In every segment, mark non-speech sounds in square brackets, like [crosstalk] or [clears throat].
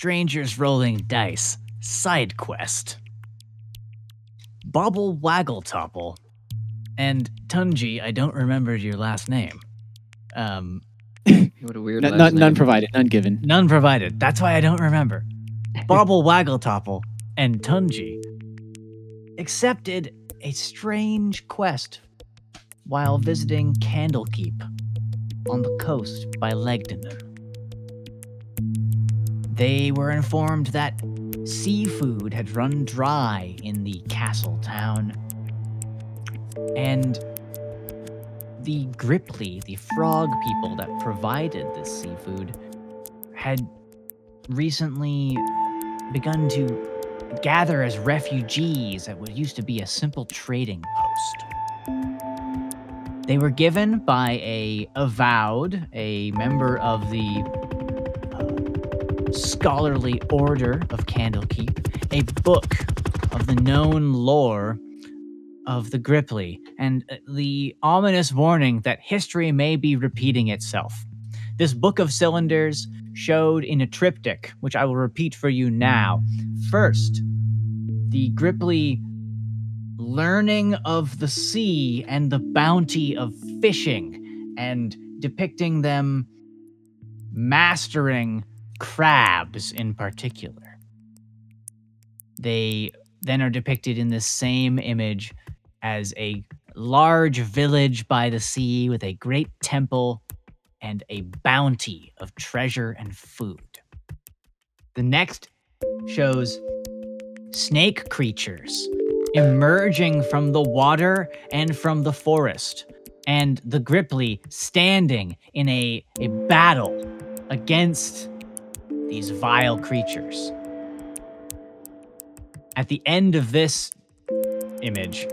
Previously, on Strangers Rolling Dice side quest, Bobble Waggletopple and Tunji, I don't remember your last name. Um, [laughs] What a weird N- last none, none provided, none given. none provided. That's why I don't remember. [laughs] Bobble Waggletopple and Tunji accepted a strange quest while visiting Candlekeep on the coast by Legdenen. They were informed that seafood had run dry in the castle town, and the Grippli, the frog people that provided this seafood, had recently begun to gather as refugees at what used to be a simple trading post. They were given by a avowed, a member of the scholarly order of Candlekeep, a book of the known lore of the Grippli, and uh, the ominous warning that history may be repeating itself. This book of cylinders showed in a triptych, which I will repeat for you now. First, the Grippli learning of the sea and the bounty of fishing, and depicting them mastering crabs in particular. They then are depicted in the same image as a large village by the sea with a great temple and a bounty of treasure and food. The next shows snake creatures emerging from the water and from the forest, and the Grippli standing in a, a battle against these vile creatures. At the end of this image,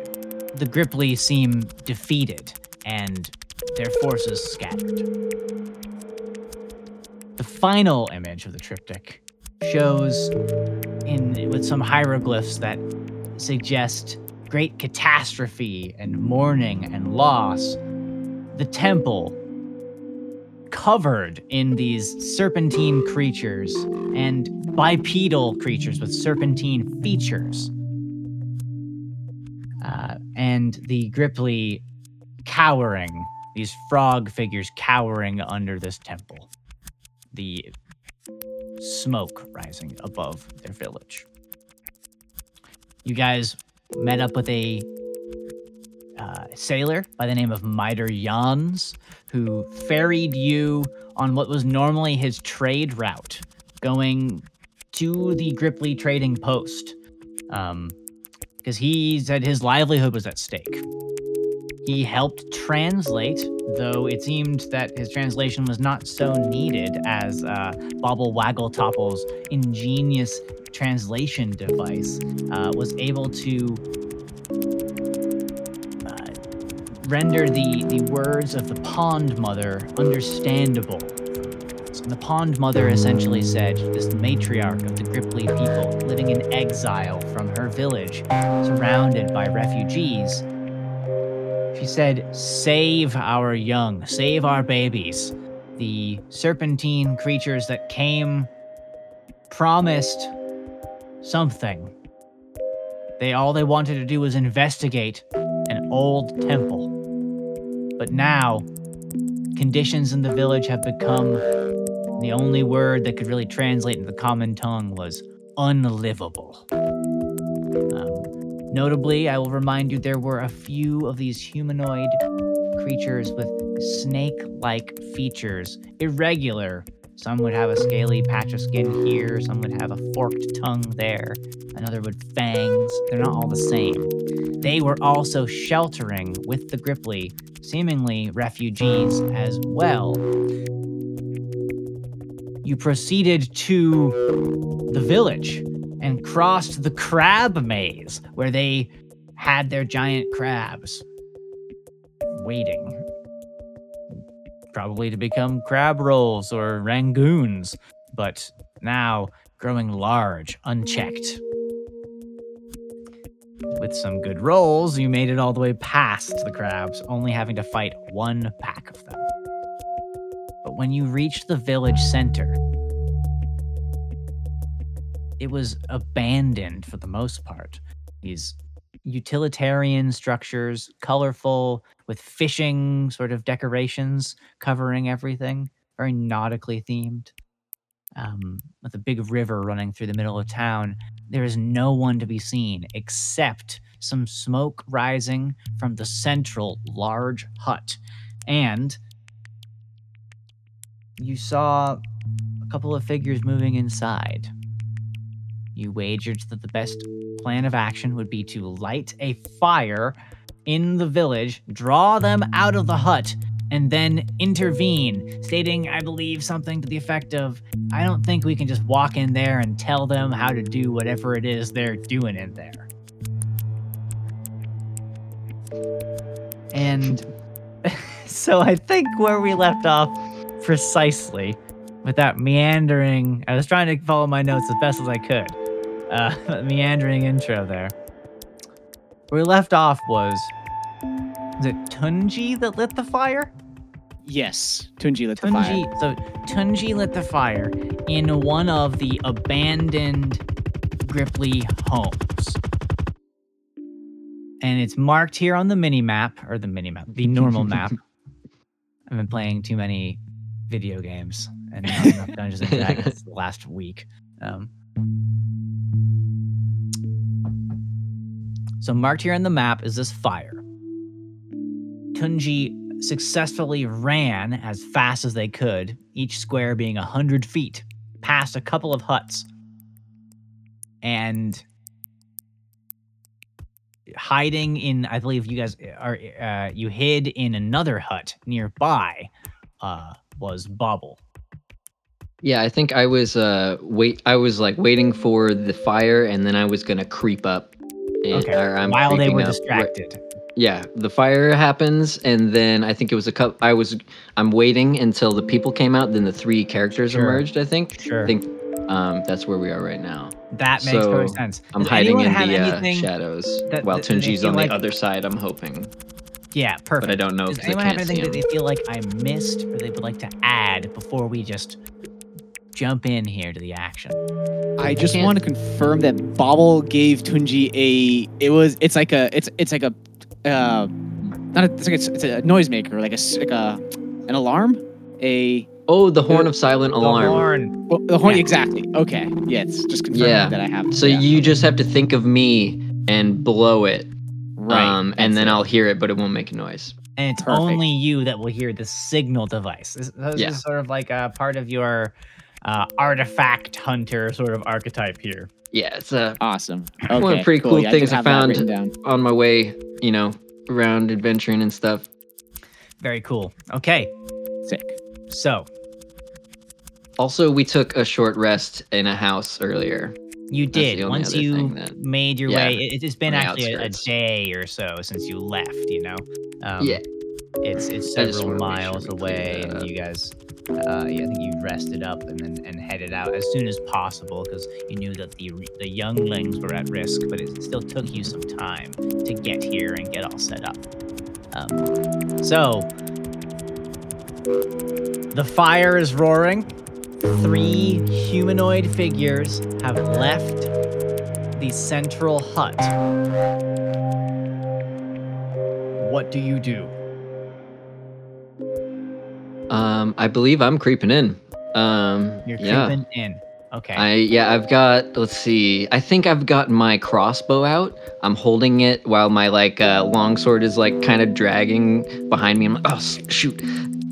the Grippli seem defeated and their forces scattered. The final image of the triptych shows in with some hieroglyphs that suggest great catastrophe and mourning and loss. The temple covered in these serpentine creatures and bipedal creatures with serpentine features. Uh, and the Grippli cowering, these frog figures cowering under this temple. The smoke rising above their village. You guys met up with a uh, sailor by the name of Miter Jans, who ferried you on what was normally his trade route, going to the Grippli trading post. Um, because he said his livelihood was at stake. He helped translate, though it seemed that his translation was not so needed as uh, Bobble Waggletopple's ingenious translation device uh, was able to render the, the words of the Pond Mother understandable. So the Pond Mother essentially said, this matriarch of the Grippli people living in exile from her village, surrounded by refugees, she said, Save our young, save our babies. The serpentine creatures that came promised something. They all they wanted to do was investigate old temple. But now, conditions in the village have become the only word that could really translate into the common tongue was unlivable. Um, Notably, I will remind you there were a few of these humanoid creatures with snake like features, irregular. Some would have a scaly patch of skin here, some would have a forked tongue there, another would fangs. They're not all the same. They were also sheltering with the Grippli, seemingly refugees as well. You proceeded to the village and crossed the crab maze where they had their giant crabs waiting. Probably to become crab rolls or rangoons, but now growing large, unchecked. With some good rolls, you made it all the way past the crabs, only having to fight one pack of them. But when you reached the village center, it was abandoned for the most part. These utilitarian structures, colorful, with fishing sort of decorations covering everything, very nautically themed. Um, with a big river running through the middle of town, there is no one to be seen except some smoke rising from the central large hut. And you saw a couple of figures moving inside. You wagered that the best plan of action would be to light a fire in the village, draw them out of the hut, and then intervene, stating, I believe, something to the effect of, I don't think we can just walk in there and tell them how to do whatever it is they're doing in there. And [laughs] so I think where we left off precisely with that meandering, I was trying to follow my notes as best as I could. Uh, [laughs] meandering intro there. Where we left off was, was it Tunji that lit the fire? Yes, Tunji lit the fire. So Tunji lit the fire in one of the abandoned Grippli homes. And it's marked here on the mini map, or the mini map, the normal [laughs] map. I've been playing too many video games and [laughs] not enough Dungeons and Dragons the last week. Um, so marked here on the map is this fire. Tunji successfully ran as fast as they could, each square being 100 feet, past a couple of huts. And hiding in, I believe you guys are, uh, you hid in another hut nearby, uh, was Bobble. Yeah, I think I was uh wait I was like waiting for the fire and then I was gonna creep up. Okay, While they were up, right- distracted. yeah, the fire happens and then I think it was a cup I was I'm waiting until the people came out, then the three characters Sure. emerged, I think. Sure. I think um that's where we are right now. That makes total So, sense. I'm Does hiding in the uh, shadows that- while that Tunji's on like- the other side, I'm hoping. Yeah, perfect. But I don't know Does anyone have anything that they feel like I missed or they would like to add before we just jump in here to the action? I just want to confirm that Bobble gave Tunji a. It was. It's like a. It's it's like a. Uh, not a, it's like a, it's a noisemaker, like a like a an alarm. A Oh, the horn of silent alarm. The horn. oh, the horn. Yeah. Exactly. Okay. Yeah. It's just confirming Yeah. that I have. So yeah. you just have to think of me and blow it. right. um, and then it. I'll hear it, but it won't make a noise. And it's Perfect. only you that will hear the signal device. This, this Yeah. is sort of like a part of your uh, artifact hunter sort of archetype here. Yeah, it's uh, Awesome. One of the pretty cool Yeah, things I have that found- down. on my way, you know, around adventuring and stuff. Very cool. Okay, Sick. so Also, we took a short rest in a house earlier. you did once you that- made your Yeah, way. It, it's been actually a, a day or so since you left. You know. Um, yeah, It's it's several wanna sure miles away, and you guys, uh, yeah, I think you rested up and then and headed out as soon as possible because you knew that the the younglings were at risk, but it still took you some time to get here and get all set up. Um, so the fire is roaring. Three humanoid figures have left the central hut. What do you do? Um, I believe I'm creeping in. Um, You're yeah, creeping in. Okay. I yeah, I've got. Let's see. I think I've got my crossbow out. I'm holding it while my like uh, longsword is like kind of dragging behind me. I'm like, oh shoot,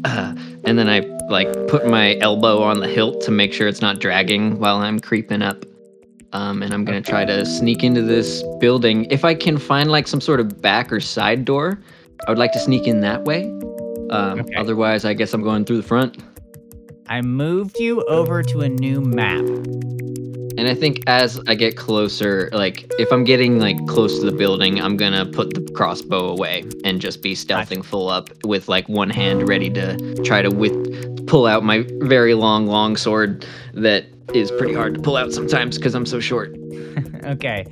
uh, and then I like put my elbow on the hilt to make sure it's not dragging while I'm creeping up. Um, and I'm gonna try to sneak into this building. If I can find like some sort of back or side door, I would like to sneak in that way. Um, Okay. Otherwise, I guess I'm going through the front. I moved you over to a new map. And I think as I get closer, like if I'm getting like close to the building, I'm gonna put the crossbow away and just be stealthing full up with like one hand ready to try to with pull out my very long long sword that is pretty hard to pull out sometimes because I'm so short. [laughs] okay.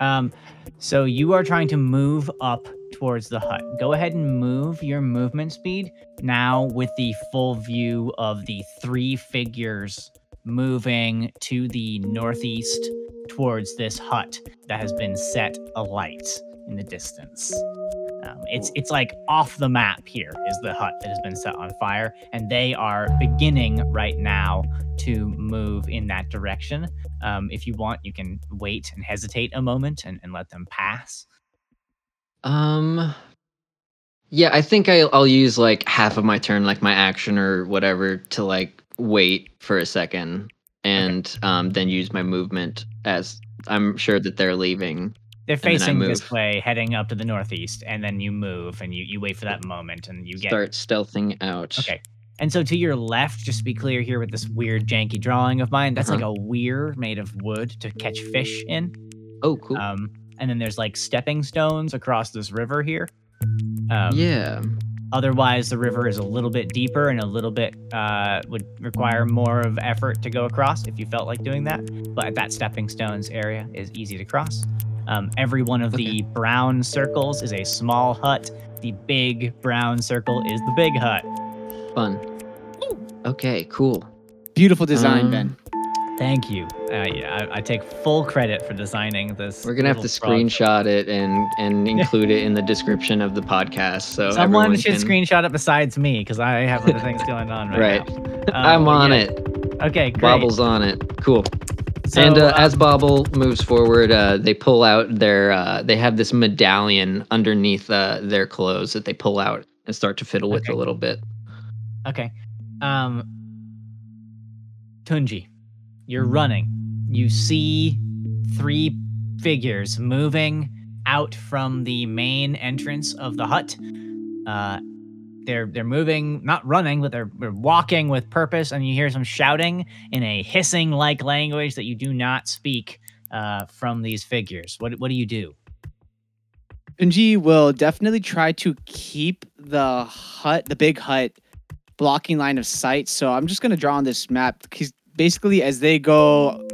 Um, so you are trying to move up towards the hut. Go ahead and move your movement speed now with the full view of the three figures moving to the northeast towards this hut that has been set alight in the distance. Um, it's it's like off the map here is the hut that has been set on fire, and they are beginning right now to move in that direction. Um, if you want, you can wait and hesitate a moment and, and let them pass. Um. Yeah, I think I, I'll use like half of my turn, like my action or whatever, to like wait for a second, and um, then use my movement as I'm sure that they're leaving. They're facing this way, heading up to the northeast, and then you move and you, you wait for that moment and you get Start stealthing out. Okay. And so to your left, just to be clear here with this weird janky drawing of mine, that's like Uh-huh. a weir made of wood to catch fish in. Oh, cool. Um, and then there's like stepping stones across this river here. Um, yeah. Otherwise, the river is a little bit deeper and a little bit uh, would require more of effort to go across if you felt like doing that. But that stepping stones area is easy to cross. Um, every one of the brown circles is a small hut. The big brown circle is the big hut. Fun. Okay, cool. Beautiful design, Um, Ben. Thank you. Uh, yeah, I, I take full credit for designing this. We're gonna have to screenshot it and and [laughs] include it in the description of the podcast. So Someone should can- screenshot it besides me because I have other things [laughs] going on right, Right. now. [laughs] Um, I'm on yeah. it. Okay, great. Bobble's on it. Cool. So, and uh, uh, as Bobble moves forward, uh, they pull out their. Uh, they have this medallion underneath uh, their clothes that they pull out and start to fiddle with Okay. a little bit. Okay. Um Tunji, you're running. You see three figures moving out from the main entrance of the hut. Uh they're they're moving, not running, but they're, they're walking with purpose, and you hear some shouting in a hissing like language that you do not speak uh, from these figures. What what do you do? Tunji will definitely try to keep the hut, the big hut, blocking line of sight. So I'm just gonna draw on this map. He's basically as they go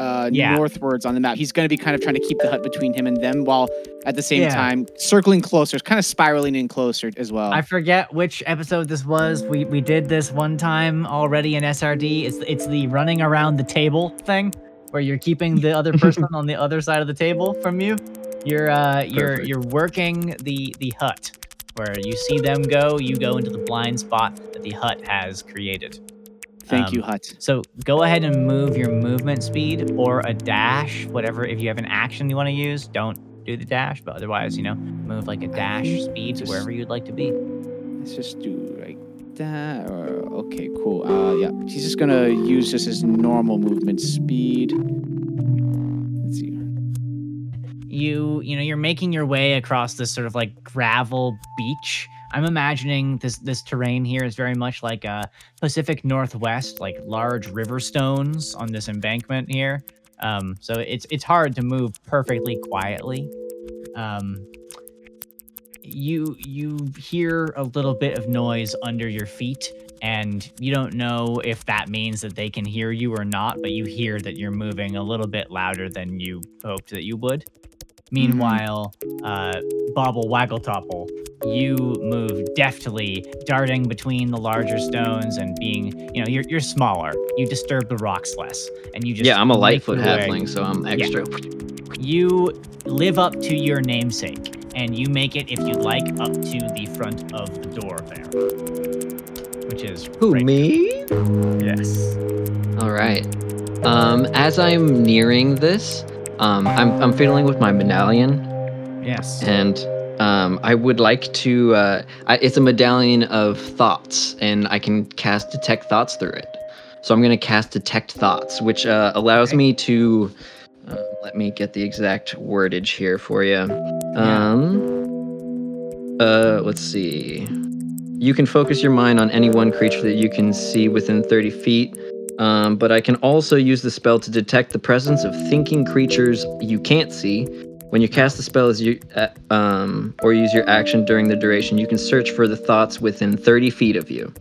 uh, Yeah. northwards on the map, he's gonna be kind of trying to keep the hut between him and them, while at the same Yeah. time circling closer, kind of spiraling in closer as well. I forget which episode this was. We we did this one time already in SRD. It's it's the running around the table thing, where you're keeping the other person [laughs] on the other side of the table from you. You're uh you're you're working the the hut, where you see them go, you go into the blind spot that the hut has created. Thank um, you, hut. So go ahead and move your movement speed or a dash, whatever. If you have an action you want to use, don't do the dash, but otherwise, you know, move like a dash speed to wherever you'd like to be. Let's just do like that. Or okay, cool. Uh, yeah, he's just gonna use just his normal movement speed. Let's see. you you know you're making your way across this sort of like gravel beach i'm imagining this this terrain here is very much like a pacific northwest like large river stones on this embankment here. Um so it's it's hard to move perfectly quietly. Um you you hear a little bit of noise under your feet and you don't know if that means that they can hear you or not but you hear that you're moving a little bit louder than you hoped that you would Meanwhile, uh, Bobble Waggletopple, you move deftly, darting between the larger stones and being, you know, you're, you're smaller. You disturb the rocks less, and you just yeah, I'm a lightfoot halfling, so I'm extra. You live up to your namesake, and you make it, if you'd like, up to the front of the door there, which is Who right me? there. Yes. All right. Um, as I'm nearing this, um, I'm I'm fiddling with my medallion, Yes. and um, I would like to. Uh, I, it's a medallion of thoughts, and I can cast detect thoughts through it. So I'm going to cast detect thoughts, which uh, allows Okay. me to. Uh, let me get the exact wordage here for you. Um. Uh, let's see. You can focus your mind on any one creature that you can see within 30 feet. Um, but I can also use the spell to detect the presence of thinking creatures you can't see. When you cast the spell as you, uh, um, or use your action during the duration, you can search for the thoughts within 30 feet of you.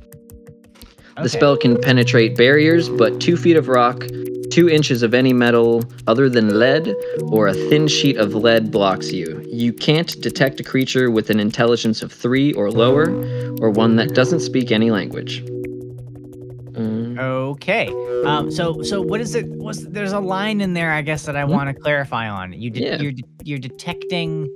The spell can penetrate barriers, but two feet of rock, two inches of any metal other than lead or a thin sheet of lead blocks you. You can't detect a creature with an intelligence of three or lower, or one that doesn't speak any language. Okay. Um. So so what is it? Was there's a line in there? I guess that I Hmm? want to clarify on. You de- Yeah. you're de- you're detecting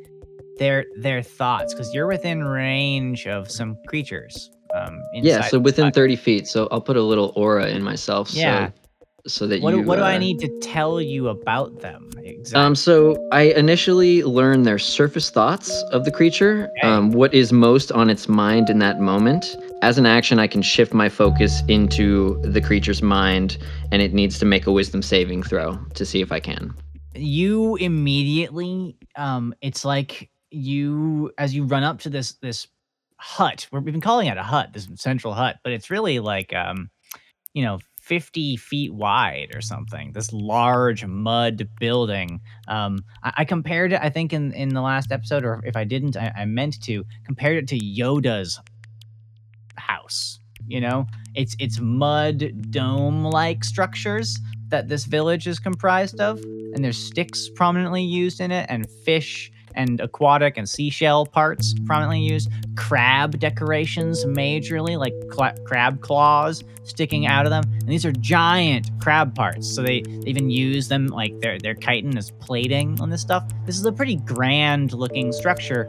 their their thoughts because you're within range of some creatures. Um. yeah, inside so the within hut. 30 feet. So I'll put a little aura in myself. Yeah. So, so that What you. do, what do I uh, need to tell you about them exactly? Um, so I initially learn their surface thoughts of the creature, Okay. um, what is most on its mind in that moment. As an action, I can shift my focus into the creature's mind, and it needs to make a wisdom saving throw to see if I can. you immediately um it's like you as you run up to this this hut we're- we've been calling it a hut this central hut but it's really like um you know 50 feet wide or something this large mud building. Um i, I compared it i think in in the last episode or if i didn't I, I meant to compared it to yoda's house you know? It's it's mud dome like structures that this village is comprised of and there's sticks prominently used in it and fish and aquatic and seashell parts prominently used. Crab decorations majorly like crab claws sticking out of them. And these are giant crab parts so they, they even use them like they're they're chitin as plating on this stuff. This is a pretty grand looking structure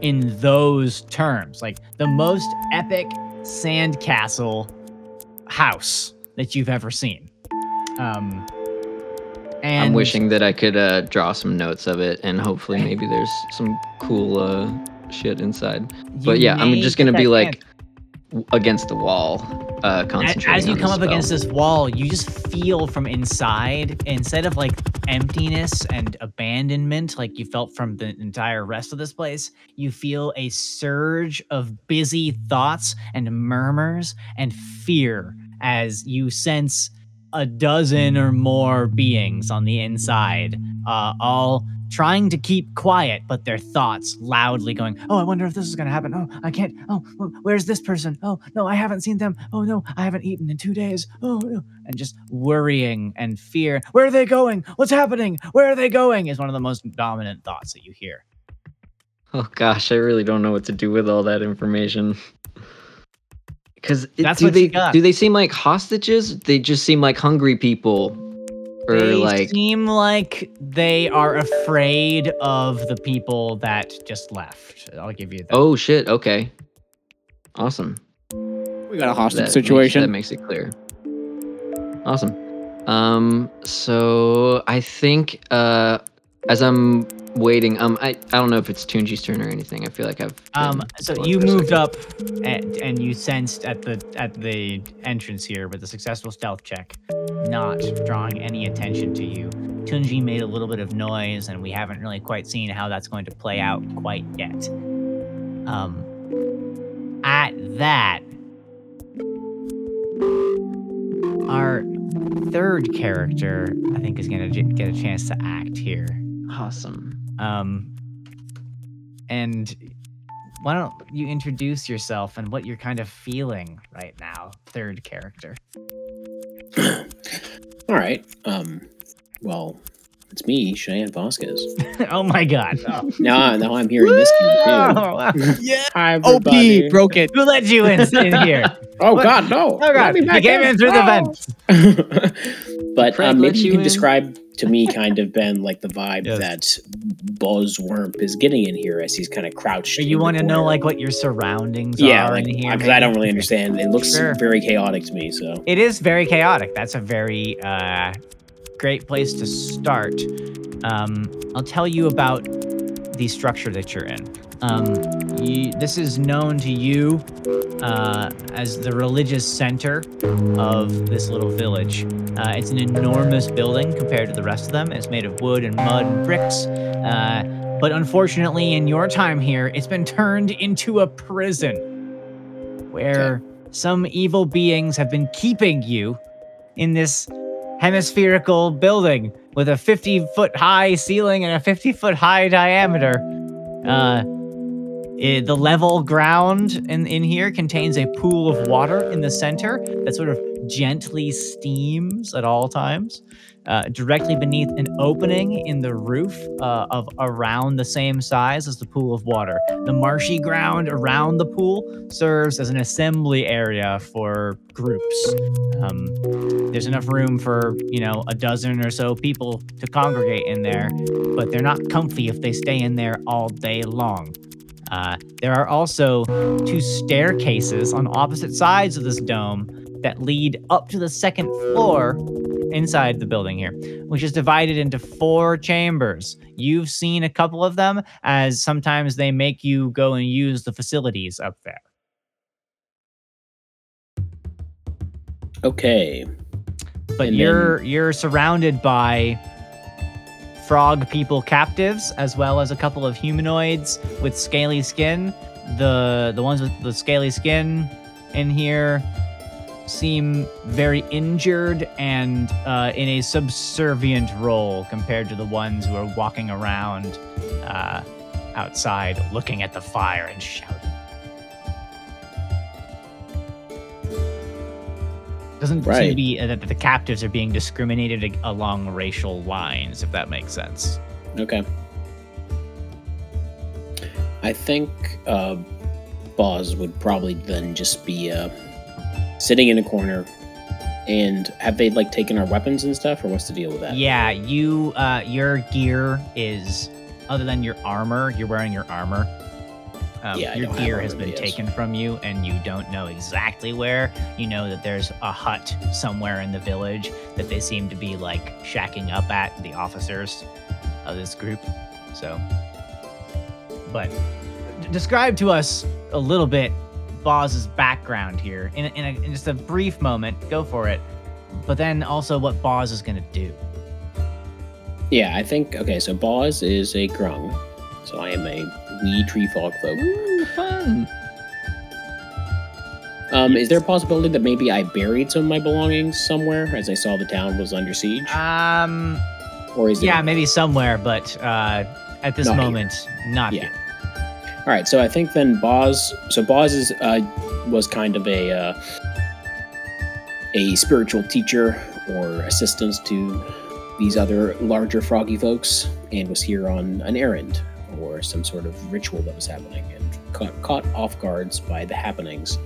in those terms like the most epic sandcastle house that you've ever seen. Um and I'm wishing that I could uh, draw some notes of it, and hopefully, maybe there's some cool uh, shit inside. But yeah, I'm just gonna be like against the wall, uh, concentrating. as you on come up against this wall you just feel from inside instead of like emptiness and abandonment like you felt from the entire rest of this place you feel a surge of busy thoughts and murmurs and fear as you sense a dozen or more beings on the inside uh, all trying to keep quiet but their thoughts loudly going oh i wonder if this is going to happen. Oh i can't. Oh where's this person? Oh no i haven't seen them. Oh no i haven't eaten in two days. Oh no and just worrying and fear. Where are they going? What's happening? Where are they going? is one of the most dominant thoughts that you hear. Oh gosh, I really don't know what to do with all that information. Because That's do what they you got. do they seem like hostages? They just seem like hungry people, or they like seem like they are afraid of the people that just left i'll give you that oh shit. Okay, awesome. We got a hostage That situation. Makes, that makes it clear. Awesome. Um. So I think uh, as I'm waiting, um, I, I don't know if it's Tunji's turn or anything. I feel like I've. Um, so you moved up and, and you sensed at the at the entrance here with a successful stealth check, not drawing any attention to you. Tunji made a little bit of noise, and we haven't really quite seen how that's going to play out quite yet. Um, at that, our third character, I think, is going to get a chance to act here. Awesome. Um, and why don't you introduce yourself and what you're kind of feeling right now, third character? [clears throat] All right. Um, well, it's me, Cheyenne Vasquez. [laughs] oh my god. [laughs] Now, now I'm here in this game too. Oh, [laughs] yeah. Hi, OP everybody. broke it. Who let you in, in here? Oh What? God, no! Oh god, Let me you back came in through the vent. but um, maybe you you can in? describe to me, kind of, been like the vibe Yes. that Buzzworm is getting in here as he's kind of crouched. You want to know like what your surroundings yeah, are like in here? because I don't really understand. It looks Sure. very chaotic to me. So It is very chaotic. That's a very uh, great place to start. Um, I'll tell you about the structure that you're in. Um, you, this is known to you uh, as the religious center of this little village. Uh, it's an enormous building compared to the rest of them. It's made of wood and mud and bricks. Uh, but unfortunately, in your time here, it's been turned into a prison where some evil beings have been keeping you in this hemispherical building with a 50 foot high ceiling and a 50 foot high diameter. Uh, eh, the level ground in, in here contains a pool of water in the center that sort of gently steams at all times. Uh, directly beneath an opening in the roof uh, of around the same size as the pool of water. The marshy ground around the pool serves as an assembly area for groups. Um, there's enough room for, you know, a dozen or so people to congregate in there, but they're not comfy if they stay in there all day long. Uh, there are also two staircases on opposite sides of this dome that lead up to the second floor inside the building here, which is divided into four chambers. You've seen a couple of them, as sometimes they make you go and use the facilities up there. Okay. But And you're you're surrounded by frog people captives, as well as a couple of humanoids with scaly skin. The the ones with the scaly skin in here seem very injured and uh, in a subservient role compared to the ones who are walking around uh, outside looking at the fire and shouting. Doesn't seem to be that the captives are being discriminated along racial lines, if that makes sense. Okay. I think uh, Boz would probably then just be uh, sitting in a corner. And have they like taken our weapons and stuff, or what's the deal with that? Yeah, you uh your gear is other than your armor, you're wearing your armor. Um, Yeah, your gear has been taken from you and you don't know exactly where. You know that there's a hut somewhere in the village that they seem to be like shacking up at the officers of this group. So but d- describe to us a little bit Boz's background here in, in, a, in just a brief moment. Go for it. But then also what Boz is going to do. Yeah, I think okay. So Boz is a grung, so I am a wee tree fog folk. Ooh, fun. Um, is there a possibility that maybe I buried some of my belongings somewhere as I saw the town was under siege, Um, or is it? yeah, maybe somewhere, but uh, at this Not moment, not Yeah. here. All right, so I think then Boz. So Boz is uh, was kind of a uh, a spiritual teacher or assistant to these other larger froggy folks, and was here on an errand or some sort of ritual that was happening, and caught, caught off guards by the happenings,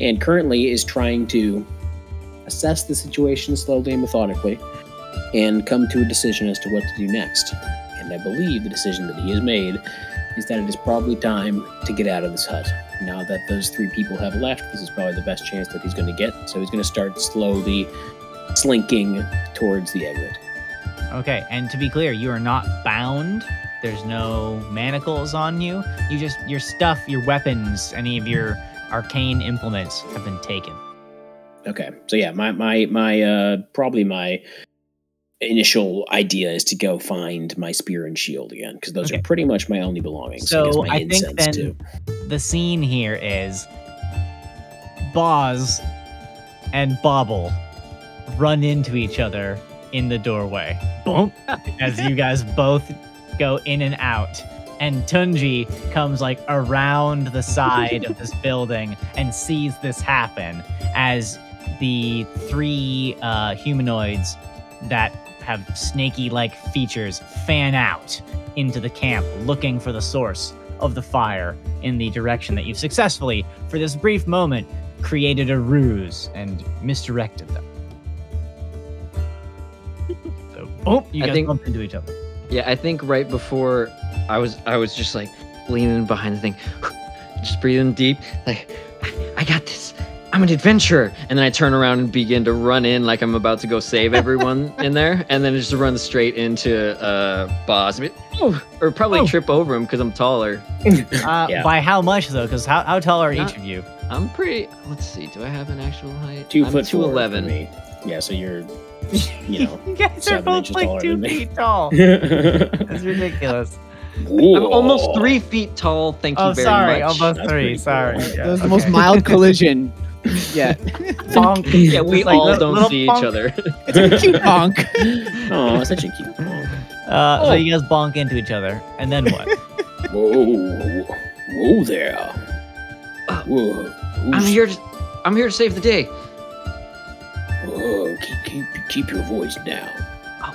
and currently is trying to assess the situation slowly and methodically, and come to a decision as to what to do next. And I believe the decision that he has made is that it is probably time to get out of this hut. Now that those three people have left, this is probably the best chance that he's going to get. So he's going to start slowly slinking towards the exit. Okay, and to be clear, you are not bound. There's no manacles on you. You just your stuff, your weapons, any of your arcane implements have been taken. Okay, so yeah, my my my uh probably my initial idea is to go find my spear and shield again because those Okay. are pretty much my only belongings. So, guess my I think then- too. The scene here is Boz and Bobble run into each other in the doorway. Boom! As you guys both go in and out. And Tunji comes like around the side of this [laughs] building and sees this happen as the three uh, humanoids that have snaky like features fan out into the camp looking for the source of the fire in the direction that you've successfully, for this brief moment, created a ruse and misdirected them. [laughs] so, boom, you I guys think- bump into each other. Yeah, I think right before I was I was just like leaning behind the thing, [sighs] just breathing deep, like I, I got this. I'm an adventurer, and then I turn around and begin to run in like I'm about to go save everyone [laughs] in there, and then just run straight into uh Boz, oh, or probably Oh. trip over him because I'm taller. [laughs] Uh, Yeah. By how much, though? Because how, how tall are Not- each of you? I'm pretty. Let's see. Do I have an actual height? 2 I'm foot two four for eleven. me. Yeah, so you're, you know. [laughs] you guys are both like two feet tall. [laughs] That's ridiculous. I'm almost three feet tall. Thank you very much. Oh, very sorry. much. Almost That's three. Sorry. cool. Yeah, That was the most mild collision yet. [laughs] Bonk. Yeah, we It's like all little- don't little see bonk. each other. It's a cute bonk. Oh, such a cute. bonk. Uh, So Oh. you guys bonk into each other, and then what? Whoa, whoa there. Uh, Whoa. I'm here. To, I'm here to save the day. Keep keep keep your voice down. Oh.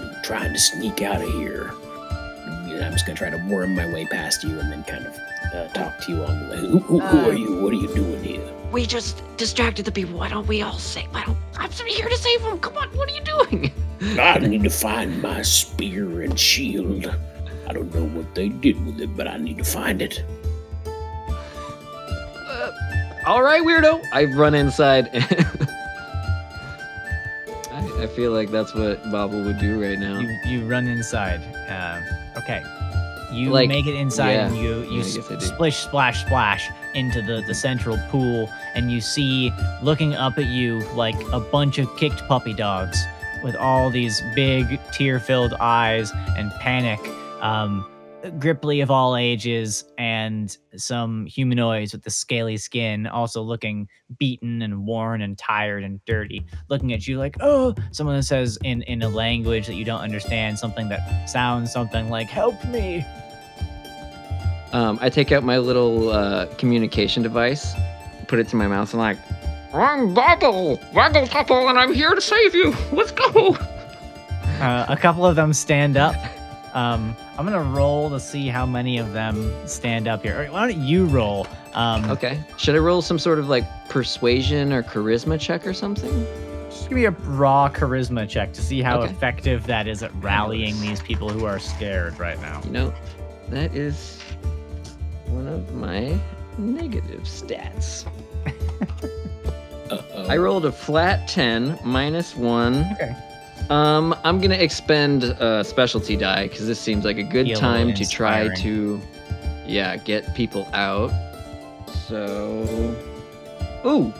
I'm trying to sneak out of here. And I'm just gonna try to worm my way past you and then kind of uh, talk to you on the way. Who, who, who Uh, are you? What are you doing here? We just distracted the people. Why don't we all save? Why don't I'm here to save them? Come on, what are you doing? [laughs] I need to find my spear and shield. I don't know what they did with it, but I need to find it. Uh, all right, weirdo. I've run inside. [laughs] I, feel like that's what Bobble would do right now. You you run inside. Um, okay. You Like, make it inside yeah. and you you Yeah, I guess I do. splish splash splash into the the central pool and you see looking up at you like a bunch of kicked puppy dogs with all these big tear-filled eyes and panic. Um, Grippli of all ages and some humanoids with the scaly skin, also looking beaten and worn and tired and dirty, looking at you like, oh, someone that says in, in a language that you don't understand, something that sounds something like, help me. Um, I take out my little uh, communication device, put it to my mouth, and like, I'm Bobble, Waggletopple, and I'm here to save you. Let's go. Uh, a couple of them stand up. [laughs] Um, I'm gonna roll to see how many of them stand up here. Or why don't you roll? Um, Okay. Should I roll some sort of like persuasion or charisma check or something? Just give me a raw charisma check to see how Okay. effective that is at rallying these people who are scared right now. You know, that is one of my negative stats. [laughs] Uh-oh. I rolled a flat 10 minus 1. Okay. Um, I'm to expend a specialty die because this seems like a good little time to try to, yeah, get people out. So, ooh,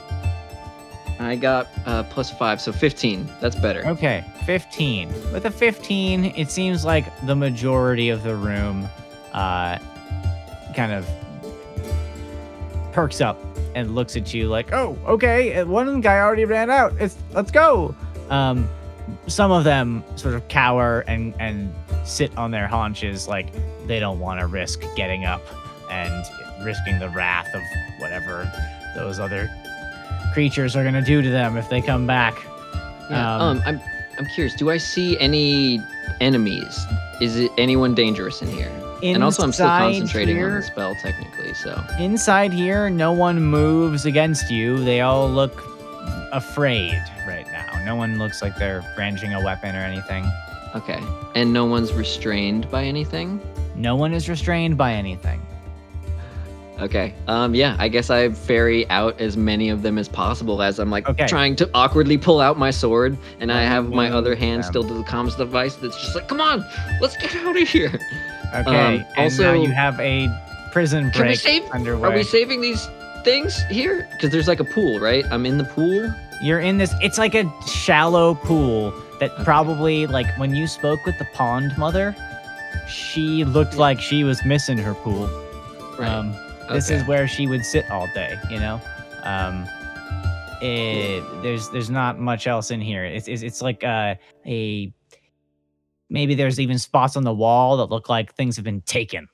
I got uh, plus 5, so 15. That's better. Okay, 15. With a 15, it seems like the majority of the room uh, kind of perks up and looks at you like, oh, okay, one guy already ran out. It's let's go. Um, some of them sort of cower and and sit on their haunches like they don't want to risk getting up and risking the wrath of whatever those other creatures are gonna do to them if they come back. Yeah, Um, um, I'm I'm curious. Do I see any enemies? Is it anyone dangerous in here? and also, I'm still concentrating on the spell technically. So Inside here, no one moves against you. They all look afraid right now. No one looks like they're brandishing a weapon or anything. okay, and no one's restrained by anything. No one is restrained by anything. Okay. Um. Yeah. I guess I ferry out as many of them as possible as I'm like Okay. trying to awkwardly pull out my sword, and I have my other hand still to the comms device. That's just like, come on, let's get out of here. Okay. Um, and now also- you have a prison break Can we save? underway. Are we saving these things here? Because there's like a pool, right? I'm in the pool. You're in this. It's like a shallow pool that Okay. probably like when you spoke with the pond mother, she looked Yeah. like she was missing her pool. Right. Um, this Okay. is where she would sit all day, you know. Um, it, there's there's not much else in here. It's it's, it's like uh, a maybe there's even spots on the wall that look like things have been taken.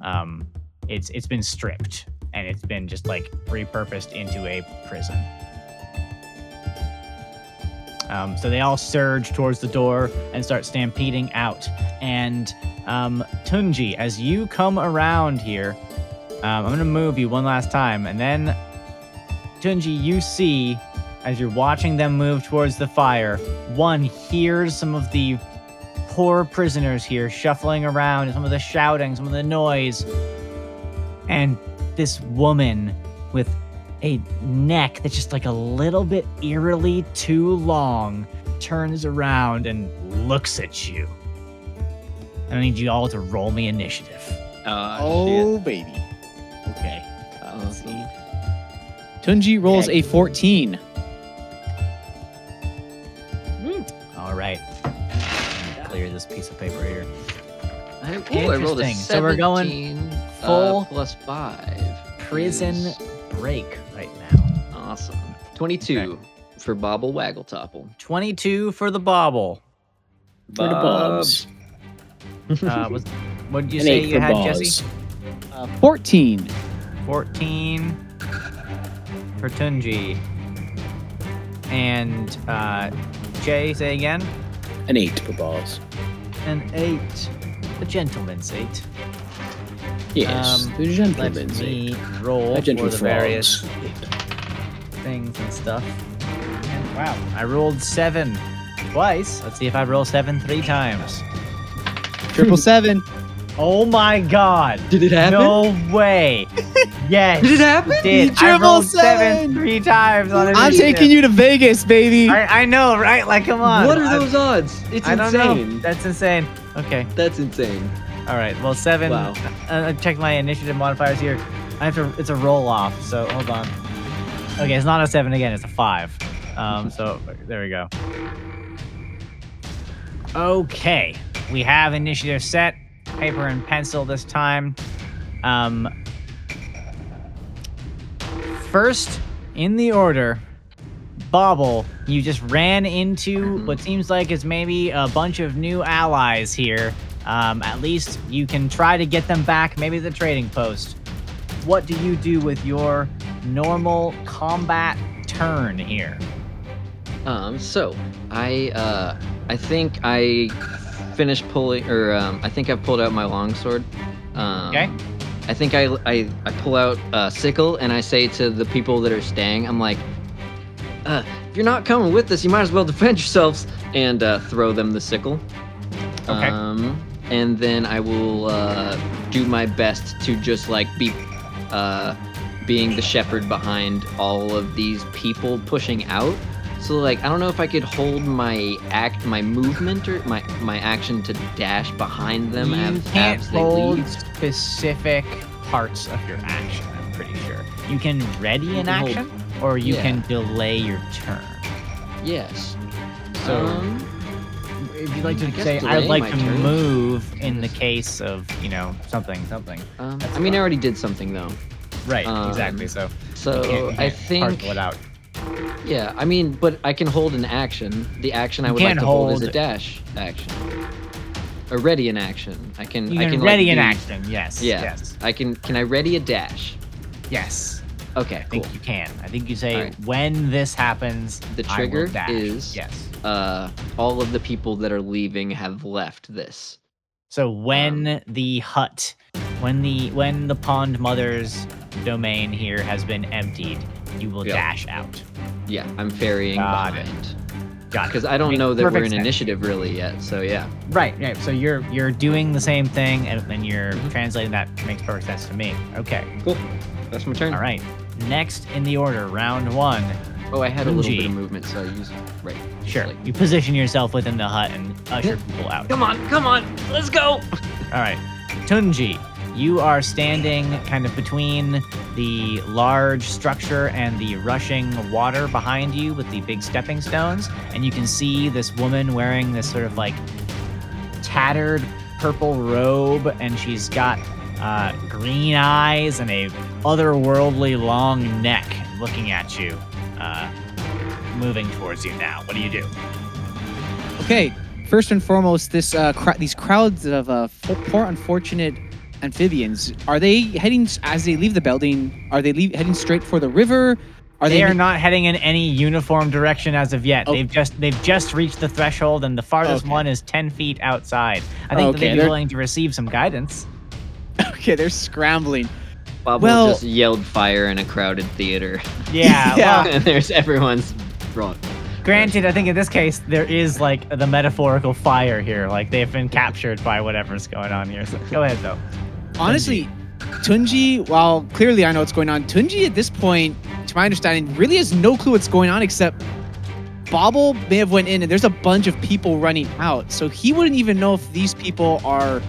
Um, it's it's been stripped and it's been just like repurposed into a prison. Um, so they all surge towards the door and start stampeding out. And um, Tunji, as you come around here, um, I'm gonna move you one last time, and then Tunji, you see as you're watching them move towards the fire, one hears some of the poor prisoners here shuffling around, some of the shouting, some of the noise, and this woman with a neck that's just like a little bit eerily too long turns around and looks at you. I need you all to roll me initiative. Ah, Oh, baby. Okay. Uh, let's see. Tunji rolls a 14. All right. Clear this piece of paper here. I, ooh, I rolled a Interesting. So we're going 17, uh, full plus five. Prison is break right now. Awesome. 22 for Bobble Waggletopple. 22 for the bobble. For the bobs. Uh, [laughs] was, what did you An say you had, balls. Jesse? Uh, 14. 14 for Tunji. And uh, Jay, say again. An eight for Boz. An eight. A gentleman's eight. Yes, Um, the Let gentleman's eight. me roll A for the various eight. Things and stuff. And wow, I rolled seven twice. Let's see if I roll seven three times. Triple [laughs] seven. Oh my god. Did it happen? No way. [laughs] yes. Did it happen? Did. You I rolled seven seven. three times on a drive. I'm taking you to Vegas, baby. I, I know, right? Like, come on. What are I- those odds? It's I don't insane. know. That's insane. Okay. That's insane. All right. Well, seven. Wow. Uh, I checked my initiative modifiers here. I have to. It's a roll off. So hold on. Okay, it's not a seven again. It's a five. Um. So there we go. Okay, we have initiative set. Paper and pencil this time. Um. First in the order, Bobble, you just ran into what seems like is maybe a bunch of new allies here. Um, at least you can try to get them back, maybe the trading post. What do you do with your normal combat turn here? Um, so I uh I think I finished pulling or um I think I pulled out my longsword. Um Okay. I think I I, I pull out a sickle and I say to the people that are staying, I'm like, uh, if you're not coming with us, you might as well defend yourselves and uh, throw them the sickle. Okay. Um, and then I will uh, do my best to just like be uh, being the shepherd behind all of these people pushing out. So like I don't know if I could hold my act, my movement or my my action to dash behind them you as, can't as they hold leave. specific parts of your action. I'm pretty sure you can ready You an can hold- action, or you Yeah. can delay your turn. Yes. So- um, You'd like to I say I would like to turn. move in the case of you know something, something. um, I mean, I already did something though. Right. Um, exactly. So So you can't, you I can't think, parcel it out. yeah. I mean, but I can hold an action. The action I would like to hold, is a dash action. A ready an action. I can. You I can, ready like, an action. Yes. Yeah. Yes. I can. Can I ready a dash? Yes. Okay. I Cool. think you can. I think you say Alright. when this happens, The I trigger is- yes. Uh, all of the people that are leaving have left this. So when Um, the hut, when the when the pond mother's domain here has been emptied, you will Yep. dash out. Yeah, I'm ferrying Got it. behind Got it. because I don't know that we're in sense. initiative really yet. So yeah. Right, right. So you're you're doing the same thing, and then you're Mhm. translating that makes perfect sense to me. Okay. Cool. That's my turn. All right. Next in the order, round one. Oh, I had a little bit of movement, so I used right. Sure. You position yourself within the hut and usher people out. Come on, come on, let's go. All right. Tunji, you are standing kind of between the large structure and the rushing water behind you with the big stepping stones. And you can see this woman wearing this sort of like tattered purple robe, and she's got uh, green eyes and a otherworldly long neck looking at you, uh, moving towards you now. What do you do? Okay, first and foremost, this uh, cr- these crowds of uh, fo- poor unfortunate amphibians are they heading as they leave the building? Are they leave, heading straight for the river? Are they they, are not heading in any uniform direction as of yet. Oh. They've just they've just reached the threshold, and the farthest Okay. one is ten feet outside. I think Okay, they'd be they're- willing to receive some guidance. [laughs] okay? They're scrambling. Bobble Well- just yelled fire in a crowded theater, Yeah. [laughs] Yeah. Well, [laughs] and there's everyone's brought. granted, I think in this case there is like the metaphorical fire here. Like they've been captured by whatever's going on here. So go ahead though. Honestly, Tunji, while clearly I know what's going on, Tunji at this point, to my understanding, really has no clue what's going on except Bobble may have went in and there's a bunch of people running out. So he wouldn't even know if these people are,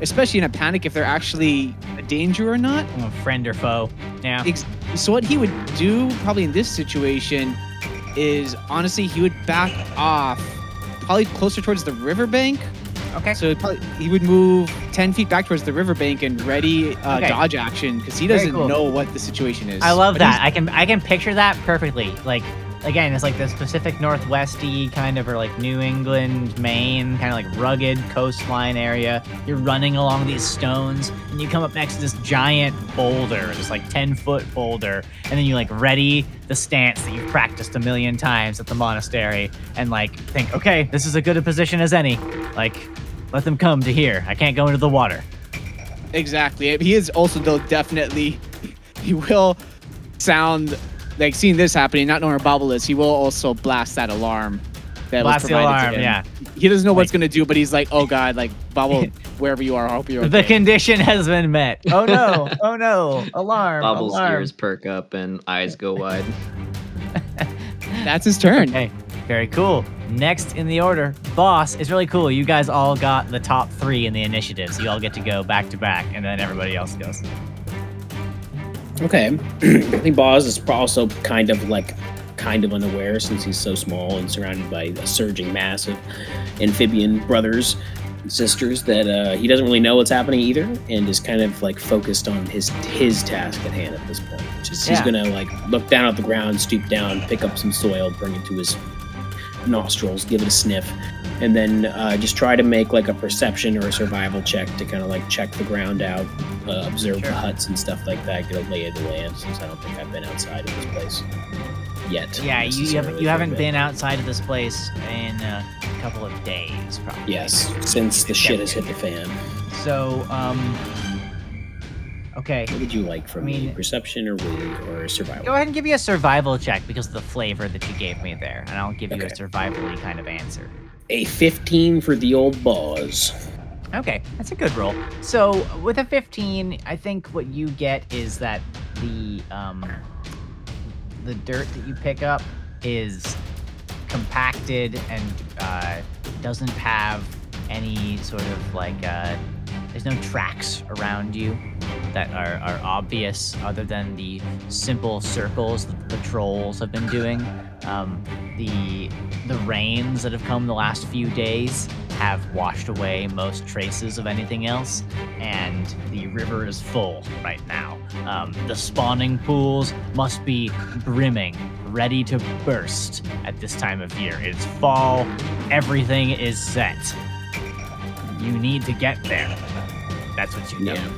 especially in a panic, if they're actually a danger or not. Oh, friend or foe. Yeah. So what he would do probably in this situation is honestly he would back off, probably closer towards the riverbank. Okay. So probably, he would move ten feet back towards the riverbank and ready uh, Okay. dodge action because he doesn't cool. know what the situation is. I love But that. I can I can picture that perfectly. Like again, it's like this Pacific Northwesty kind of, or like New England, Maine, kind of like rugged coastline area. You're running along these stones, and you come up next to this giant boulder, this like 10 foot boulder, and then you like ready the stance that you've practiced a million times at the monastery, and like think, okay, this is as good a position as any. Like, let them come to here. I can't go into the water. Exactly. He is also though definitely [laughs] he will sound like seeing this happening, not knowing where Bobble is, he will also blast that alarm that Blast was the provided alarm, to him. yeah. He doesn't know what's Like- gonna do, but he's like, oh god, like Bobble, [laughs] wherever you are, I hope you're okay. The condition has been met. Oh no! [laughs] Oh no! Alarm! Bobbles' alarm. ears perk up and eyes go wide. [laughs] That's his turn. Okay, very cool. Next in the order, Boz is really cool. You guys all got the top three in the initiative, so you all get to go back to back, and then everybody else goes. Okay. [clears throat] I think Boz is also kind of like kind of unaware since he's so small and surrounded by a surging mass of amphibian brothers and sisters that uh, he doesn't really know what's happening either and is kind of like focused on his his task at hand at this point which is he's Yeah. gonna like look down at the ground stoop down pick up some soil bring it to his nostrils give it a sniff and then uh, just try to make like a perception or a survival check to kind of like check the ground out uh, observe Sure. the huts and stuff like that, get a lay of the land since I don't think I've been outside of this place yet. Yeah, you, you haven't you haven't been outside of this place in a couple of days, probably. Yes, since the shit has hit the fan. So, um, okay. What would you like from I me? Perception or or survival? Go ahead and give you a survival check because of the flavor that you gave me there, and I'll give you a Okay. survival-y kind of answer. A 15 for the old Boz. Okay, that's a good roll. So with a 15, I think what you get is that the um, the dirt that you pick up is compacted and uh, doesn't have any sort of like uh, there's no tracks around you that are, are obvious other than the simple circles that the trolls have been doing. Um, the the rains that have come the last few days have washed away most traces of anything else, and the river is full right now. Um, the spawning pools must be brimming, ready to burst at this time of year. It's fall, everything is set. You need to get there. That's what you know. Yeah.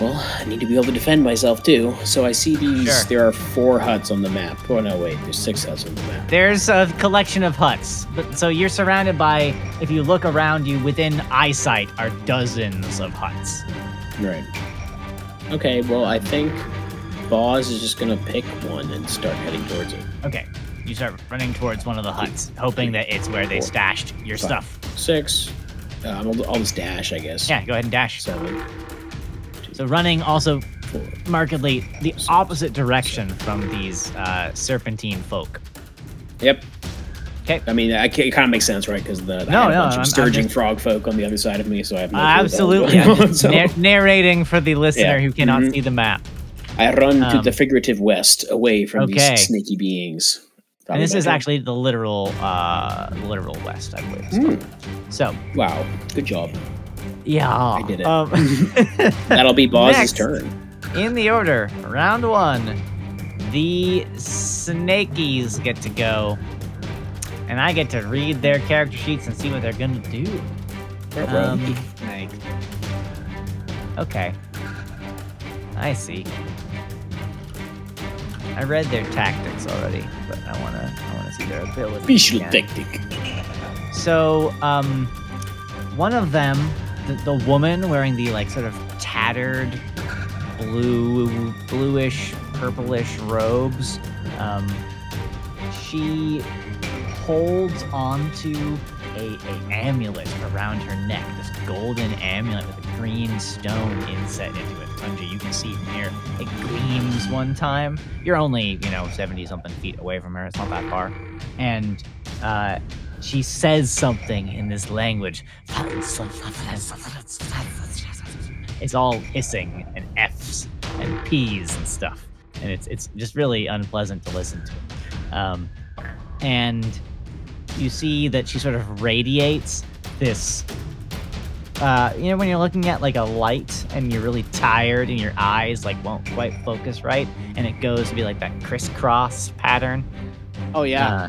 Well, I need to be able to defend myself too. So I see these. Sure. There are four huts on the map. Oh no, wait. There's six huts on the map. There's a collection of huts, but so you're surrounded by. If you look around you, within eyesight are dozens of huts. Right. Okay. Well, I think Boz is just gonna pick one and start heading towards it. Okay, you start running towards one of the huts, hoping that it's where they stashed your Five. stuff. Six. Um, I'll, I'll just dash, I guess. Yeah, go ahead and dash. Seven. So running also Four. markedly the opposite direction from these uh, serpentine folk. Yep. 'Kay. I mean, I ca- it kind of makes sense, right? Because the I No, a no, bunch I'm- of sturging just- frog folk on the other side of me, so I have no Uh, clue what the hell's absolutely, yeah. on, [laughs] so Nar- narrating for the listener Yeah, who cannot mhm. see the map. I run to um, the figurative west, away from Okay. these snaky beings. And this is actually the literal, uh, literal west, I believe. here. So, wow, good job. yeah, I did it. Um, [laughs] [laughs] That'll be Boz's Next. turn. In the order, round one, the Snakies get to go, and I get to read their character sheets and see what they're gonna do. Um, Like, okay, I see. I read their tactics already, but I wanna, I wanna see their abilities. Special tactic. So, um, one of them, the, the woman wearing the like sort of tattered blue, bluish, purplish robes, um, she holds onto a, a amulet around her neck, this golden amulet with a green stone inset into it. You can see from here. It gleams one time. You're only, you know, 70 something feet away from her. It's not that far. And uh, she says something in this language. It's all hissing and F's and P's and stuff. And it's it's just really unpleasant to listen to. Um, and you see that she sort of radiates this uh, you know, when you're looking at like a light and you're really tired and your eyes like won't quite focus right, and it goes to be like that crisscross pattern. Oh yeah, Uh,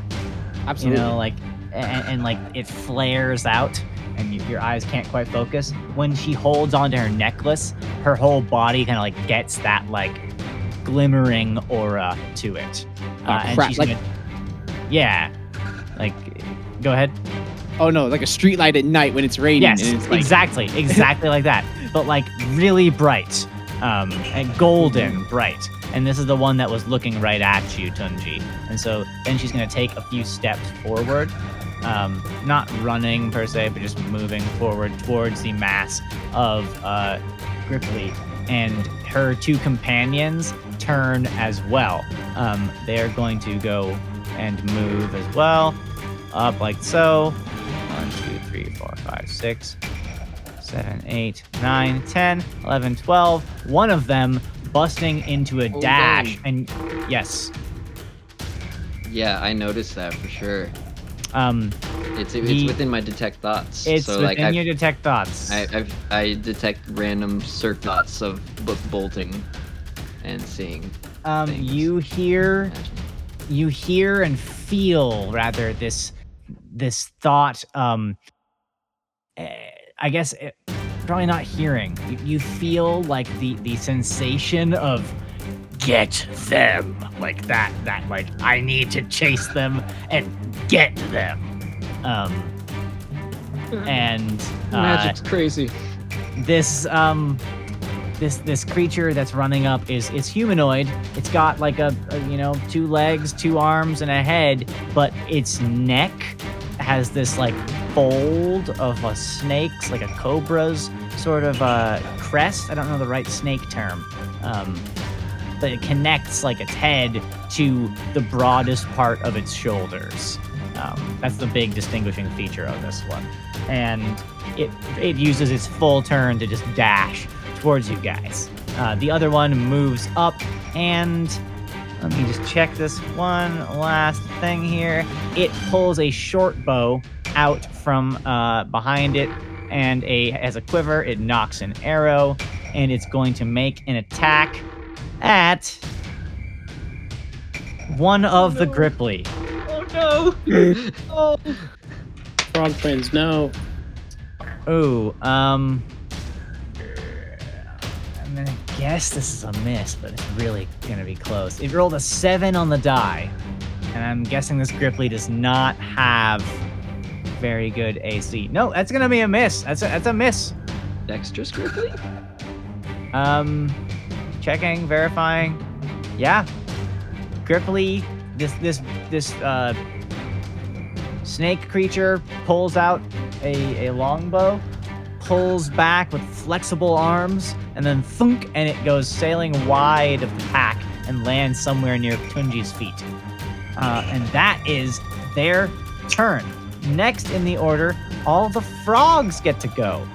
absolutely. you know, like and, and like it flares out and you, your eyes can't quite focus. When she holds onto her necklace, her whole body kind of like gets that like glimmering aura to it. Oh, and crap, she's like- gonna- yeah, like go ahead. Oh no, like a street light at night when it's raining. Yes, and it's like, exactly, [laughs] exactly like that. But like really bright, um, and golden bright. And this is the one that was looking right at you, Tunji. And so then she's gonna take a few steps forward, um, not running per se, but just moving forward towards the mass of uh, Grippli. And her two companions turn as well. Um, they're going to go and move as well, up like so. One, two, three, four, five, six, seven, eight, nine, 10, 11, 12. One of them busting into a Oh, dash. dang. And yes, Yeah, I noticed that for sure. um, It's it's The- within my detect thoughts. it's so within like I've, your detect thoughts. I, I've I detect random circ thoughts of b- bolting and seeing. um, things. you hear you hear and feel rather this this thought um eh, i guess it, probably not hearing you, you feel like the the sensation of get them like that that like i need to chase them and get them um and uh, Magic's crazy. this um this this creature that's running up is is humanoid. It's got like a, a you know two legs, two arms, and a head, but its neck has this like fold of a snake's, like a cobra's sort of uh, crest. I don't know the right snake term, um, but it connects like its head to the broadest part of its shoulders. Um, that's the big distinguishing feature of this one, and it it uses its full turn to just dash towards you guys. Uh, the other one moves up and let me just check this one last thing here. It pulls a short bow out from uh, behind it and a as a quiver. It knocks an arrow and it's going to make an attack at one of the Grippli. Oh no! [laughs] Oh. Frog friends, no. Ooh, um. I'm gonna guess this is a miss, but it's really gonna be close. It rolled a seven on the die, and I'm guessing this Grippli does not have very good AC. No, that's gonna be a miss. That's a, that's a miss. Dexterous quickly. Um, checking, verifying. Yeah, Grippli, this this this uh snake creature pulls out a a longbow, pulls back with flexible arms, and then thunk, and it goes sailing wide of the pack and lands somewhere near Tunji's feet. Uh, and that is their turn. Next in the order, all the frogs get to go.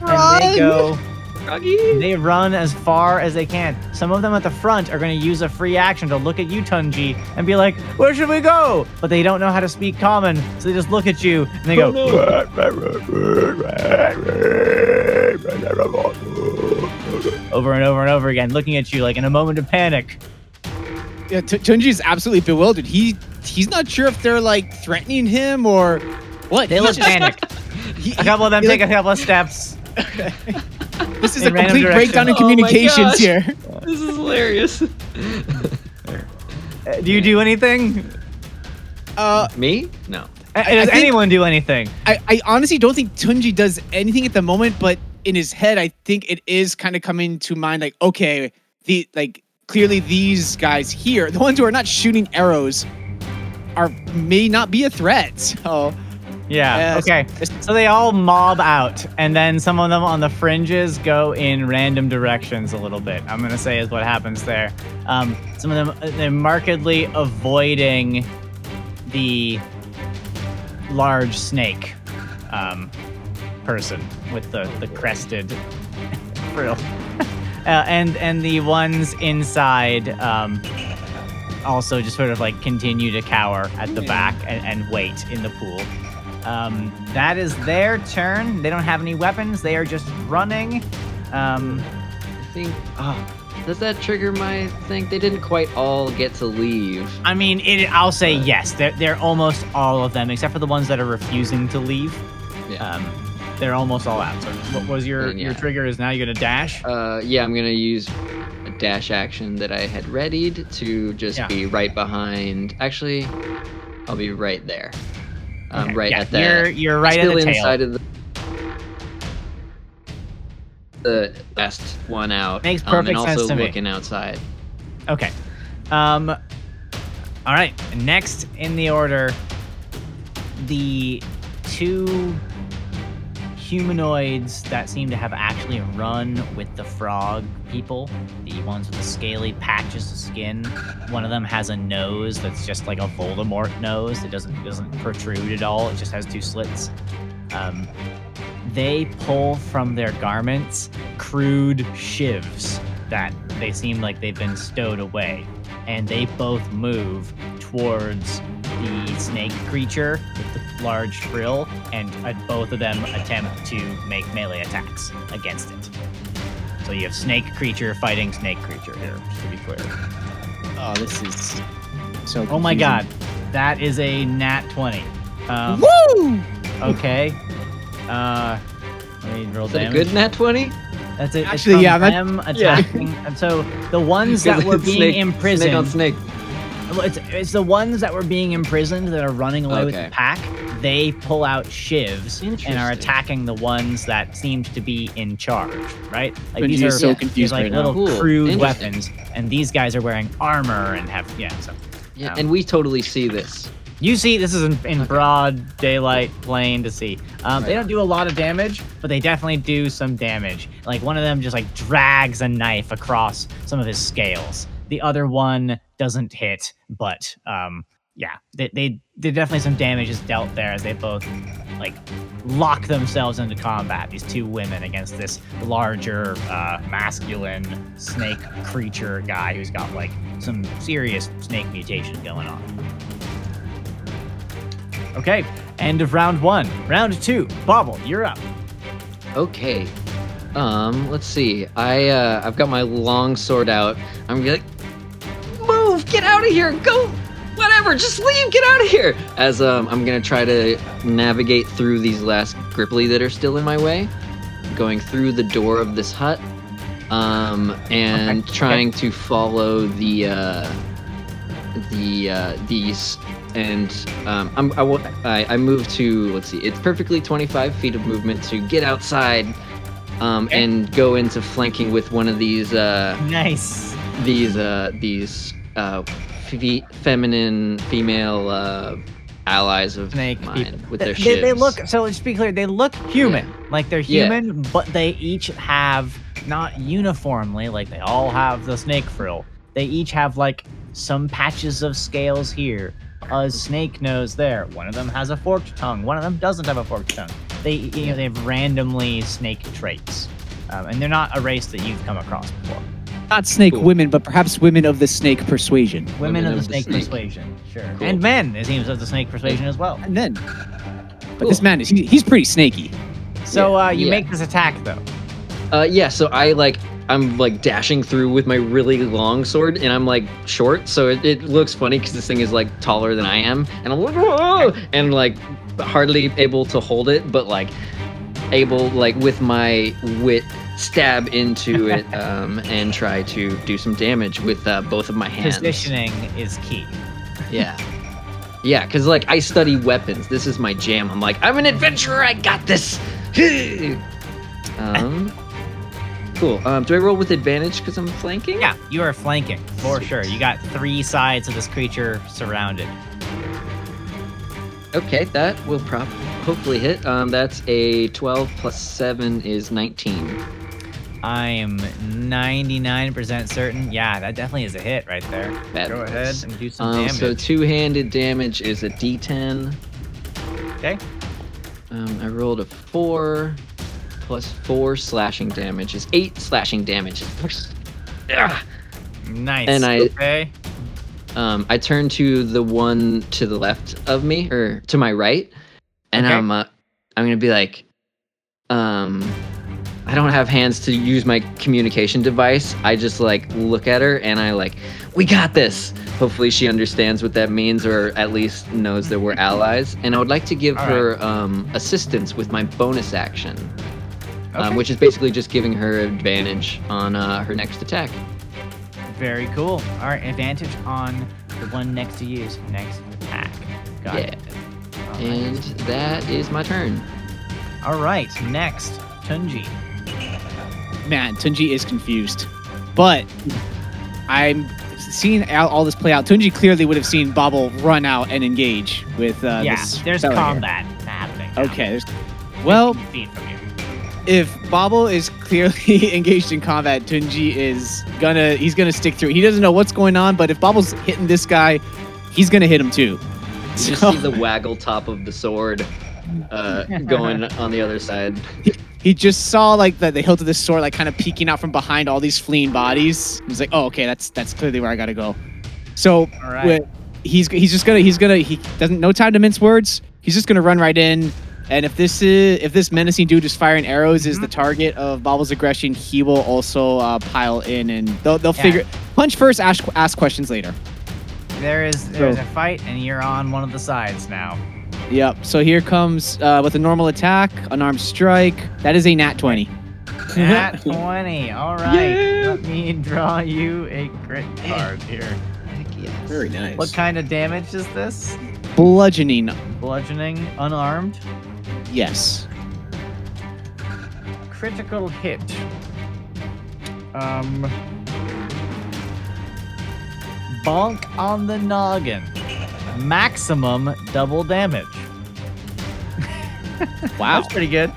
And they go Froggy. they run as far as they can. Some of them at the front are going to use a free action to look at you, Tunji, and be like, "Where should we go?" But they don't know how to speak common, so they just look at you and they go, over and over and over again, looking at you like in a moment of panic. Yeah, T- Tunji's absolutely bewildered. He he's not sure if they're like threatening him or what. They He look just- panicked. [laughs] A couple of them he, take like, a couple of steps. [laughs] This is in a random complete breakdown in direction. Oh my communications gosh. here. This is hilarious. Uh, Do you do anything? Uh, Me? No. Uh, I Does think- anyone do anything? I, I honestly don't think Tunji does anything at the moment, but in his head, I think it is kind of coming to mind like, okay, the like clearly these guys here, the ones who are not shooting arrows, are may not be a threat. So Yeah. Yes. Okay. So they all mob out, and then some of them on the fringes go in random directions a little bit. I'm gonna say is what happens there. Um, some of them uh, they're markedly avoiding the large snake um, person with the the crested [laughs] frill, [laughs] uh, and and the ones inside. Um, also, just sort of like continue to cower at the back and, and wait in the pool. Um, that is their turn. They don't have any weapons. They are just running. Um, I think. Oh, does that trigger my thing? They didn't quite all get to leave. I mean, it, I'll say yes. They're, they're almost all of them, except for the ones that are refusing to leave. Yeah. Um, they're almost all out. So what was your Then, your trigger? Is now you're gonna dash? Uh, yeah, I'm gonna use a dash action that I had readied to just Yeah. be right behind. Actually, I'll be right there. Um, Okay, right yeah, at that. You're you're right at still the tail. inside of the the last one out. Makes um, perfect and sense also to me. looking outside. Okay. Um. All right. Next in the order, the two humanoids that seem to have actually run with the frog people, the ones with the scaly patches of skin. One of them has a nose that's just like a Voldemort nose. It doesn't doesn't protrude at all. It just has two slits. Um, they pull from their garments crude shivs that they seem like they've been stowed away, and they both move towards the snake creature with the large frill, and uh, both of them attempt to make melee attacks against it. So you have snake creature fighting snake creature here, just to be clear. Oh, this is so. Oh my god, that is a nat 20. Um, Woo! okay. Uh, let me roll Is that a damage. good nat twenty? That's it. Actually, it's yeah, from I'm them attacking. And so the [laughs] ones that were being snake, imprisoned, Snake on snake. it's, it's the ones that were being imprisoned that are running away with the pack. They pull out shivs and are attacking the ones that seem to be in charge, right? Like Benji these are so confused these like right little. Cool. crude weapons, and these guys are wearing armor and have yeah. So Yeah, Um, and we totally see this. you see, this is in, in Okay. broad daylight, plain to see. Um, They don't do a lot of damage, but they definitely do some damage. Like one of them just like drags a knife across some of his scales. The other one doesn't hit, but um, yeah, they, they, they definitely some damage is dealt there as they both like lock themselves into combat. These two women against this larger, uh, masculine snake creature guy who's got like some serious snake mutation going on. Okay, end of round one. Round two, Bobble, you're up. Okay. Um, let's see. I uh I've got my long sword out. I'm gonna like move, get out of here, go whatever, just leave, get out of here. As um I'm gonna try to navigate through these last Grippli that are still in my way. Going through the door of this hut. Um and Okay, trying to follow the uh the uh these and um, I'm, I, I, I moved to let's see it's perfectly 25 feet of movement to get outside um, Okay. and go into flanking with one of these uh, Nice. these uh, these uh, fe- feminine female uh, allies of Snake mine people. with They, their they, they look, so let's be clear, they look human. Like they're Yeah. human, but they each have, not uniformly, like they all have the snake frill. They each have like some patches of scales here, a snake nose there. One of them has a forked tongue. One of them doesn't have a forked tongue. They, you know, they have randomly snake traits, um, and they're not a race that you've come across before. Not snake Cool. women, but perhaps women of the snake persuasion. Women, Women of the of the snake, snake. persuasion, sure, Cool. and men. It seems of the snake persuasion as well. And then, but Cool. this man is he, he's pretty snaky. So uh, you Yeah. make this attack though. Uh, yeah, so I like I'm like dashing through with my really long sword, and I'm like short, so it, it looks funny because this thing is like taller than I am, and I'm like whoa, and like hardly able to hold it, but like able like with my wit stab into [laughs] it um, and try to do some damage with uh, both of my hands. Positioning is key. Yeah. Yeah, because like I study weapons. This is my jam. I'm like, I'm an adventurer. I got this. [laughs] um, cool. Um, do I roll with advantage because I'm flanking? Yeah, you are flanking for sure. You got three sides of this creature surrounded. Okay, that will prop hopefully hit. Um, that's a 12 plus seven is 19. I am 99% certain. Yeah, that definitely is a hit right there. Bad Go ahead and do some Um, damage. so two-handed damage is a D10. okay. Um, I rolled a four plus four slashing damage is eight slashing damage. Ugh. Nice. And I- okay. Um, I turn to the one to the left of me, or to my right, and Okay. I'm uh, I'm gonna be like, um, I don't have hands to use my communication device. I just like look at her and I like, we got this. Hopefully she understands what that means or at least knows that we're allies. And I would like to give All her um, assistance with my bonus action, um, which is basically just giving her advantage on uh, her next attack. Very cool. All right, advantage on the one next to you's next attack. Got yeah. it. All right. And that is my turn. All right, next, Tunji. Man, Tunji is confused, but I'm seeing all all this play out. Tunji clearly would have seen Bobble run out and engage with. Uh, yeah, this there's fella here. combat happening. now. Okay. There's, well, 15 feet from you. if Bobble is clearly [laughs] engaged in combat, Tunji is gonna he's gonna stick through. He doesn't know what's going on, but if Bobble's hitting this guy, he's gonna hit him too. You [laughs] just see the waggle top of the sword uh, [laughs] going on the other side. He just saw like the, the hilt of the sword like kind of peeking out from behind all these fleeing bodies. He's like, oh okay, that's that's clearly where I gotta go. So right. wi- he's he's just gonna he's gonna he doesn't no time to mince words. He's just gonna run right in. And if this is if this menacing dude is firing arrows is the target of Bobble's aggression, he will also uh, pile in and they'll they'll Yeah. figure punch first, ask ask questions later. There is there's a fight, and you're on one of the sides now. Yep. So here comes uh, with a normal attack, unarmed strike. That is a nat twenty. Nat [laughs] 20. All right. Let me draw you a crit card here. Heck yes. Very nice. What kind of damage is this? Bludgeoning. Bludgeoning, unarmed, Yes. critical hit. Um. Bonk on the noggin. Maximum double damage. Wow. That's pretty good.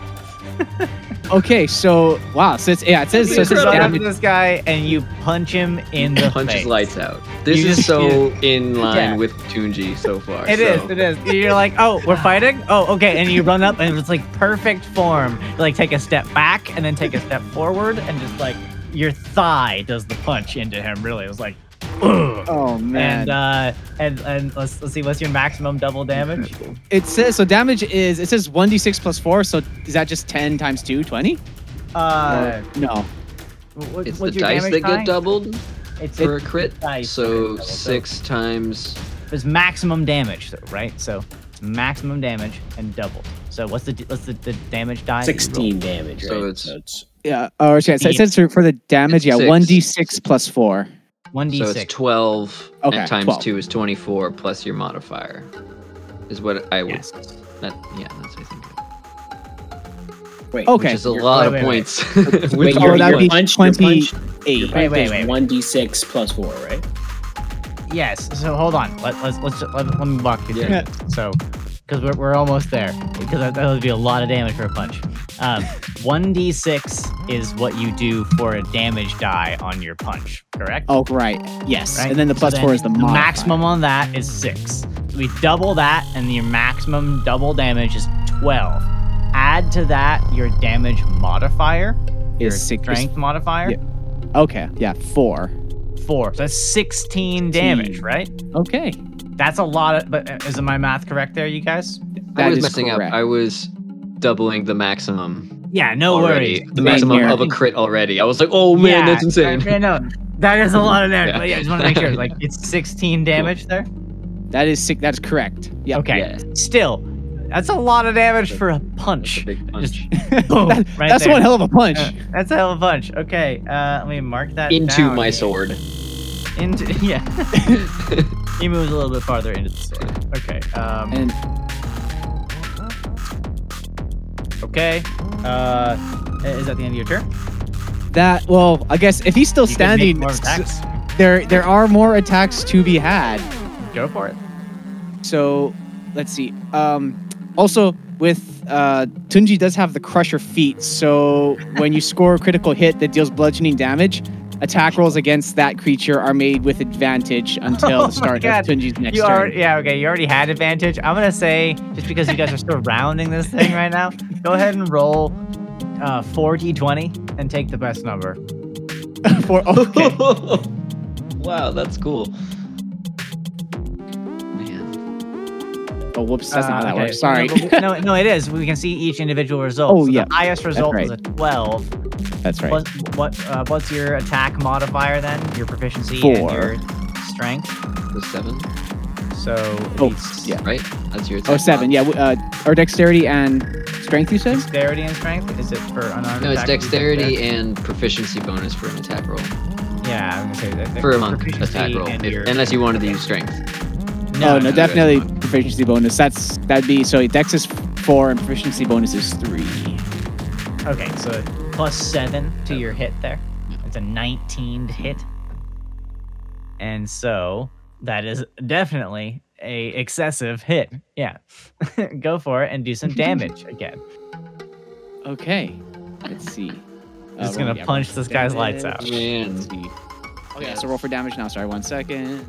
Okay. So wow. So it's yeah. It says so You it says just run up to damage. this guy and you punch him in the Punches face. lights out. This You is just- so in line Yeah. with Tunji so far. It is. so. It is. You're like, oh, we're fighting. Oh, okay. And you run up, and it's like perfect form. You like take a step back, and then take a step forward, and just like your thigh does the punch into him. Really, it was like, ugh. [clears throat] Oh man. And uh, and and let's let's see, what's your maximum double damage? it says so damage is it says one d six plus four. So is that just ten times two? Twenty? Uh, No. what, It's the your dice that die? get doubled It's for a crit. dice So that get doubled. six times. There's maximum damage, though, right? So it's maximum damage and doubled. So what's the what's the, the damage die? that you rolled? 16 damage, right? So it's- Yeah. Or yeah, so it says for, for the damage. Yeah. One d six. six plus four. One d So it's twelve. Okay, And times 12. two is twenty-four plus your modifier. Is what I would. Yes. That, yeah, that's what I think. Wait, Okay. Which is a You're- lot wait, of wait, points. Wait, With Oh, your, your that'd your be punch, your 20 punch, Eight. your Wait, punch wait, wait. 1d6 plus 4, right? Yes. So hold on. Let, let's let's let, let me walk you through. Yeah. So, because we're, we're almost there. Because that, that would be a lot of damage for a punch. Um, one d six is what you do for a damage die on your punch. Correct. Oh right. Yes. Right? And then the So then four is the, modifier. maximum on that is six. So We double that, and your maximum double damage is twelve. Add to that your damage modifier, your is six. strength modifier, Yeah. Okay. Yeah. Four. four. So that's sixteen damage, right? Okay. That's a lot of. But uh, is my math correct there, you guys? I was is messing correct. up. I was doubling the maximum Yeah, no already. worries. The maximum here. of a crit already. I was like, oh man, Yeah, that's insane. I, I know. That is a lot of damage. Yeah. But yeah, I just want to make sure. Like, it's [laughs] 16 damage there. That is sick. That is correct. Yeah. Okay. Yeah. Still, that's a lot of damage for a That's a punch. big punch. Just [laughs] [laughs] boom, That- right that's there. one hell of a punch. Uh, that's a hell of a punch. Okay, uh, let me mark that Into down my here. sword. Into [laughs] yeah. [laughs] he moves a little bit farther into the sword. Okay. Um. and Okay. Uh, is that the end of your turn? that well, I guess if he's still You standing, s- there there are more attacks to be had. Go for it. So let's see. Um, also with uh, Tunji does have the Crusher feat, so when you score a critical hit that deals bludgeoning damage, attack rolls against that creature are made with advantage until [laughs] Oh the start of Tunji's next You turn. already, yeah, okay. You already had advantage. I'm gonna say just because you guys are surrounding this thing right now, [laughs] go ahead and roll uh, 4d20 and take the best number. [laughs] For, okay. wow, that's cool. Man. Oh, whoops, that's Uh, not how that okay. works. Sorry. No, we- no, no, it is. We can see each individual result. Oh, So yeah. The highest result was a 12. That's right. What, what uh, what's your attack modifier then? Your proficiency Four. and your strength. The seven, So Oh, it's yeah. right? That's your. Oh, attack seven. mod. Yeah, w- uh, or dexterity and strength, you said? dexterity and strength. Is it for unarmed? No, it's attack? dexterity and proficiency bonus for an attack roll. Yeah, I'm gonna say that. For a monk proficiency attack roll, and if- your- unless you wanted to use strength. No, no, no, definitely that's proficiency bonus. That's that'd be so dex is four and proficiency bonus is three. Okay, so plus seven to your hit there. It's a 19 hit. And so that is definitely a excessive hit. Yeah. [laughs] Go for it and do some damage [laughs] again. Okay, let's see. Just Uh, gonna punch this for guy's lights out. Man. Let's see. Okay, so roll for damage now. Sorry, one second.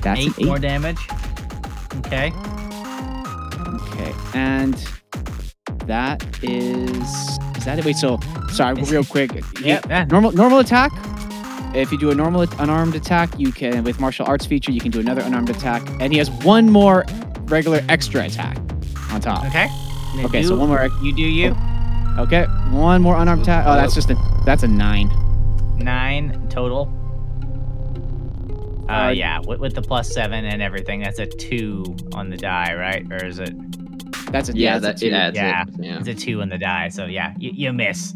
That's eight, eight. more damage. Okay. Okay, and that is is that it? Wait, so sorry, real quick. You- Yep. Yeah. Normal normal attack. If you do a normal unarmed attack, you can with martial arts feature you can do another unarmed attack, and he has one more regular extra attack on top. Okay. Okay, do- so one more. You do you. Okay, one more unarmed attack. Oh, that's just a that's a nine. Nine total. Uh, Uh, yeah, with, with the plus seven and everything, that's a two on the die, right? Or is it? That's a Yeah, that's that a it two. adds Yeah. it. Yeah. It's a two on the die, so yeah, you, you miss.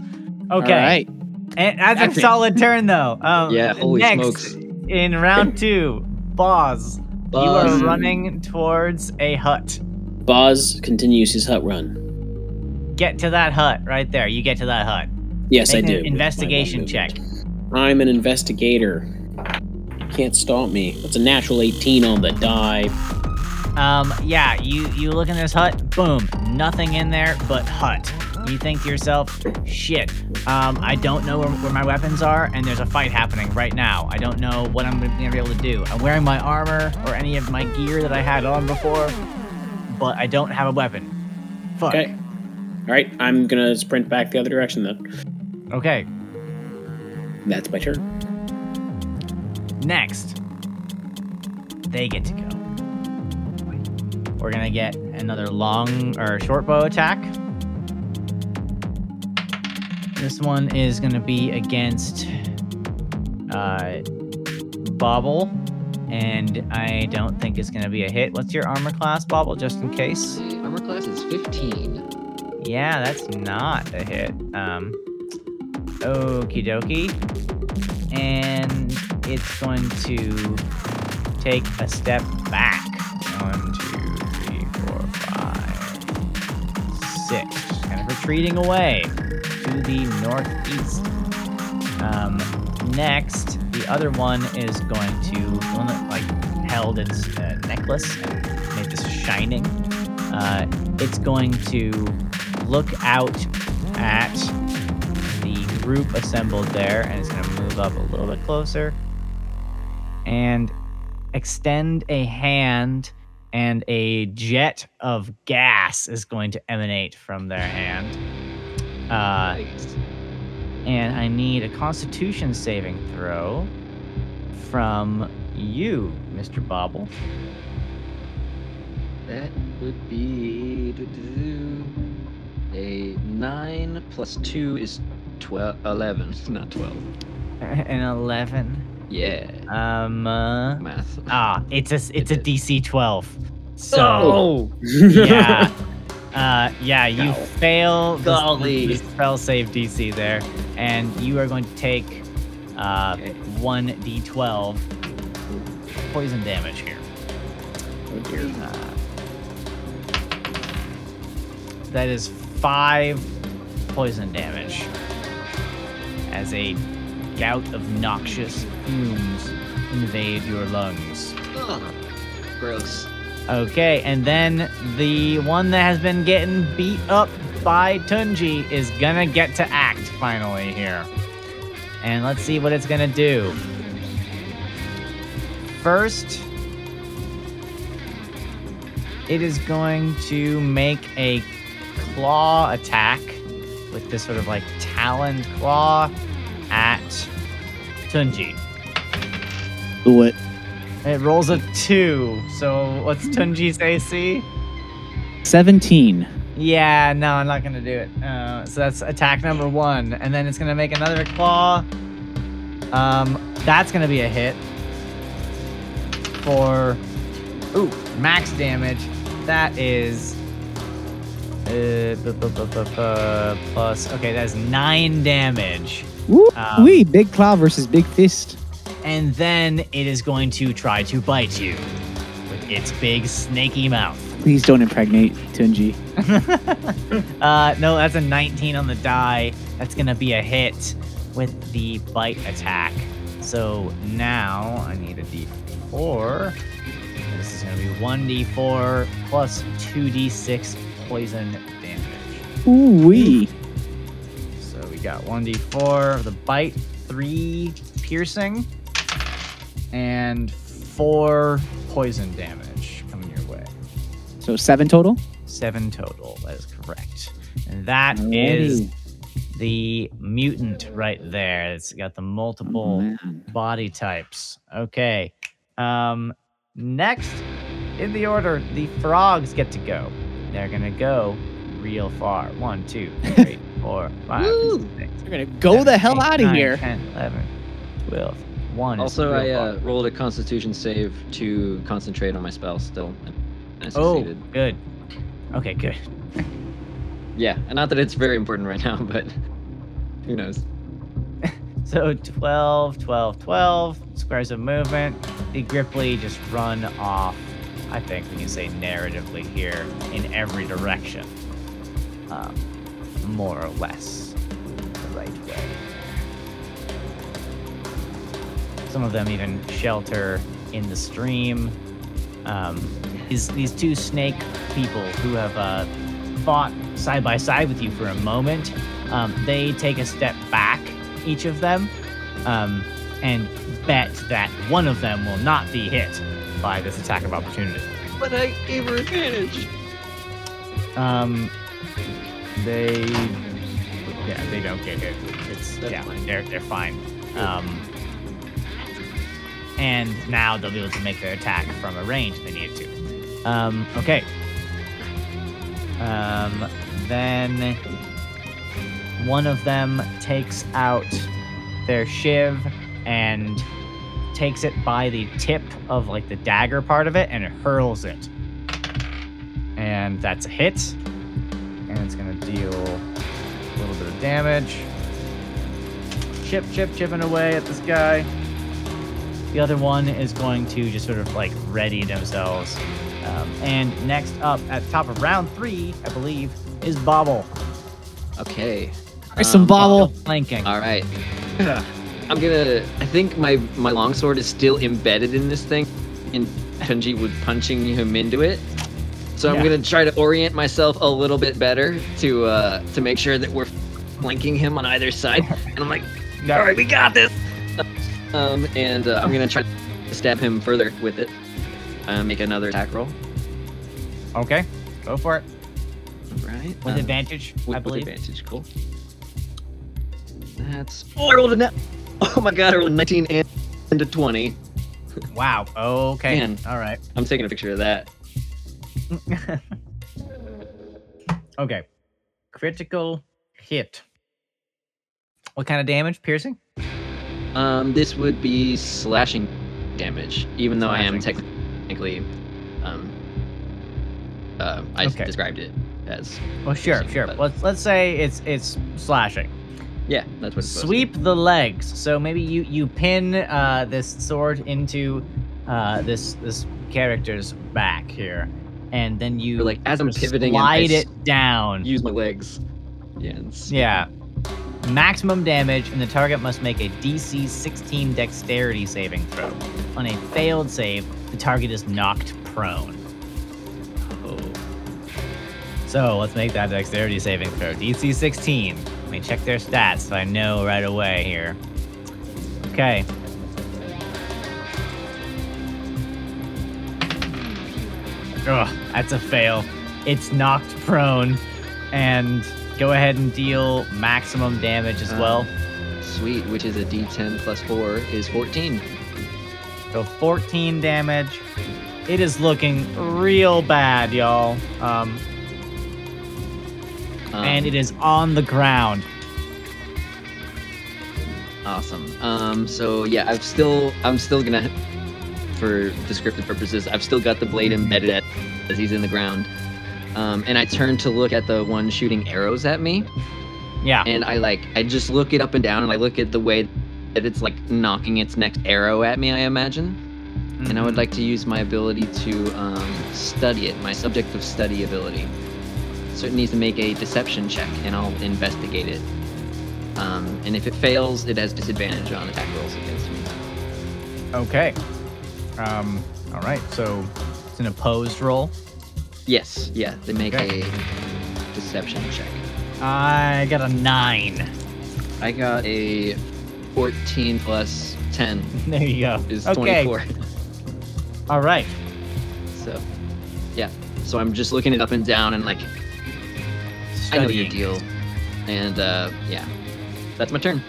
Okay, right. and that's a solid turn though. Um, [laughs] Yeah, holy next, smokes. in round [laughs] two, Boz, you are running towards a hut. Boz continues his hut run. Get to that hut right there. You get to that hut. Yes, Make I do. an with investigation check. I'm an investigator. Can't stop me. It's a natural 18 on the die. Um, yeah, you you look in this hut, boom, nothing in there but hut. You think to yourself, shit, um, I don't know where, where my weapons are, and there's a fight happening right now. I don't know what I'm gonna be able to do. I'm wearing my armor or any of my gear that I had on before, but I don't have a weapon. Fuck. Okay. All right, I'm gonna sprint back the other direction then. Okay, That's my turn. Next, they get to go. We're gonna get another long or short bow attack. This one is gonna be against uh, Bobble, and I don't think it's gonna be a hit. What's your armor class, Bobble, just in case? Armor class is 15. Yeah, that's not a hit. Um, okie dokie. And it's going to take a step back. One, two, three, four, five, six. Kind of retreating away to the northeast. Um, next, the other one is going to, like held its uh, necklace and made this shining. Uh, it's going to look out at the group assembled there and it's going to move up a little bit closer and extend a hand and a jet of gas is going to emanate from their hand. Uh, and i need a constitution saving throw from you mr bobble. That would be a 9 plus 2 is 12, 11, [laughs] not 12. [laughs] an 11 Yeah, um uh, math. [laughs] ah it's a it's a It dc 12 so Oh! yeah. [laughs] Uh, yeah, you Ow. fail the, Golly. the spell save DC there, and you are going to take uh, Okay. 1d12 poison damage here. Oh dear. Uh, that is five poison damage as a gout of noxious fumes invade your lungs. Ugh, gross. Okay, and then the one that has been getting beat up by Tunji is gonna get to act finally here. And let's see what it's gonna do. First, it is going to make a claw attack with this sort of like talon claw at Tunji. Do it. It rolls a two. So what's [laughs] Tunji's AC? 17. Yeah, no, I'm not gonna do it. Uh, so that's attack number one, and then it's gonna make another claw. Um, that's gonna be a hit for ooh max damage. That is uh, plus. Okay, that's nine damage, Woo Um, wee, big claw versus big fist. and then it is going to try to bite you with its big snaky mouth. Please don't impregnate Tunji. [laughs] uh, no, that's a 19 on the die. That's gonna be a hit with the bite attack. So now I need a d4. This is gonna be 1d4 plus 2d6 poison damage. Ooh wee. Got 1d4 of the bite, 3 piercing, and 4 poison damage coming your way. So seven total. Seven total. That is correct. And that is Alrighty. the mutant right there. It's got the Oh, multiple man. body types. Okay. Um next in the order, the frogs get to go. They're gonna go real far. One, two, three, [laughs] four, five, Woo! six, You're gonna go seven, the hell eight, out of nine, here. 10, 11, 12. One Also, I uh, rolled a Constitution save to concentrate on my spell still. and I Oh, succeeded. good. Okay, good. Yeah, and not that it's very important right now, [laughs] but who knows? [laughs] So 12, 12, 12 squares of movement. The Grippli just run off, I think we can say narratively here, in every direction. Um, more or less the right way. Some of them even shelter in the stream. Um, these, these two snake people who have uh, fought side by side with you for a moment, um, they take a step back, each of them, um, and bet that one of them will not be hit by this attack of opportunity. But I gave her advantage. Um, they, yeah, they don't get hit. It's That's yeah, fine. they're they're fine. Um, and now they'll be able to make their attack from a range if they need to. Um, okay. Um, then one of them takes out their shiv and takes it by the tip of like the dagger part of it and it hurls it. And that's a hit. And it's gonna deal a little bit of damage. Chip, chip, chipping away at this guy. The other one is going to just sort of like ready themselves. Um, and next up at the top of round three, I believe, is Bobble. Okay. Alright, some Um, bobble. Flanking. All right. [laughs] I'm gonna. I think my my longsword is still embedded in this thing, and Tunji would punching him into it. So I'm gonna try to orient myself a little bit better to uh to make sure that we're flanking him on either side. [laughs] And I'm like, No. all right, we got this. Um, and uh, I'm gonna try to stab him further with it. Uh, make another attack roll. Okay, go for it. Right. With um, advantage, with, I with believe. advantage. Cool. That's. Oh, I rolled a net. [laughs] Oh my god, I rolled a 19 and and a 20. Wow. Okay. Man. All right. I'm taking a picture of that. [laughs] okay. Critical hit. What kind of damage? Piercing? Um, this would be slashing damage, even though I am technically, um, uh, I Okay. described it as. Well, sure, sure. but- Let's let's say it's it's slashing. Yeah, that's what Sweep the legs. So maybe you you pin uh, this sword into uh, this this character's back here, and then you. Or like as I'm pivoting, slide it down. use my legs. Yeah. Yeah. Maximum damage, and the target must make a DC 16 dexterity saving throw. On a failed save, the target is knocked prone. Oh. So let's make that dexterity saving throw. DC 16. Let me check their stats so I know right away here. Okay. Ugh, that's a fail. It's knocked prone. And go ahead and deal maximum damage as Uh, well. Sweet, which is a D10 plus four is 14. So 14 damage. It is looking real bad, y'all. Um, Um, and it is on the ground. Awesome. Um, so yeah, I've still, I'm still gonna, for descriptive purposes, I've still got the blade embedded at, as he's in the ground. Um, and I turn to look at the one shooting arrows at me, Yeah. and I like, I just look it up and down, and I look at the way that it's like knocking its next arrow at me. I imagine, and I would Mhm. like to use my ability to um, study it, my subject of study ability. So it needs to make a deception check, and I'll investigate it. Um, and if it fails, it has disadvantage on attack rolls against me. Okay. Um. All right. So it's an opposed roll. Yes, yeah, they make Okay. a deception check. I got a nine. I got a 14 plus 10 [laughs] There you go. is okay. 24. All right. so, yeah. So I'm just looking it up and down and like, I know your Studying. deal. And uh, yeah, that's my turn.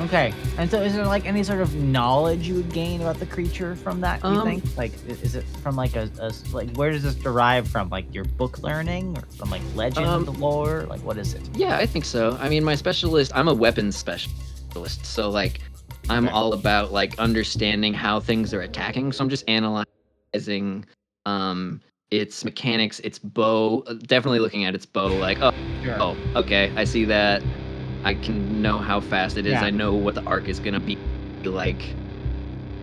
Okay. And so, is there like any sort of knowledge you would gain about the creature from that? You Um, think? Like, is it from like a like where does this derive from? Like your book learning, or from like legend Um, lore? Like, what is it? Yeah, I think so. I mean, my specialist, I'm a weapons specialist, so like, I'm Okay. all about like understanding how things are attacking. So I'm just analyzing um its mechanics, its bow. uh, Definitely looking at its bow, like, oh, oh, okay, I see that. I can know how fast it is. Yeah. I know what the arc is gonna be like.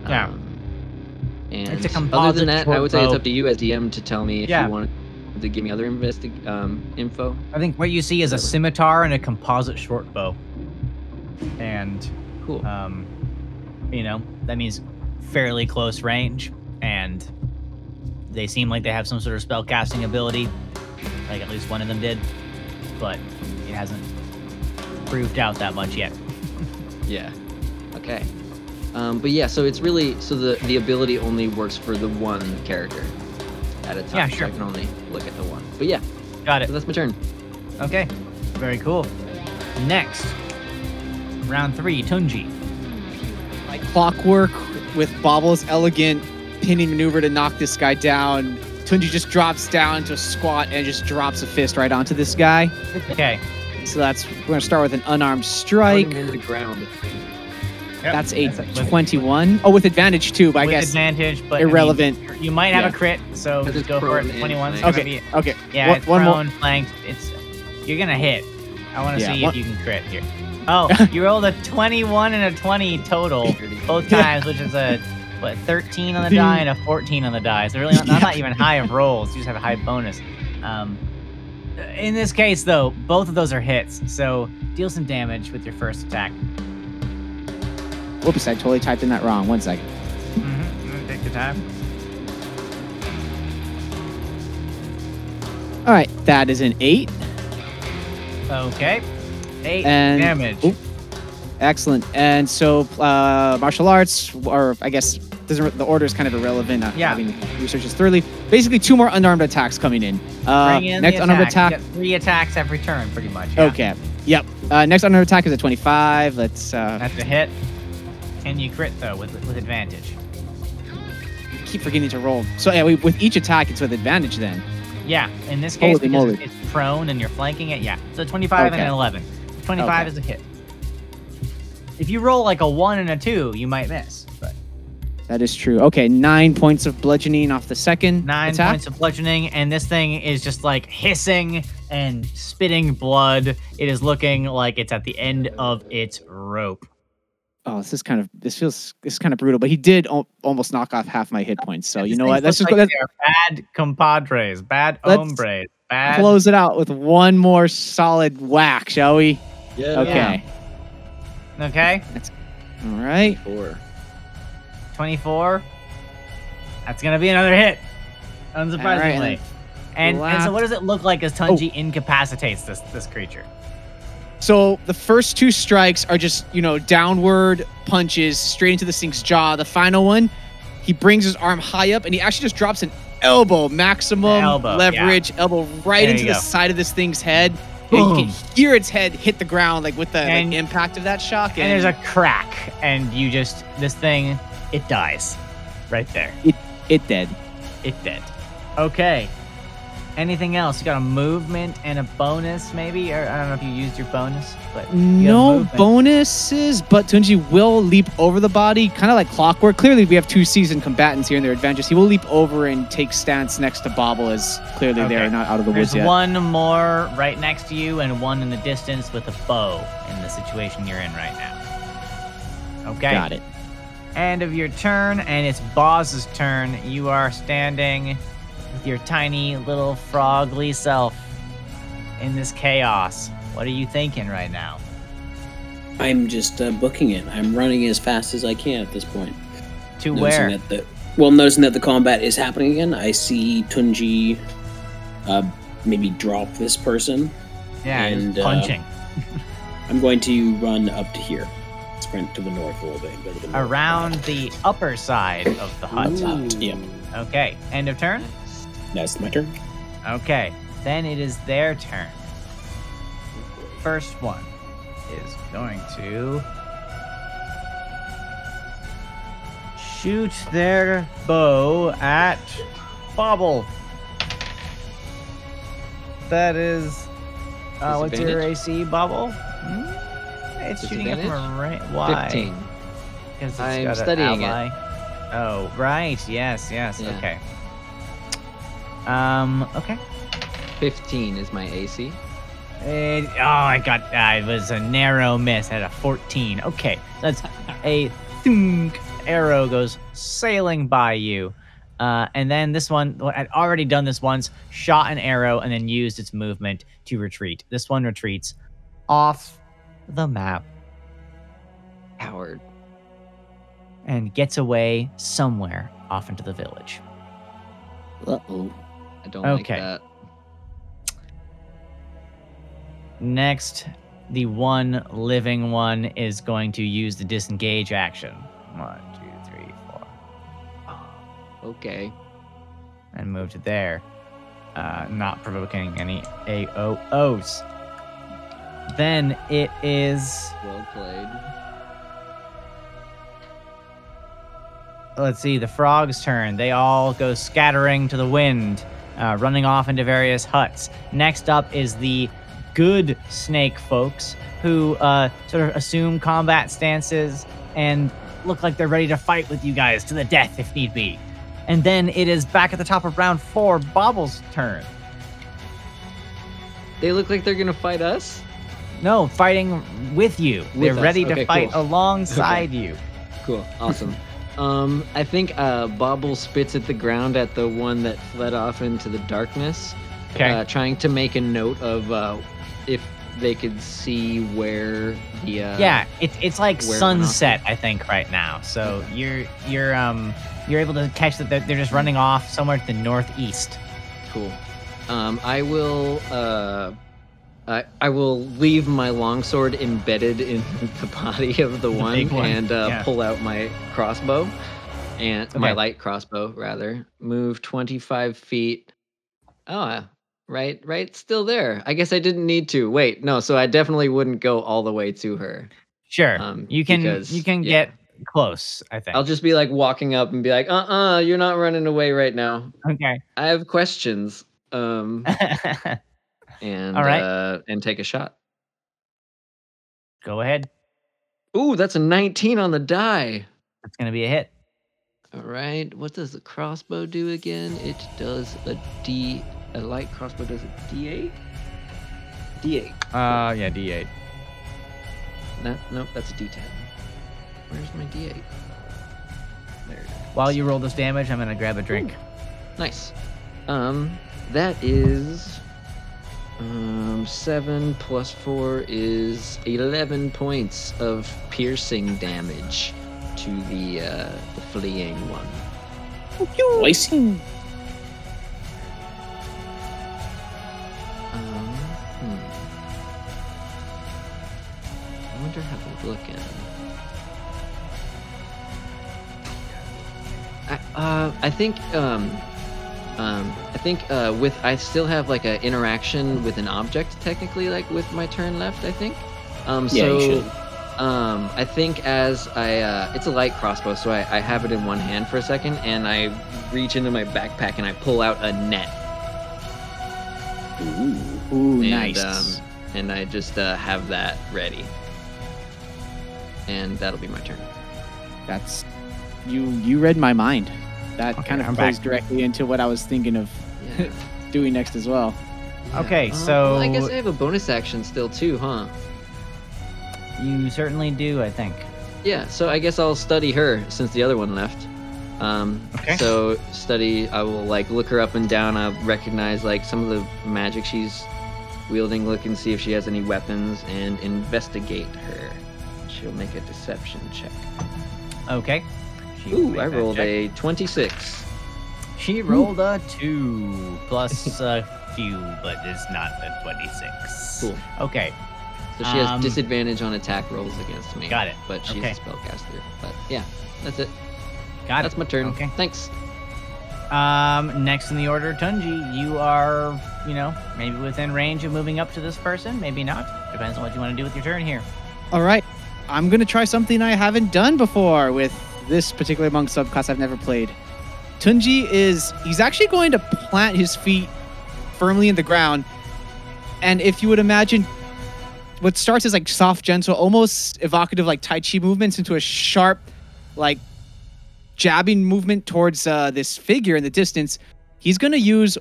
Yeah. Um, and a other than that, I would say it's up to you as DM to tell me if Yeah. you want to give me other investi- um, info. I think what you see is a scimitar and a composite short bow. And Cool. um, you know that means fairly close range, and they seem like they have some sort of spell casting ability. Like at least one of them did, but it hasn't proved out that much yet. Yeah. Okay. Um, but yeah, so it's really so the the ability only works for the one character at a time. Yeah, so sure. I can only look at the one. But yeah, Got it. so that's my turn. Okay. Very cool. Next, round three, Tunji. Like clockwork with Bobble's elegant pinning maneuver to knock this guy down. Tunji just drops down to a squat and just drops a fist right onto this guy. Okay. So that's we're gonna start with an unarmed strike. Put him in the ground. That's a That's with- 21. Oh, with advantage too, but I with guess advantage, but I mean, irrelevant. you might have Yeah. a crit, so just go for it. 21 is Okay. be Okay. Yeah, One- it's one more- prone, flanked. It's you're gonna hit. I want to Yeah, see one- if you can crit here. Oh, [laughs] you rolled a 21 and a 20 total both [laughs] Yeah. times, which is a what 13 on the [laughs] die and a 14 on the die. So really, not, not, Yeah. not even high of rolls. You just have a high bonus. Um, in this case, though, both of those are hits. So deal some damage with your first attack. Whoops, I totally typed in that wrong. One second. Mm-hmm. Take your time. All right, that is an eight. Okay, eight And- damage. Excellent. And so, uh, martial arts, or I guess doesn't the order is kind of irrelevant. Not Yeah. having researched this thoroughly. Basically, two more unarmed attacks coming in. Uh, Bring in next unarmed attack. attack. You get three attacks every turn, pretty much. yeah. Okay. Yep. Uh, next unarmed attack is a 25. Let's uh, That's a hit. Can you crit though with with advantage? keep forgetting to roll. So yeah, we, with each attack, it's with advantage then. Yeah. In this case, Holy because moly. it's prone and you're flanking it, yeah. So 25 and an 11. 25 Okay. is a hit. If you roll like a one and a two, you might miss. But That is true. Okay, nine points of bludgeoning off the second nine attack. points of bludgeoning, and this thing is just like hissing and spitting blood. It is looking like it's at the end of its rope. Oh, this is kind of this feels this is kind of brutal. But he did al- almost knock off half my hit points. So you know what? Let's just like Let's they are bad compadres, bad Let's hombres, bad. close it out with one more solid whack, shall we? Yeah. Okay. Okay, All right. Four. 24. That's gonna be another hit, unsurprisingly. Right, and and, and so, what does it look like as Tunji oh. incapacitates this this creature? So the first two strikes are just, you know, downward punches straight into this thing's jaw. The final one, he brings his arm high up and he actually just drops an elbow, maximum Elbow, yeah. leverage, elbow right There into the side of this thing's head. And you can hear its head hit the ground like with the like, impact of that shock. And there's a crack, and you just this thing, it dies. right there. It it dead. It did. Okay. Anything else? You got a movement and a bonus, maybe? Or I don't know if you used your bonus, but you No bonuses, but Tunji will leap over the body, kind of like clockwork. Clearly, we have two seasoned combatants here in their adventures. He will leap over and take stance next to Bobble, as clearly Okay. they're not out of the There's woods yet. one more right next to you and one in the distance with a bow in the situation you're in right now. Okay. Got it. End of your turn, and it's Boz's turn. You are standing with your tiny little frogly self in this chaos. What are you thinking right now? I'm just uh, booking it. I'm running as fast as I can at this point. To Noticing where? The, well, noticing that the combat is happening again, I see Tunji uh, maybe drop this person. yeah, and, uh, punching. I'm going to run up to here. Sprint to the north a little bit. Go to the north. Around the upper side of the hut. Hut, Yep. Okay. End of turn? That's my turn. Okay. Then it is their turn. First one is going to shoot their bow at Bobble. That is. Uh, what's your AC, Bobble? It's shooting it from a right. Why? 15. Because I'm studying it. Oh, right. Yes, yes. Yeah. Okay. Um, okay. 15 is my AC. It, oh, I got. Uh, it was a narrow miss. I had a 14. Okay, that's a thunk arrow goes sailing by you, uh, and then this one I'd already done this once. Shot an arrow and then used its movement to retreat. This one retreats off the map Howard. and gets away somewhere off into the village. Uh oh. I don't Okay. like that. Next, the one living one is going to use the disengage action. One, two, three, four. Okay. and move to there, uh, not provoking any AOOs. Then it is, Well played. let's see, the frog's turn. They all go scattering to the wind, uh, running off into various huts. Next up is the good snake folks who uh, sort of assume combat stances and look like they're ready to fight with you guys to the death if need be. And then it is back at the top of round four, Bobble's turn. They look like they're gonna fight us. No, fighting with you. They're us. ready to fight cool. alongside you. Cool. Awesome. [laughs] um, I think uh, Bobble spits at the ground at the one that fled off into the darkness. Okay. Uh, trying to make a note of uh, if they could see where the uh, yeah, it's it's like where it went off. sunset, I think, right now. So you're you're um you're able to catch that they're, they're just running off somewhere to the northeast. Cool. Um, I will. Uh, I, I will leave my longsword embedded in the body of the one, one, and uh, yeah. pull out my crossbow, and my light crossbow rather. Move twenty five feet. Oh, uh, right, right, still there. I guess I didn't need to. Wait, no. So I definitely wouldn't go all the way to her. Sure, Um, you can because- you can yeah. get close. I think. I'll just be like walking up and be like, "Uh, uh-uh, you're not running away right now. okay. I have questions." Um, [laughs] and All right. uh, and take a shot. Go ahead. Ooh, that's a 19 on the die. That's gonna be a hit. All right. What does the crossbow do again? It does a D. A light crossbow does a D8. D8. Uh, yeah, D8. No, nope, that's a D10. Where's my D8? There. it is. While you roll this damage, I'm gonna grab a drink. Nice. Um, that is um seven plus four is eleven points of piercing damage to the uh the fleeing one. Slicing. Um, hmm. I wonder how they look in. I, uh, I think, um, um, I think, uh, with, I still have like an interaction with an object technically, like with my turn left, I think. Um, Yeah, you so, should. Um, I think as I, uh, it's a light crossbow, so I, I have it in one hand for a second, and I reach into my backpack and I pull out a net. Ooh. Ooh, and, nice. Um, and I just uh, have that ready. And that'll be my turn. That's you. You read my mind. That Okay, kind of I'm plays back. directly into what I was thinking of Yeah. [laughs] doing next as well. Okay, Uh, so- well, I guess I have a bonus action still too, huh? You certainly do, I think. Yeah, so I guess I'll study her since the other one left. Um, Okay. So study, I will like look her up and down. I'll recognize like some of the magic she's wielding, look and see if she has any weapons, and investigate her. She'll make a deception check. Okay. She Ooh, I rolled check. a twenty-six. She rolled a two plus [laughs] a few, but it's not a twenty-six. Cool. Okay. So she has Um, disadvantage on attack rolls against me. Got it. But she's Okay. a spellcaster. But yeah, that's it. Got that's it. That's my turn. Okay. Thanks. Um, next in the order, Tunji, you are, you know, maybe within range of moving up to this person, maybe not. Depends on what you want to do with your turn here. All right, I'm gonna try something I haven't done before with this particular monk subclass I've never played. Tunji is he's actually going to plant his feet firmly in the ground, and if you would imagine, what starts as like soft, gentle, almost evocative like Tai Chi movements into a sharp, like jabbing movement towards uh, this figure in the distance, he's going to use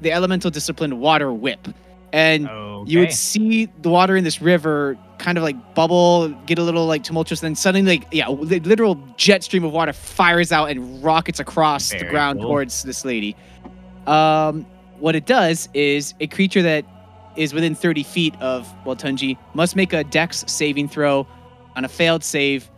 the elemental discipline Water Whip, and Okay. you would see the water in this river kind of like bubble, get a little like tumultuous, then suddenly like yeah, the literal jet stream of water fires out and rockets across the ground cool. towards this lady. Um, what it does is a creature that is within 30 feet of Waltunji must make a dex saving throw. On a failed save,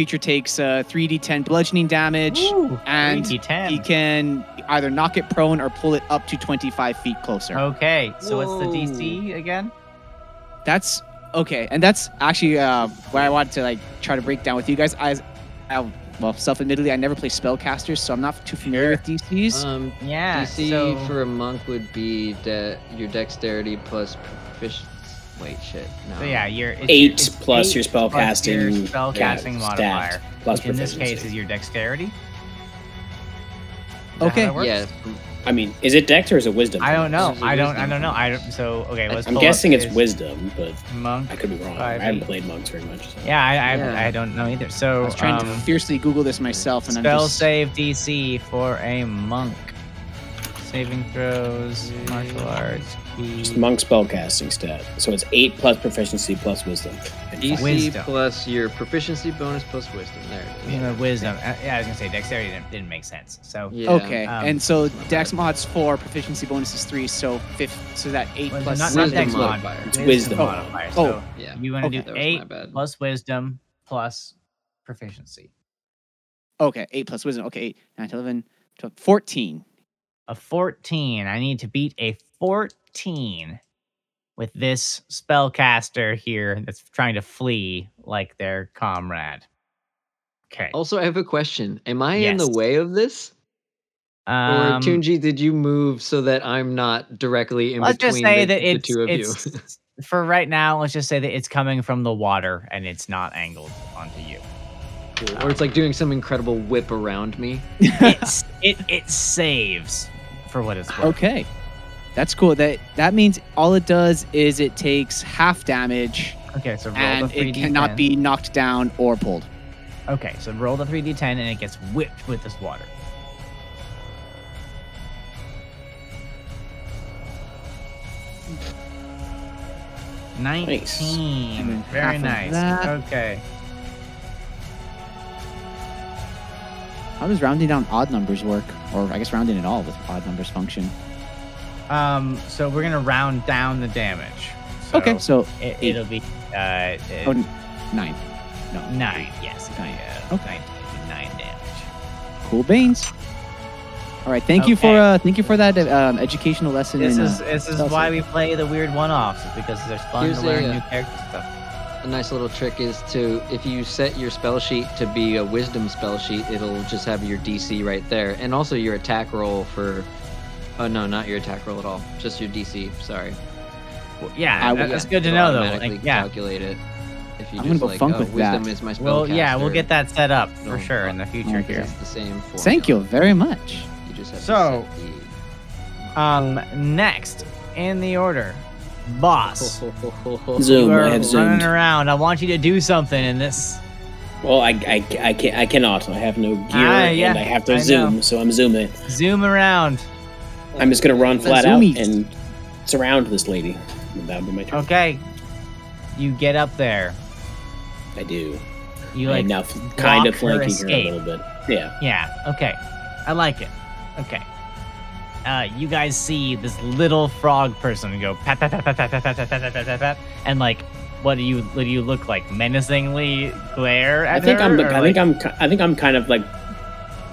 creature takes uh, 3d10 bludgeoning damage. Ooh, and 3d10. He can either knock it prone or pull it up to 25 feet closer. Okay, so what's the DC again? That's okay, and that's actually uh, what I wanted to like try to break down with you guys. I, I well, self-admittedly, I never play spellcasters, so I'm not too familiar with DCs. Um, Yeah. DC so, for a monk would be de- your dexterity plus proficiency. Wait, shit. No. so yeah, you're it's, Eight it's plus eight your spell plus your casting spell ca- casting stat modifier. plus which in this case is your dexterity. Is Okay. that works? Yeah. I mean, is it dex or is it wisdom? I don't know. This is a I don't. I don't know. I don't. So okay, let's. I'm pull guessing up it's wisdom, but Monk. I could be wrong. Five, I haven't played monks very much. So. Yeah, I, I, Yeah. I don't know either. So I was trying to um, fiercely Google this myself, and I'm spell just save DC for a monk. Saving throws, martial arts, key. Just monk spellcasting stat. So it's eight plus proficiency plus wisdom. And DC. Wisdom. plus your proficiency bonus plus wisdom. There it is. You know, wisdom. Uh, yeah, I was gonna say dexterity didn't, didn't make sense. So Yeah. okay. um, and so Dex mods four, proficiency bonus is three, so fifth, so that eight Well, plus not, not wisdom dex modifier. It's wisdom. modifier. Oh. So Yeah. you want to Okay. That do was my eight bad. plus wisdom plus proficiency. Okay, eight plus wisdom. Okay, eight, nine, 11, 12, 14. A 14. I need to beat a 14 with this spellcaster here that's trying to flee like their comrade. Okay. Also, I have a question. Am I in the way of this? or Um, Tunji, did you move so that I'm not directly in let's between just say the, that the two of you? [laughs] for right now. Let's just say that it's coming from the water and it's not angled onto you. Cool. Or it's like doing some incredible whip around me. It's it it saves for what it's worth. Okay. That's cool. That that means all it does is it takes half damage Okay, so roll and the it 3d10. cannot be knocked down or pulled. Okay, so roll the 3d10 and it gets whipped with this water. Nineteen. Then Very nice. Okay. How does rounding down odd numbers work? Or I guess rounding at all with odd numbers function. Um. So we're gonna round down the damage. So okay, so it, eight. it'll be uh oh, uh, nine. No. nine. Yes. Nine. Yeah, Okay. Nine, nine damage. Cool beans. All right, thank you for uh thank you for that um, educational lesson. This in, is uh, this is why save. we play the weird one-offs is because there's fun Here's to learn a, uh, new character stuff. A nice little trick is to, if you set your spell sheet to be a wisdom spell sheet, it'll just have your DC right there. And also your attack roll for. Oh, no, not your attack roll at all. Just your DC. Sorry. Well, yeah, I that- would- that's good to know though. automatically Like, yeah, Calculate it. If you I'm just gonna go like, funk oh, with wisdom that. is my spellcaster. Well, yeah, we'll get that set up for Don't sure in the future Okay. here. It's the same formula. Thank you very much. You just have So- to Um, next in the order, Boz. [laughs] Zoom. you I have running zoomed. around. I want you to do something in this. Well, I, I, I, can, I cannot. I have no gear, Ah, yeah, and I have to I know. zoom, so I'm zooming. Zoom around. I'm just gonna run The flat out and surround this lady. That'll be my turn. Okay. You get up there. I do. You like now kind of block her flanking her a little bit. Yeah. Yeah, okay. I like it. Okay. Uh, you guys see this little frog person go pat pat pat pat pat pat pat pat pat pat pat pat and like what do you what do you look like? Menacingly glare at I think her? I'm. I like- think I'm. I think I'm kind of like,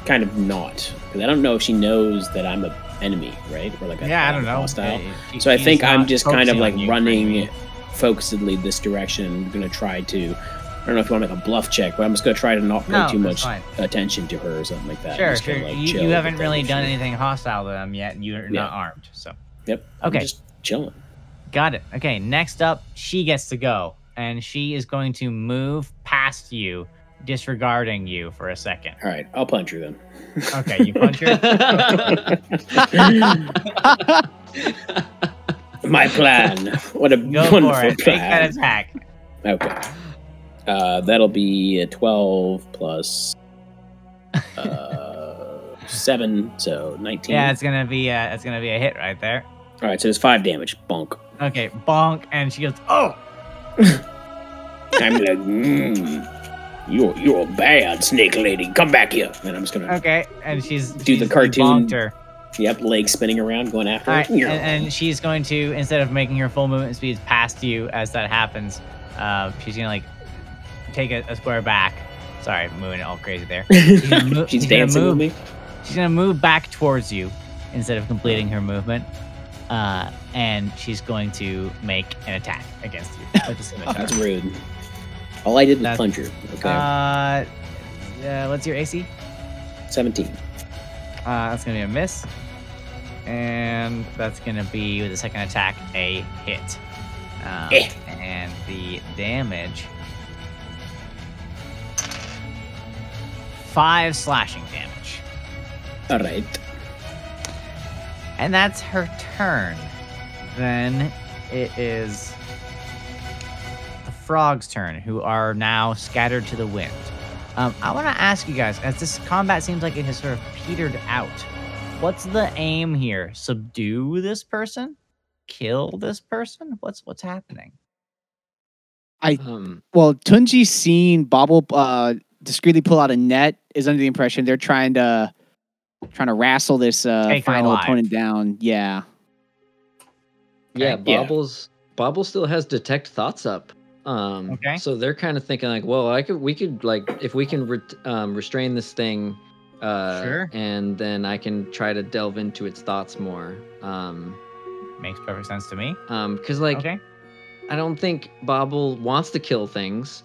kind of not because I don't know if she knows that I'm a enemy, right? Or like a, Yeah, I don't know. Hostile. So I think I'm just kind of like running focusedly this direction. I'm gonna try to. I don't know if you want to make a bluff check, but I'm just gonna try to not pay No, too much fine. attention to her or something like that. Sure, sure. gonna, like, you, you haven't really done anything hostile to them yet, and you're not Yeah. armed. So Yep. I'm Okay. just chilling. Got it. Okay, next up, she gets to go, and she is going to move past you, disregarding you for a second. All right, I'll punch her then. Okay, you punch her. [laughs] My plan. What a Go wonderful for it. Make that plan. attack. Okay. Uh, that'll be a 12 plus uh, 7, so 19. Yeah, it's gonna be uh, it's gonna be a hit right there. All right, so it's 5 damage. Bonk. Okay, bonk, and she goes, "Oh, [laughs] I'm like, mm, you're, you're a bad, snake lady. Come back here. And I'm just going to, okay," and she's Do the cartoon her. yep, leg spinning around, going after right, and, and she's going to instead of making her full movement speed past you as that happens, uh, she's gonna like take a, a square back. Sorry, moving it all crazy there. [laughs] gonna mo- She's she's gonna dancing with move. me. She's gonna move back towards you instead of completing her movement, uh, and she's going to make an attack against you with. [laughs] That's rude. All I did was That's- her. Okay. Uh, uh, what's your AC? 17. Uh, that's gonna be a miss, and that's gonna be with the second attack a hit. Um, Eh. And the damage five slashing damage, All right. and that's her turn. Then it is frog's turn, who are now scattered to the wind. Um, I want to ask you guys, as this combat seems like it has sort of petered out, what's the aim here? Subdue this person? Kill this person? What's what's happening? um, Well, Tunji seen Bobble uh, discreetly pull out a net. Is under the impression they're trying to trying to wrestle this uh, final opponent down. Yeah. yeah, Okay. Yeah. Bobbles. Bobble still has detect thoughts up. Um, Okay. So they're kind of thinking like, well, I could, we could like, if we can re- um, restrain this thing, uh, Sure. and then I can try to delve into its thoughts more. Um, Makes perfect sense to me. um, because like, okay. I don't think Bobble wants to kill things,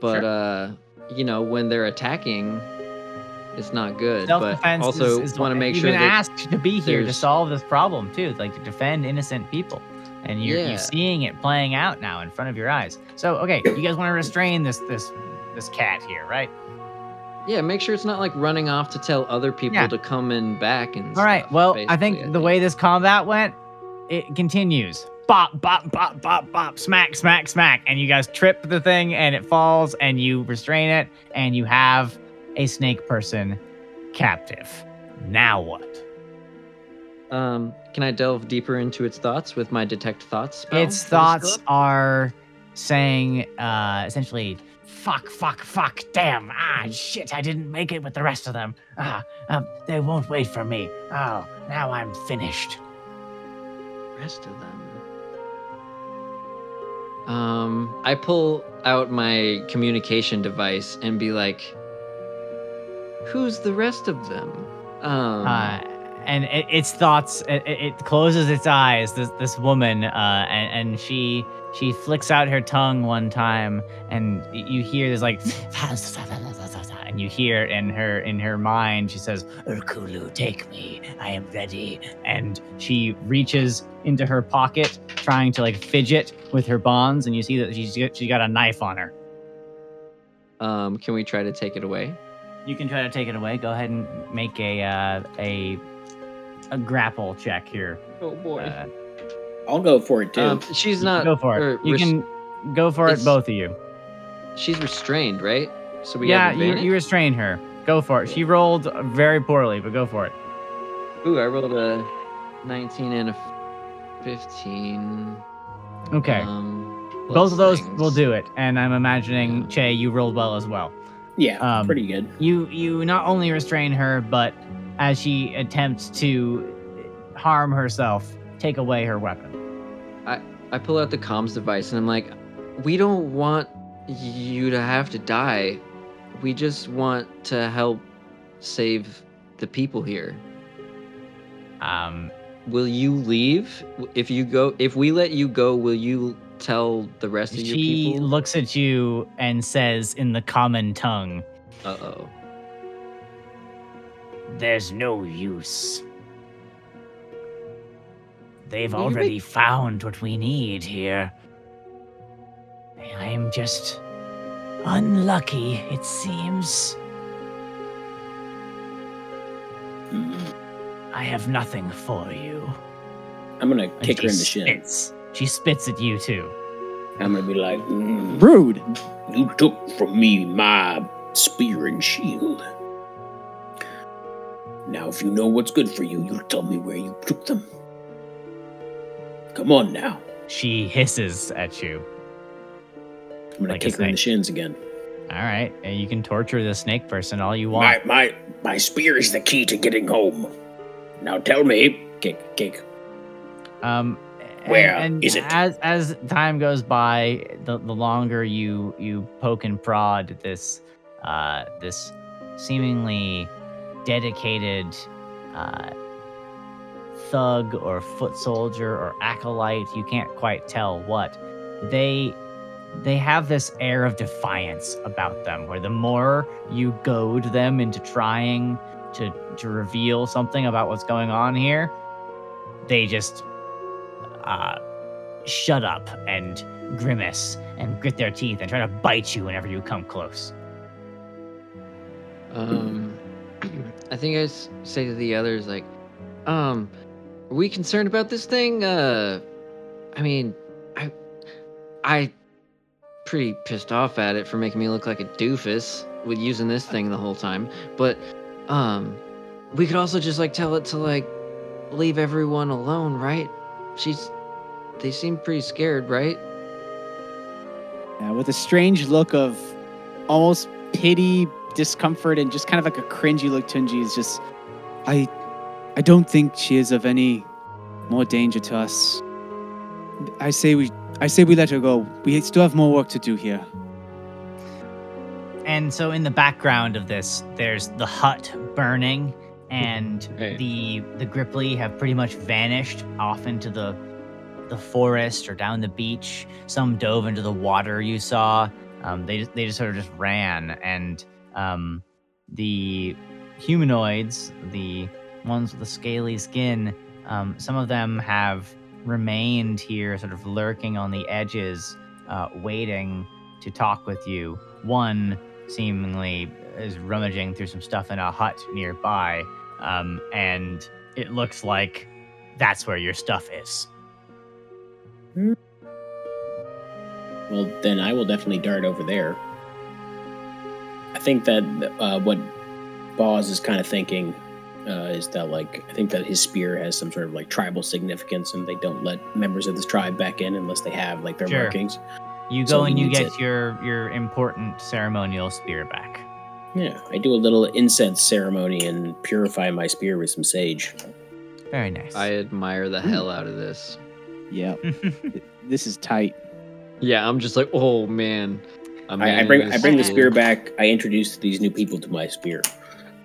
but Sure. uh, you know, when they're attacking, it's not good. Self but defense also want to make sure been that asked to be here to solve this problem too, like to defend innocent people, and you're, Yeah. you're seeing it playing out now in front of your eyes. So okay, you guys want to restrain this this this cat here, right? yeah, make sure it's not like running off to tell other people Yeah. to come in back and. All right. stuff, Well, I basically, think the way this combat went, it continues. Bop, bop, bop, bop, bop, smack, smack, smack, and you guys trip the thing, and it falls, and you restrain it, and you have a snake person captive. Now what? Um, can I delve deeper into its thoughts with my detect thoughts? spell? its thoughts are saying uh essentially fuck fuck fuck damn ah shit i didn't make it with the rest of them ah um, they won't wait for me oh now i'm finished rest of them. Um, I pull out my communication device and be like, "Who's the rest of them?" Um, uh and it, its thoughts it, it closes its eyes this this woman uh and, and she she flicks out her tongue one time and you hear this like [laughs] and you hear in her in her mind she says urkulu take me i am ready and she reaches into her pocket trying to like fidget with her bonds and you see that she's got, she got a knife on her Um, can we try to take it away? you can try to take it away go ahead and make a uh, a a grapple check here Oh boy. Uh, I'll go for it too. um, she's not. go for it or you res- can go for it both of you She's restrained, right? So we yeah you, you restrain her go for it she rolled very poorly but go for it Ooh, I rolled a 19 and a 15. okay Um, both of those things. will do it and i'm imagining Yeah. che you rolled well as well yeah, um, pretty good. you you not only restrain her but as she attempts to harm herself take away her weapon I I pull out the comms device and I'm like, we don't want you to have to die. We just want to help save the people here. um Will you leave? If you go, if we let you go, will you tell the rest of your she people? looks at you and says in the common tongue Uh oh. There's no use they've Will you make- already found what we need here i'm just unlucky it seems i have nothing for you I'm gonna And kick her she in the shin. spits. She spits at you too. I'm gonna be like, "Mm, Rude. You took from me my spear and shield. Now, if you know what's good for you, you'll tell me where you took them. Come on now. She hisses at you. I'm gonna Like kick her in the shins again. All right, and you can torture the snake person all you want. My my my spear is the key to getting home. Now tell me, kick, kick. Um, and- Where and is it? As as time goes by, the, the longer you you poke and prod this uh, this seemingly dedicated uh, thug or foot soldier or acolyte, you can't quite tell what they they have this air of defiance about them where the more you goad them into trying to to reveal something about what's going on here they just uh, shut up and grimace and grit their teeth and try to bite you whenever you come close. Um, [clears throat] I think I say to the others like, um, are we concerned about this thing? Uh, I mean, I, I, pretty pissed off at it for making me look like a doofus with using this thing the whole time. But, um, we could also just like tell it to like leave everyone alone, right? She's, they seem pretty scared, right? Yeah, with a strange look of almost pity, discomfort, and just kind of like a cringy look, Tunji is just, I, I don't think she is of any more danger to us. I say we, I say we let her go. We still have more work to do here. And so in the background of this, there's the hut burning, and Right. the the Grippli have pretty much vanished off into the the forest or down the beach. Some dove into the water you saw. Um, they they just sort of just ran, and um, the humanoids, the ones with the scaly skin, um, some of them have remained here, sort of lurking on the edges, uh, waiting to talk with you. One seemingly is rummaging through some stuff in a hut nearby, um, and it looks like that's where your stuff is. Well, then I will definitely dart over there. I think that uh, what Boz is kind of thinking uh, is that, like, I think that his spear has some sort of like tribal significance, and they don't let members of this tribe back in unless they have like their Sure. markings. You go he and you get it. your your important ceremonial spear back. Yeah, I do a little incense ceremony and purify my spear with some sage. Very nice. I admire the hell out of this. Yeah, [laughs] this is tight. Yeah, I'm just like, oh man. A man I, I bring in I a bring the spear back. I introduce these new people to my spear.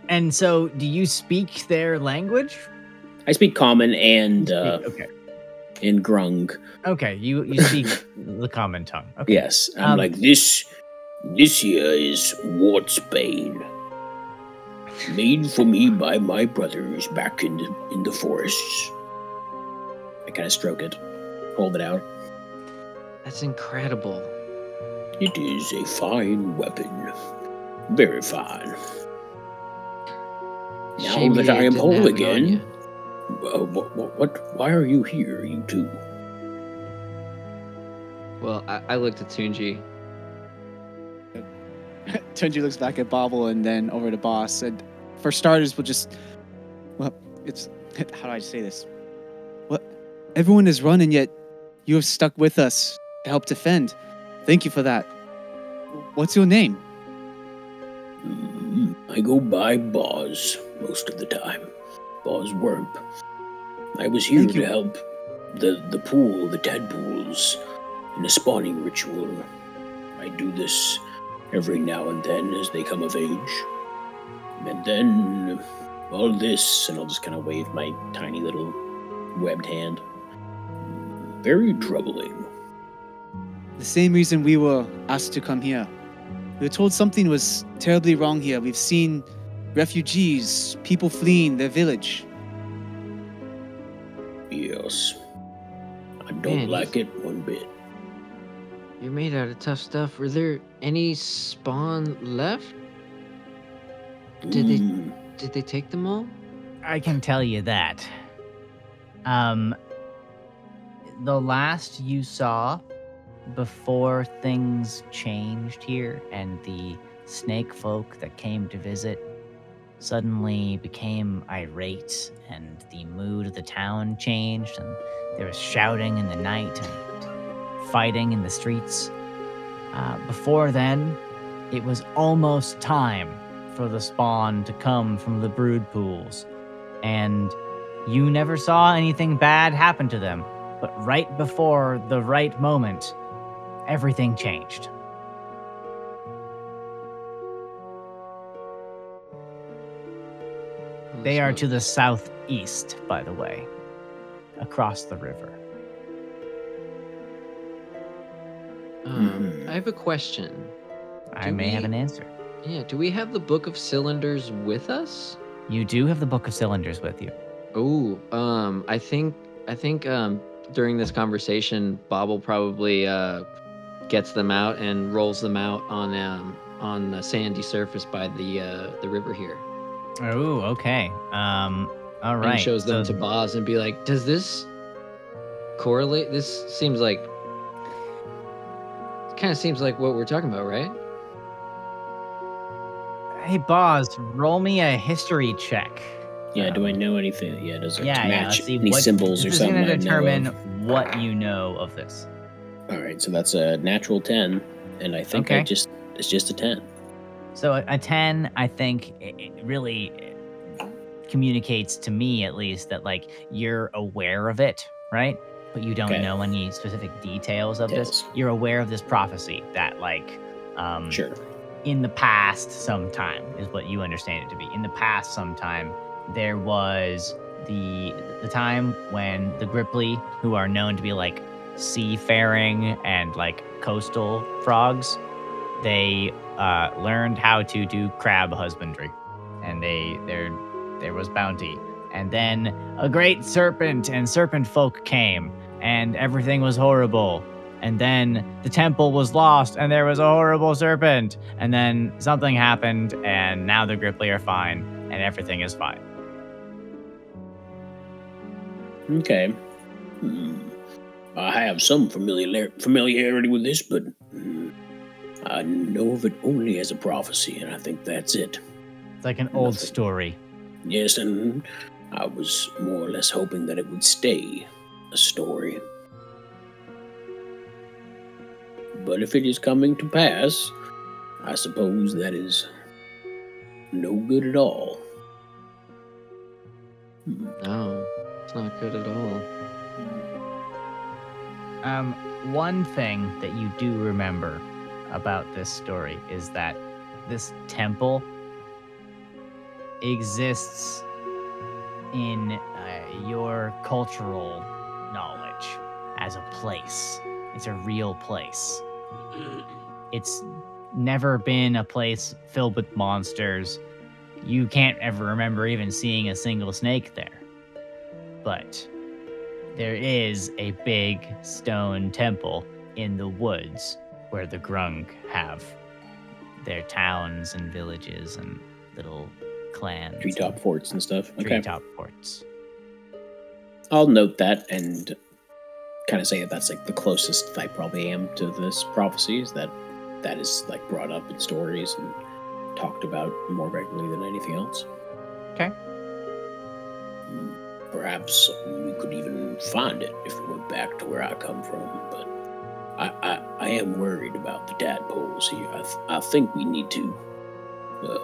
and so, do you speak their language? I speak common and You uh, okay. in grung. Okay. You you speak the common tongue. Okay. Yes, I'm Um, like this. This here is Wartsbane. made for me by my brothers back in the, in the forests. I kind of stroke it, hold it out. That's incredible. It is a fine weapon, very fine. Now Shame that I am didn't whole have it on again, uh, what, what, what? Why are you here, you two? Well, I, I looked at Tunji. [laughs] Tunji looks back at Bobble and then over to Boz. And for starters, we'll just. Well, it's. [laughs] How do I say this? What? Everyone is running, yet you have stuck with us to help defend. Thank you for that. What's your name? Mm, I go by Boz most of the time. Boz Wurmp. I was here Thank to you. help the the pool, the tadpoles, in a spawning ritual. I do this every now and then as they come of age. And then all this, and I'll just kind of wave my tiny little webbed hand. Very troubling. The same reason we were asked to come here. We were told something was terribly wrong here. We've seen refugees, people fleeing their village. Yes. I don't Man, like it one bit. You're made out of tough stuff. Were there any spawn left? Did they- Mm. Did they take them all? I can tell you that. Um, the last you saw before things changed here and the snake folk that came to visit suddenly became irate and the mood of the town changed and there was shouting in the night and fighting in the streets. Uh, before then, it was almost time for the spawn to come from the brood pools. And you never saw anything bad happen to them. But right before the right moment, everything changed. They are to the southeast, by the way, across the river. Um, Mhm. I have a question. I Do may have an answer. Yeah, do we have the Book of Cylinders with us? You do have the Book of Cylinders with you. Oh, um, I think I think um during this conversation, Bob will probably uh gets them out and rolls them out on um on the sandy surface by the uh the river here. Oh, okay. Um, all right. And shows them so- to Boz and be like, "Does this correlate? This seems like kind of seems like what we're talking about, right?" Hey, Boz, roll me a history check. Yeah, do I Um, know anything? Yeah, does it Yeah, yeah. match Let's any what symbols or something? this something? is going to determine what you know of this. All right, so that's a natural ten, and I think I just it's just a ten. So a, a 10, I think, it, it really communicates to me at least that like you're aware of it, right? But you don't Okay. know any specific details of this. You're aware of this prophecy that like um Sure. in the past sometime is what you understand it to be. In the past sometime there was the the time when the Grippli, who are known to be like seafaring and like coastal frogs, they uh, learned how to do crab husbandry, and they there there was bounty, and then a great serpent and serpent folk came, and everything was horrible. And then the temple was lost, and there was a horrible serpent. And then something happened, and now the Grippli are fine, and everything is fine. Okay. Hmm. I have some familiar familiarity with this, but hmm, I know of it only as a prophecy, and I think that's it. It's like an old story. Yes, and I was more or less hoping that it would stay a story. But if it is coming to pass, I suppose that is no good at all. Hmm. No, it's not good at all. Um, one thing that you do remember about this story is that this temple exists in uh, your cultural knowledge as a place. It's a real place. It's never been a place filled with monsters. you can't ever remember even seeing a single snake there. But there is a big stone temple in the woods where the Grung have their towns and villages and little clans. Treetop forts and stuff. Okay. Treetop forts. I'll note that and kind of say that that's like the closest I probably am to this prophecy is that that is like brought up in stories and talked about more regularly than anything else. Okay. Perhaps we could even find it if we went back to where I come from, but I, I, I am worried about the tadpoles here. I, th- I think we need to uh,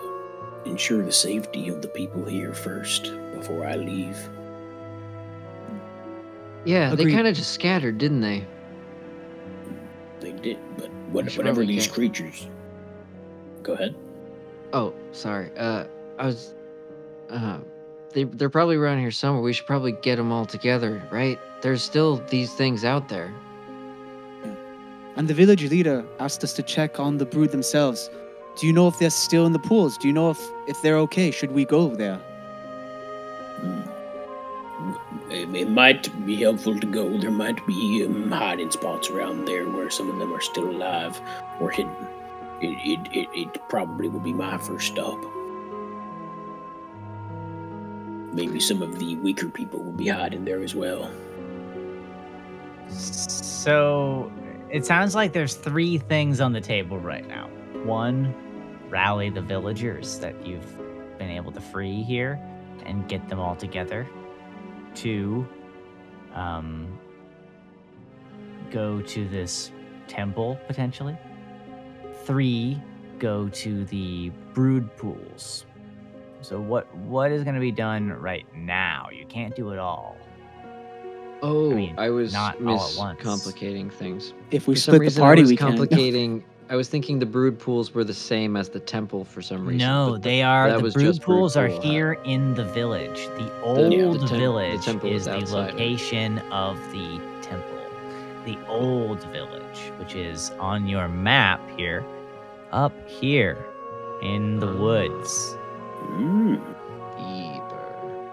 ensure the safety of the people here first before I leave. Yeah, they kind of just scattered, didn't they? They did, but what, whatever probably these get- creatures. Go ahead. Oh, sorry. Uh, I was. Uh, they they're probably around here somewhere. We should probably get them all together, right? There's still these things out there. And the village leader asked us to check on the brood themselves. Do you know if they're still in the pools? Do you know if, if they're okay? Should we go there? It, it might be helpful to go. There might be um, hiding spots around there where some of them are still alive or hidden. It, it, it, it probably will be my first stop. Maybe some of the weaker people will be hiding there as well. So it sounds like there's three things on the table right now. One, rally the villagers that you've been able to free here and get them all together. Two, um, go to this temple potentially. Three, go to the brood pools. So what what is going to be done right now? You can't do it all. Oh, I, mean, was not all at once. miscomplicating things. If we for some split the reason, party, I was we can. [laughs] I was thinking the brood pools were the same as the temple for some reason. No, the- they are. The brood just brood pools are pool, huh? here in the village. The old the tem- the village temple is is the outside of it. location of the temple. The old village, which is on your map here, up here in the Ah. woods. Mm. Eber.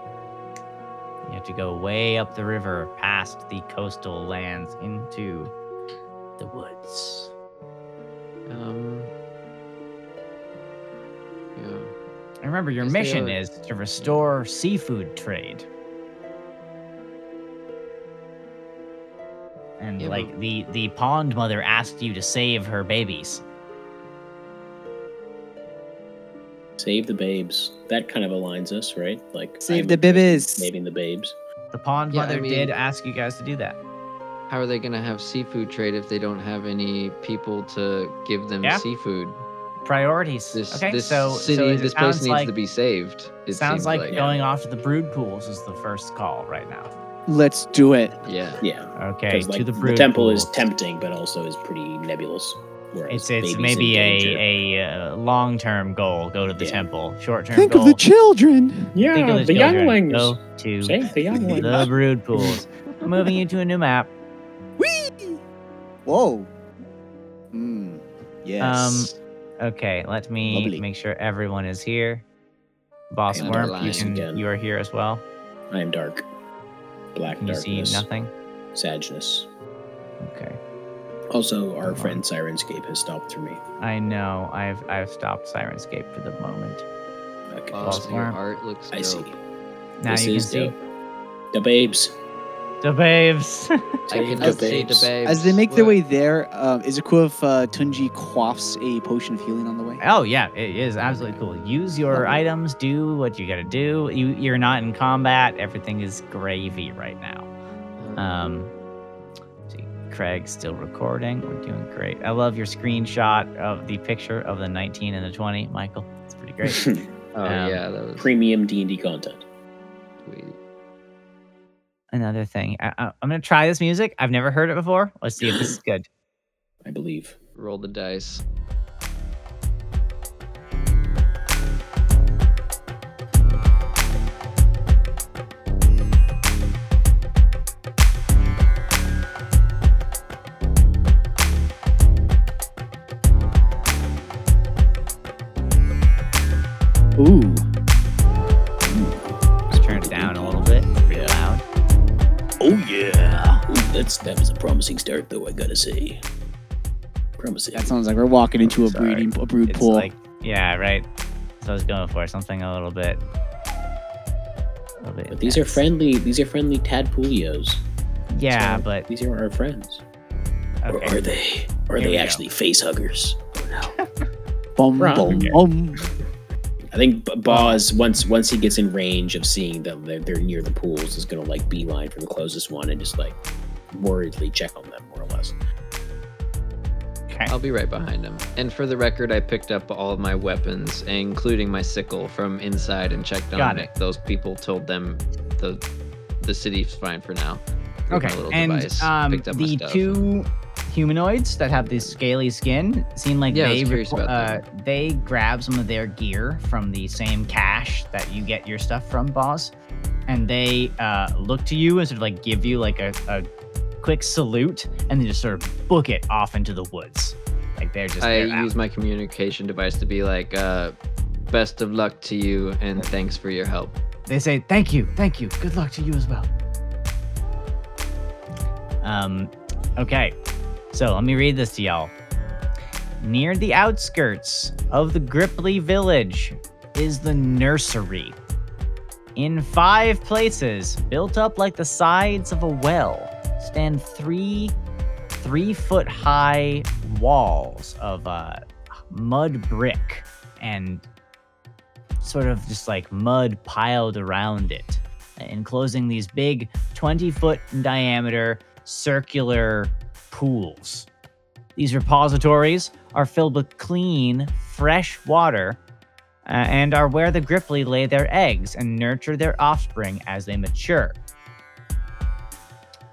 You have to go way up the river, past the coastal lands, into the woods. Um. Yeah. And remember, your mission is to restore seafood trade. And Yeah, like but- the the pond mother asked you to save her babies. Save the babes. That kind of aligns us, right? Like Save I'm the babies. Saving the babes. The pond Yeah, I mother mean- did ask you guys to do that. How are they gonna have seafood trade if they don't have any people to give them Yeah. seafood? Priorities. This okay, this so city, so it this place sounds needs like, to be saved. It sounds seems like, like, going off to the brood pools is the first call right now. Let's do it. yeah. Yeah. Okay, Because to like the the, brood temple is pools. tempting, but also is pretty nebulous. Whereas It's it's maybe a a uh, long term goal. Go to the Yeah. temple. Short term Think goal. of the children. yeah, think of the children. younglings. Go to Save the younglings. the brood pools. Moving you to a new map. [laughs] Whee! Whoa. Hmm. Yes. Okay, let me Lovely. make sure everyone is here. Boz And Worm, you, can, you are here as well. I am dark. Black Can you see darkness. nothing? Sadness. Okay. Also, our Uh-huh. friend Syrinscape has stopped for me. I know. I've I've stopped Syrinscape for the moment. Okay. Wow, Boz your Worm. art looks I dope. see. Now this you can is see. The babes. the babes. [laughs] I can the just see the babes. babes. As they make their way there, um, is it cool if uh, Tunji quaffs a potion of healing on the way? oh yeah, it is absolutely cool. Use your Lovely. items. Do what you gotta do. You you're not in combat. Everything is gravy right now. Um, see, Craig's still recording. We're doing great. I love your screenshot of the picture of the 19 and the 20, Michael. It's pretty great. [laughs] oh um, yeah, that was Premium D&D content. sweet. Another thing, I, I, I'm gonna try this music. I've never heard it before. Let's see if this is good. I believe. Roll the dice. Promising start, though. I gotta say, promising. That sounds like we're walking into a Sorry. breeding a brood It's pool. like, yeah, right. So I was going for something a little bit. A little bit but these are friendly. These are friendly tadpoolios. Yeah, So but these are our friends. Or are they? Are Here we they go. actually face huggers? Oh no. [laughs] Bum, Wrong. bum, bum. I think B- Boz once once he gets in range of seeing them, they're, they're near the pools, is gonna like beeline for the closest one and just like worriedly check on them more or less. Okay. I'll be right behind him. And for the record, I picked up all of my weapons, including my sickle, from inside and checked on Got it. it. Those people told them the the city's fine for now. With Okay, my little and device, um, picked up my the stuff. two humanoids that have this scaly skin seem like Yeah, I was they curious reco- about uh, they grab some of their gear from the same cache that you get your stuff from, Boz, and they uh, look to you and sort of like give you like a, a quick salute, and then just sort of book it off into the woods. Like they're just I they're use my communication device to be like, uh, "Best of luck to you, and thanks for your help." They say, "Thank you, thank you. Good luck to you as well." Um, okay. So let me read this to y'all. Near the outskirts of the Grippli village is the nursery. In five places, built up like the sides of a well, stand three three foot high walls of uh, mud brick and sort of just like mud piled around it, enclosing these big 20 foot in diameter circular pools. These repositories are filled with clean, fresh water uh, and are where the Grippli lay their eggs and nurture their offspring as they mature.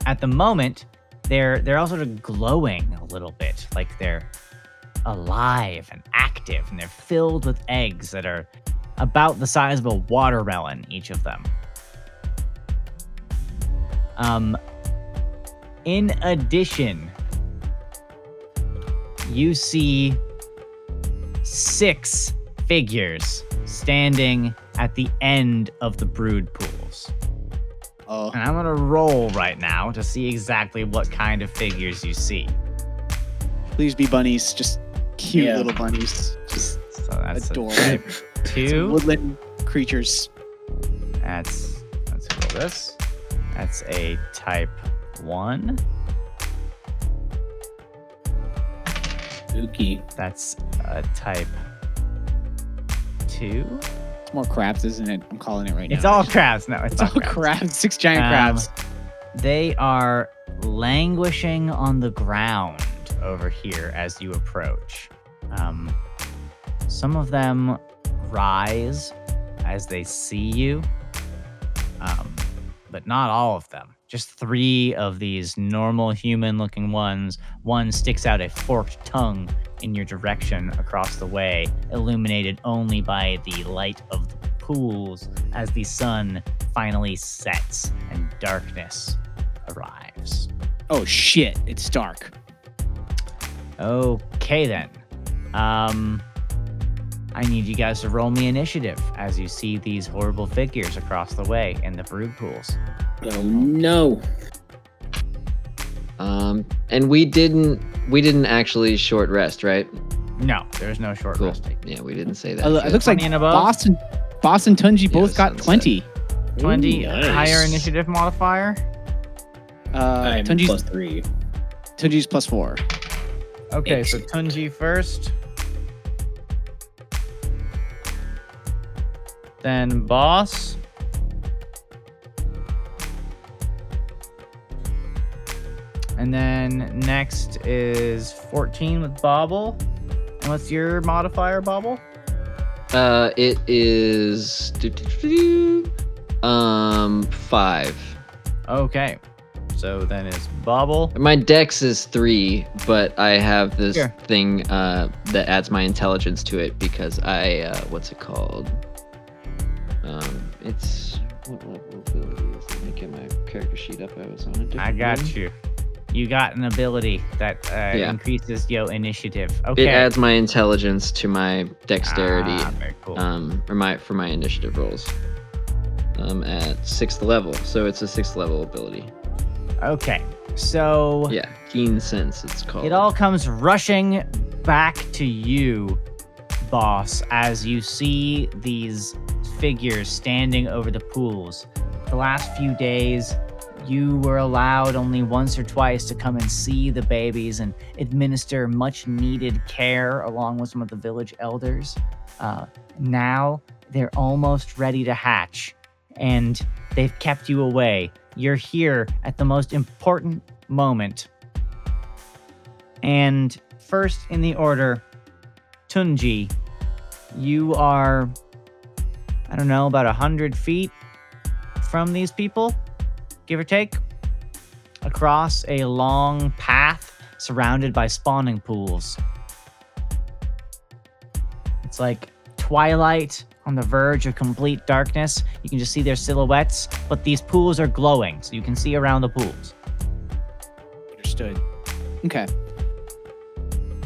At the moment, they're they're all sort of glowing a little bit, like they're alive and active, and they're filled with eggs that are about the size of a watermelon, each of them. Um, in addition, you see six figures standing at the end of the brood pools. Oh, And I'm gonna roll right now to see exactly what kind of figures you see. please be bunnies. Just cute Yeah. little bunnies. Just So that's adorable. a type [laughs] Some two. woodland creatures. That's let's roll this. That's a type one. Spooky. That's a type two. It's more crabs, isn't it? I'm calling it right It's now. It's all crabs. No, it's, It's not all crabs. crabs. Six giant Um, crabs. They are languishing on the ground over here as you approach. Um, some of them rise as they see you, um, but not all of them. Just three of these normal human looking ones. One sticks out a forked tongue in your direction across the way, illuminated only by the light of the pools as the sun finally sets and darkness arrives. Oh shit! It's dark. Okay then. Um I need you guys to roll me initiative as you see these horrible figures across the way in the brood pools. Oh no. Um, and we didn't we didn't actually short rest, right? No, there's no short Cool. resting. Yeah, we didn't say that. Uh, it looks like 20 Boston above? Boz and Tunji Yeah, both got sunset. twenty. 20 Ooh, nice. higher initiative modifier. Uh, I'm Tunji's plus three. Tunji's plus four. Okay, so Excellent. Tunji first. Then Boz. And then next is 14 with Bobble. And what's your modifier, Bobble? Uh, it is um five. Okay. So then it's Bobble. My dex is three, but I have this Here. thing uh, that adds my intelligence to it because I uh, what's it called? Um, it's what level ability is it? Let me get my character sheet up. I was on a different. I got one. you. You got an ability that uh, Yeah. increases your initiative. Okay. It adds my intelligence to my dexterity. Ah, very cool. um, or my for my initiative rolls. Um, at sixth level, so it's a sixth level ability. Okay, so Yeah, keen sense. It's called. it all comes rushing back to you, Boz, as you see these figures standing over the pools. The last few days, you were allowed only once or twice to come and see the babies and administer much needed care along with some of the village elders. Uh, now they're almost ready to hatch, and they've kept you away. You're here at the most important moment. And first in the order, Tunji, you are, I don't know, about a hundred feet from these people, give or take, across a long path surrounded by spawning pools. It's like twilight on the verge of complete darkness. You can just see their silhouettes, but these pools are glowing, so you can see around the pools. Understood. Okay.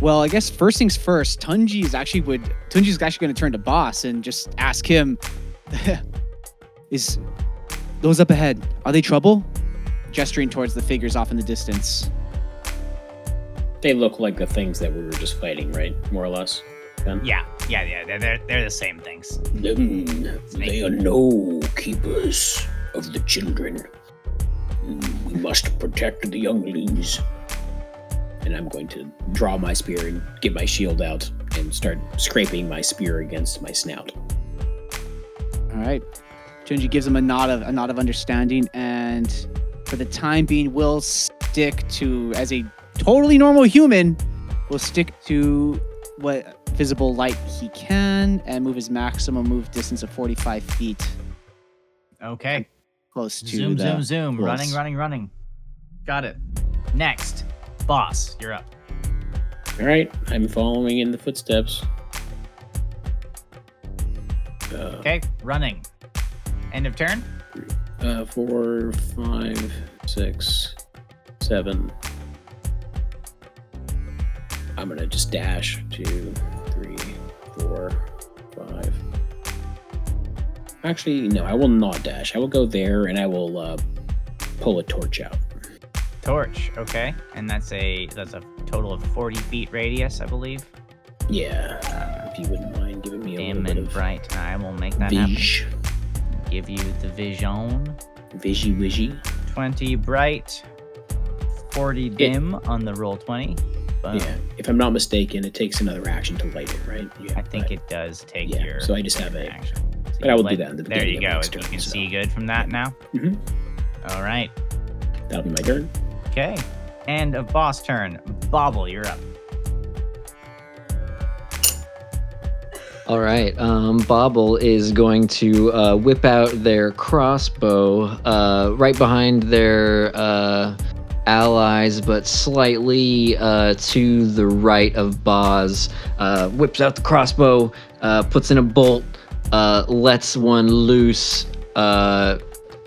Well, I guess first things first. Tunji is actually would Tunji is actually going to turn to Boz and just ask him, [laughs] "Is those up ahead? Are they trouble?" Gesturing towards the figures off in the distance. They look like the things that we were just fighting, right? More or less. Ben? Yeah, yeah, yeah. They're they're, they're the same things. Them, they are no keepers of the children. Mm, We must protect the younglings. And I'm going to draw my spear and get my shield out and start scraping my spear against my snout. All right. Tunji gives him a nod of a nod of understanding, and for the time being, will stick to as a totally normal human. Will stick to what visible light he can and move his maximum move distance of 45 feet Okay. close to Zoom, the zoom, zoom. pools. Running, running, running. Got it. Next, Boz, you're up. All right, I'm following in the footsteps. Uh, Okay, running. End of turn. uh, four, five, six, seven. I'm gonna just dash two, three, four, five. Actually, no, I will not dash. I will go there and I will uh, pull a torch out. Torch. Okay, and that's a that's a total of 40 feet radius, I believe. Yeah, if you wouldn't mind giving me a Dim little bit and of bright. I will make that happen. Give you the vision. vishy wishy. 20 bright, 40 dim on the roll 20. Boom. Yeah, if I'm not mistaken, it takes another action to light it, right? Yeah, I think it does take Yeah, your. so I just have a- action. So but I will do that in the There you go. next You can so- see good from that now. Mhm. All right. That'll be my turn. Okay. And a Boz turn. Bobble, you're up. All right. Um, Bobble is going to uh, whip out their crossbow uh, right behind their uh, allies, but slightly uh, to the right of Boz. Uh, whips out the crossbow, uh, puts in a bolt, uh, lets one loose. Uh,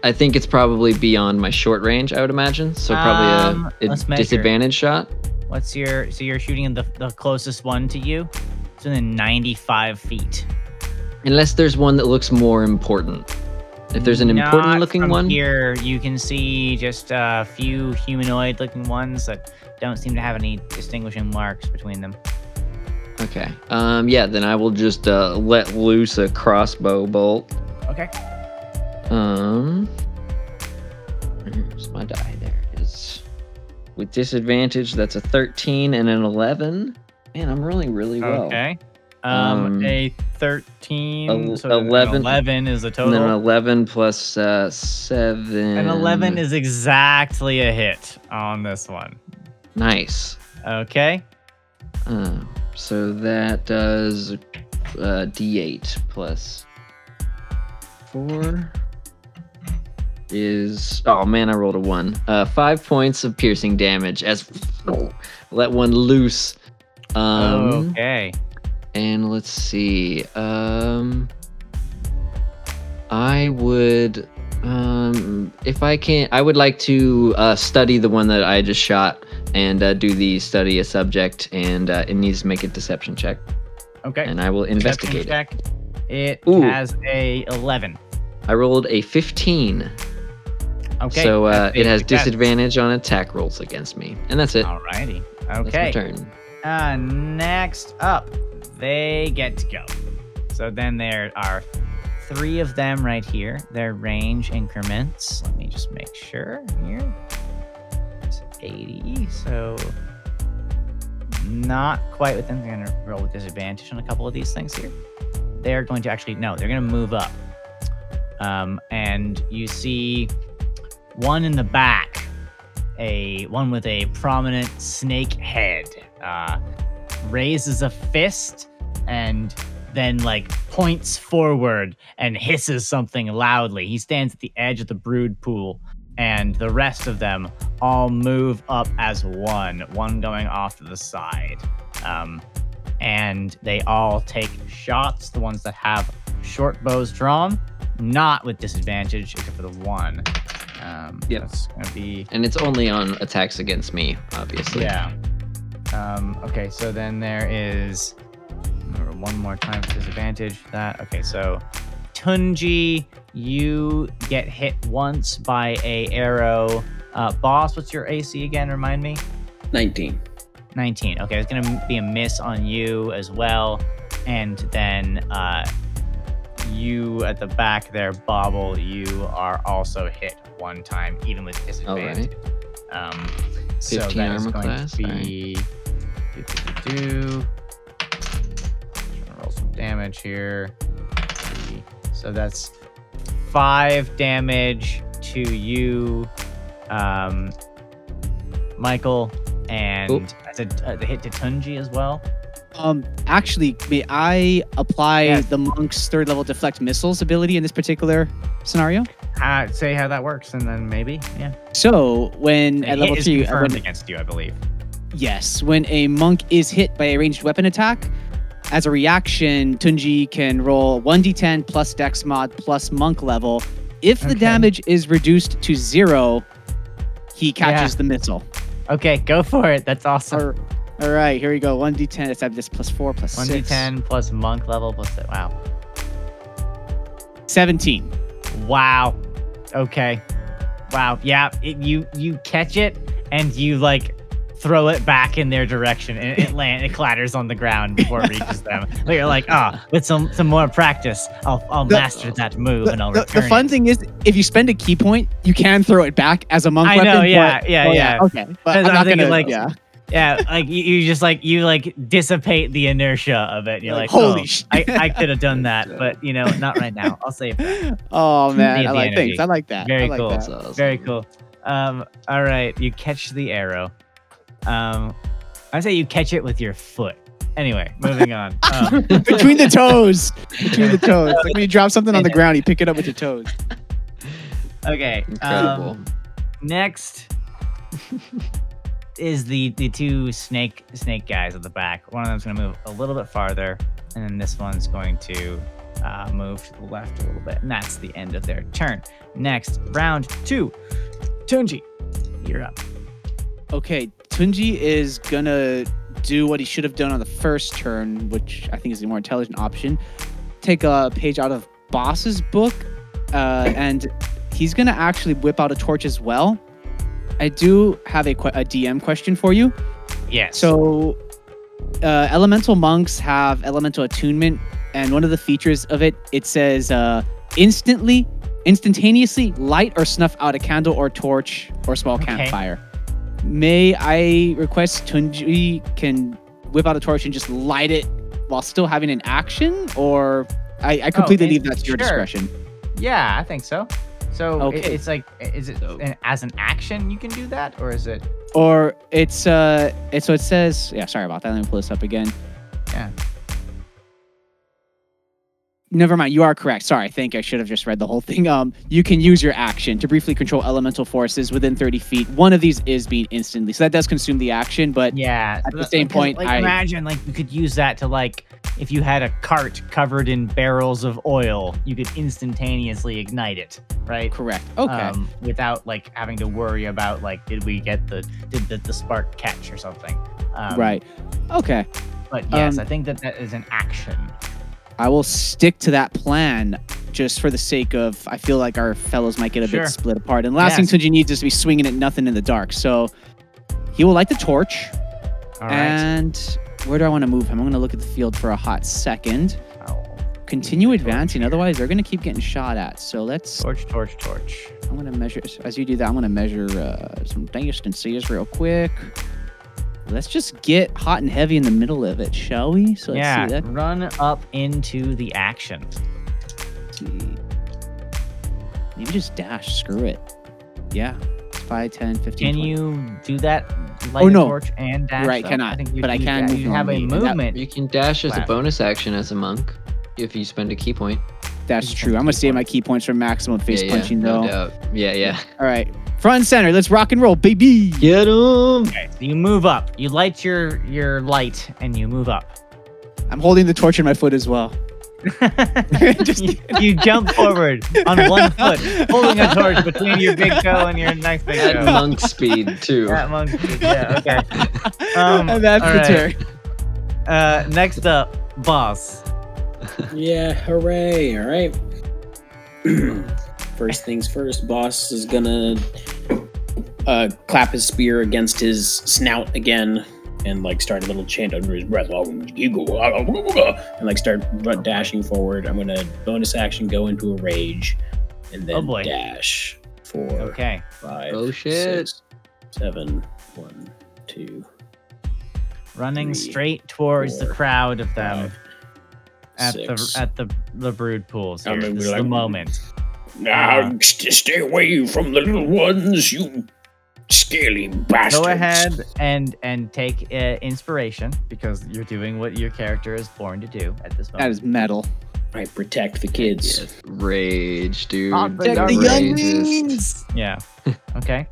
I think it's probably beyond my short range, I would imagine. So probably Um, a, a disadvantage shot. What's your. So you're shooting the, the closest one to you? It's within 95 feet. Unless there's one that looks more important. If there's an important Not looking from one, Here, you can see just a few humanoid looking ones that don't seem to have any distinguishing marks between them. Okay. Um. Yeah. Then I will just uh, let loose a crossbow bolt. Okay. Um. Where's my die? There it is. With disadvantage, that's a 13 and an 11. Man, I'm rolling really well. Okay. Um, Um, a 13. el- so 11 11 is the And total. then an 11 plus uh, 7. An 11 is exactly a hit on this one. Nice. Okay. Uh, so that does uh, d8 plus 4 is. Oh man, I rolled a 1. Uh, 5 points of piercing damage as [laughs] let one loose. Um, okay. And let's see. Um, I would, um, if I can, I would like to uh, study the one that I just shot and uh, do the study a subject, and uh, it needs to make a deception check, Okay. and I will investigate it. check. It Ooh. has a 11. I rolled a 15. Okay. so uh, it has disadvantage on attack rolls against me, and that's it. Alrighty. That's my Okay. turn. Uh, next up, they get to go. So then there are three of them right here. Their range increments. Let me just make sure here. It's 80, so not quite within. They're going to roll with disadvantage on a couple of these things here. They're going to actually, no, they're going to move up. Um, and you see one in the back, a one with a prominent snake head, uh, raises a fist and then like points forward and hisses something loudly. He stands at the edge of the brood pool, and the rest of them all move up as one, one going off to the side. Um, and they all take shots, the ones that have short bows drawn, not with disadvantage, except for the one. Um, Yep. That's going to be And it's only on attacks against me, obviously. yeah. Um, okay, so then there is one more time for disadvantage. That okay, so Tunji, you get hit once by a arrow. Uh, Boz, what's your AC again? Remind me. 19. 19. Okay, it's gonna be a miss on you as well, and then uh, you at the back there, Bobble. You are also hit one time, even with disadvantage. Um, so 15 that is going class, to be. Do, do, do, do. Trying roll some damage here. Three. So that's five damage to you, um, Michael, and Oop. that's a, a hit to Tunji as well. Um, actually, may I apply Yeah. the monk's third level deflect missiles ability in this particular scenario? Uh, say how that works, and then maybe, yeah. So when The at level is three, uh, confirmed when, against you, I believe. Yes, when a monk is hit by a ranged weapon attack, as a reaction, Tunji can roll 1d10 plus dex mod plus monk level. If the Okay. damage is reduced to zero, he catches Yeah. the missile. Okay, go for it. That's awesome. All- right, here we go. 1d10. Let's have this plus four plus One six. d10 plus monk level plus wow. 17. Wow. Okay. Wow. Yeah. It, you you catch it and you like throw it back in their direction and it land it clatters on the ground before it reaches them. But you're like, ah, with some some more practice, I'll I'll The- master that move The, and I'll the- return. the fun it. thing is, if you spend a ki point, you can throw it back as a monk I weapon. know, yeah, but- yeah, oh, yeah. Okay, but I'm I'm not thinking, gonna like, Yeah. Yeah, like you, you just like you like dissipate the inertia of it. You're Like, like, [laughs] holy oh, shit. I, [laughs] I could have done that, but you know, not right now. I'll save that. [laughs] Oh man, Need I like energy. thanks. I like that. Very I like cool. that. Awesome. Very cool. Um, all right, you catch the arrow. Um, I say you catch it with your foot. Anyway, moving on. [laughs] Um, Between the toes. Between the toes. Like when you drop something on the ground, you pick it up with your toes. okay. Incredible. Um, next is the the two snake snake guys at the back. One of them's gonna move a little bit farther, and then this one's going to uh, move to the left a little bit, and that's the end of their turn. Next, round two. Tunji, you're up. Okay, Tunji is gonna do what he should have done on the first turn, which I think is the more intelligent option. Take a page out of Boz's book, uh, and he's gonna actually whip out a torch as well. I do have a, que- a DM question for you. Yes. So, uh, elemental monks have elemental attunement, and one of the features of it, it says uh, instantly, instantaneously light or snuff out a candle or torch or small Okay. campfire. May I request Tunji can whip out a torch and just light it while still having an action, or I, I completely in- leave that to your Oh, sure. discretion. Yeah, I think so. So it- it's like, is it So- an, as an action you can do that, or is it? Or it's uh, it's so it says. Yeah, sorry about that. Let me pull this up again. Yeah. Never mind. You are correct. Sorry. I think I should have just read the whole thing. [laughs] Um, you can use your action to briefly control elemental forces within 30 feet. One of these is being instantly, so that does consume the action. But Yeah. At the same point, like I- imagine like you could use that to like if you had a cart covered in barrels of oil, you could instantaneously ignite it, right? correct. Okay. Um, without like having to worry about like did we get the did the, the spark catch or something. Um, right. Okay. But yes, Um, I think that that is an action. I will stick to that plan. just for the sake of I feel like our fellows might get a Sure. bit split apart. And last Yes. thing Tunji needs is to be swinging at nothing in the dark. So he will light the torch. All right. and where do I want to move him? I'm going to look at the field for a hot second. Continue advancing, otherwise they're going to keep getting shot at. So let's. torch, torch, torch. I'm going to measure as you do that. I'm going to measure uh, some distances real quick. Let's just get hot and heavy in the middle of it, shall we? So let's yeah, see that. run up into the action. Let's see. Maybe just dash. Screw it. Yeah. 5, 10, 15. Can 20. you do that? Light Oh, no. torch and dash. Right, though? cannot, I think but I can that. move You have a normally, and that- movement. You can dash as a bonus action as a monk if you spend a ki point. That's true. I'm going to keep save my ki points for maximum face yeah, punching, yeah, though. no doubt. Yeah, yeah. All right. Front and center. Let's rock and roll, baby. Get him! Okay, so you move up. You light your your light and you move up. I'm holding the torch in my foot as well. [laughs] Just you, you jump forward on one [laughs] foot, holding a torch between your big toe and your next big At toe. monk speed too. That speed, Yeah. Okay. [laughs] Um, and that's all the right. turn. Uh, next up, Boz. Yeah, hooray! All right. [clears throat] first things first, Boz is gonna uh, clap his spear against his snout again and like start a little chant under his breath and like start dashing forward. I'm gonna bonus action go into a rage and then Oh, boy. dash four, Okay. five, Oh, shit. six, seven, one, two, Running Three, straight towards the crowd of them five, at six. the at the the brood pools. I'm Here. gonna This be is the moment. Now st- stay away from the little ones, you scaly bastards. Go ahead and and take uh, inspiration because you're doing what your character is born to do at this moment. That is metal. I protect the kids. Yes. Rage, dude. Protect Protect the Rage younglings. Yeah. [laughs] Okay.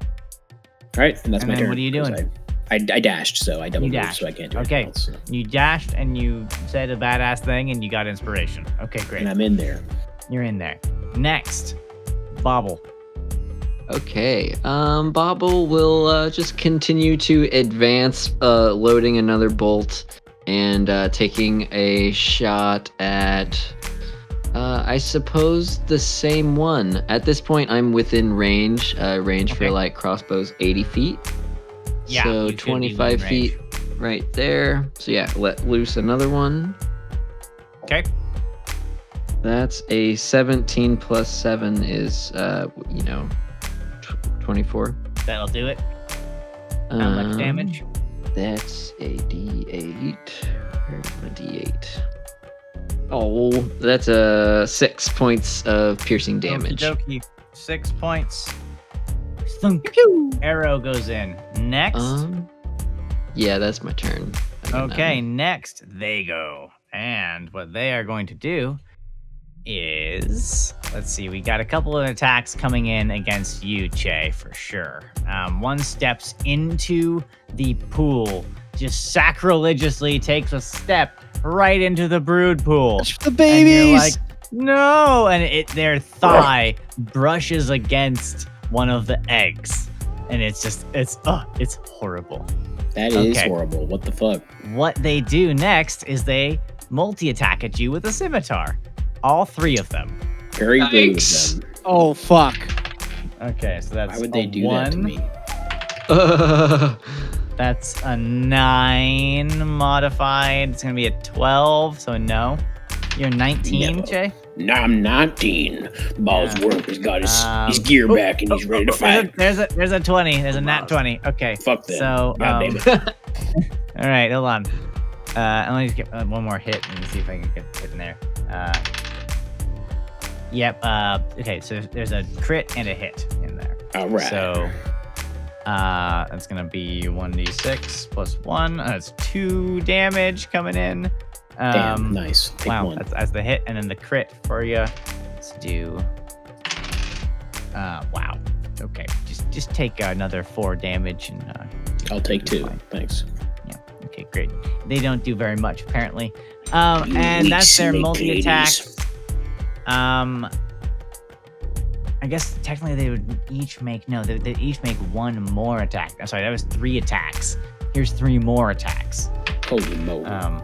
All right, and that's And my then turn. what are you 'cause doing? I, I, I dashed, so I double You dashed. so I can't do it. Okay. anything else. You dashed and you said a badass thing and you got inspiration. Okay, great. And I'm in there. You're in there. Next, Bobble. Okay. Um, Bobble will uh, just continue to advance, uh, loading another bolt and uh, taking a shot at. Uh, I suppose the same one. At this point, I'm within range. Uh, range Okay. for like crossbows, 80 feet. Yeah. so you should be 25 feet right there. So yeah, let loose another one. Okay. That's a 17 plus 7 is, uh, you know, tw- 24. That'll do it. How much Um, damage? That's a D8. Where's my D8? Oh, that's a six points of piercing damage. Okie dokie. Six points. Thunk. Arrow goes in. Next. Um, yeah, that's my turn. Okay, next they go. And what they are going to do is let's see, we got a couple of attacks coming in against you, Che, for sure. Um, one steps into the pool, just sacrilegiously takes a step right into the brood pool. Touch the And babies. you're like, no, and it their thigh brushes against one of the eggs, and it's just it's oh, it's horrible. That is Okay. horrible. What the fuck? What they do next is they multi attack at you with a scimitar, all three of them. Very rude of them. oh fuck. Okay, so that's Why would a they do one. that to me? [laughs] That's a nine modified. It's gonna be a twelve, so no. You're 19, No. Jay. Now I'm 19. Ball's Yeah. work. He's got his, his Um, gear oh, back and he's ready to fight. there's a there's a 20. There's a nat 20. Okay. Fuck that. So God um, damn it. [laughs] All right, hold on. Uh, let me just get uh, one more hit and see if I can get it in there. Uh, yep. Uh, okay, so there's a crit and a hit in there. All right. So uh, that's gonna be 1d6 plus one. That's two damage coming in. Damn, Um, nice. Take wow, one. that's, that's the hit, and then the crit for you. Let's do. Uh, wow. Okay, just just take another four damage and. Uh, I'll take two. fine. Thanks. Yeah. Okay, great. They don't do very much apparently. Um, and that's their multi attack. Um, I guess technically they would each make no, they they each make one more attack. I'm sorry, that was three attacks. Here's three more attacks. Holy moly. Um,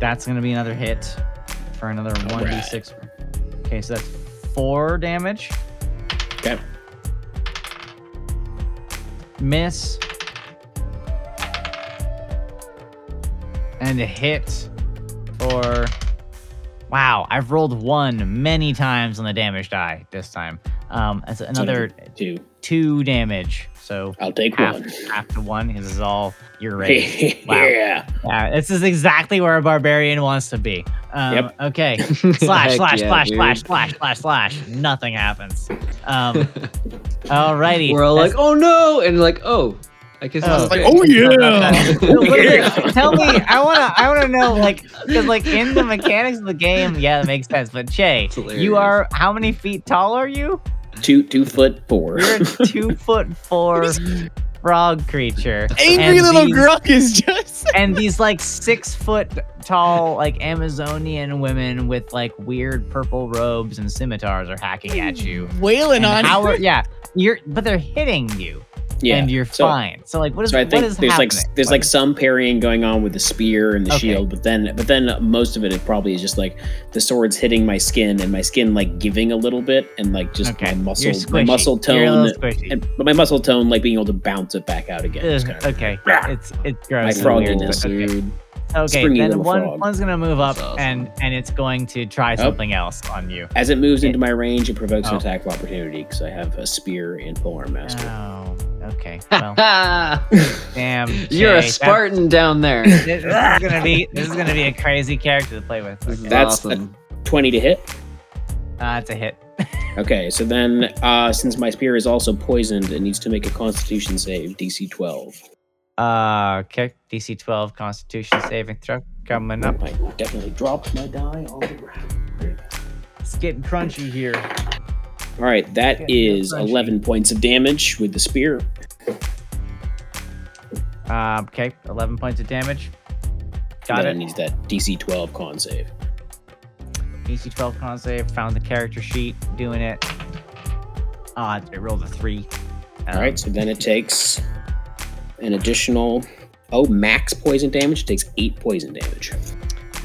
that's gonna be another hit for another 1d6. Okay, so that's four damage. Okay. Miss. And a hit for. Wow, I've rolled one many times on the damage die this time. Um, that's another two. two damage. So I'll take half, one. half to one. This is all your [laughs] rage. Wow. yeah. Yeah, this is exactly where a barbarian wants to be. Um, Yep. Okay. [laughs] Slash, slash, yeah, slash, dude. slash, slash, slash, slash. Nothing happens. Um, [laughs] alrighty. We're all That's- like, oh no, and like, oh, I guess. Oh. it's Like, oh yeah. What is it? Tell me. I wanna. I wanna know. Like, because like in the mechanics of the game, yeah, that makes sense. But Che, you are how many feet tall are you? Two two foot four. You're a [laughs] two foot four frog creature. Angry And little these- Gruck is just. [laughs] and these like six foot tall like amazonian women with like weird purple robes and scimitars are hacking at you wailing and on how you. yeah you're but they're hitting you yeah. and you're so, fine so like what is So I think is there's like happening? there's What like some parrying going on with the spear and the Okay. shield, but then but then most of it is probably is just like the sword's hitting my skin and my skin like giving a little bit and like just okay my muscle my muscle tone and but my muscle tone like being able to bounce it back out again. is Ugh, kind of- okay Rah. it's it's my gross and weird, frogginess, but okay. dude. okay springy then one frog. one's gonna move up awesome. and and it's going to try something else on you As it moves into my range, it provokes Oh. an attack of opportunity because I have a spear and polearm master. oh okay [laughs] well damn You're a Che, that- Spartan down there. [laughs] this is gonna be this is gonna be a crazy character to play with okay. That's a- awesome. Twenty to hit. Uh, it's a hit. [laughs] Okay, so then uh, since my spear is also poisoned, it needs to make a Constitution save, DC 12. Uh, okay. DC 12 Constitution saving throw coming up. I definitely dropped my die on the ground. It's getting crunchy here. All right, that Yeah, is crunchy. 11 points of damage with the spear. Um, okay. 11 points of damage. Got then it. it needs that DC 12 con save. DC 12 con save. Found the character sheet. Doing it. Uh, I rolled a three. All Um, right, so then it takes an additional. Oh, max poison damage. It takes eight poison damage.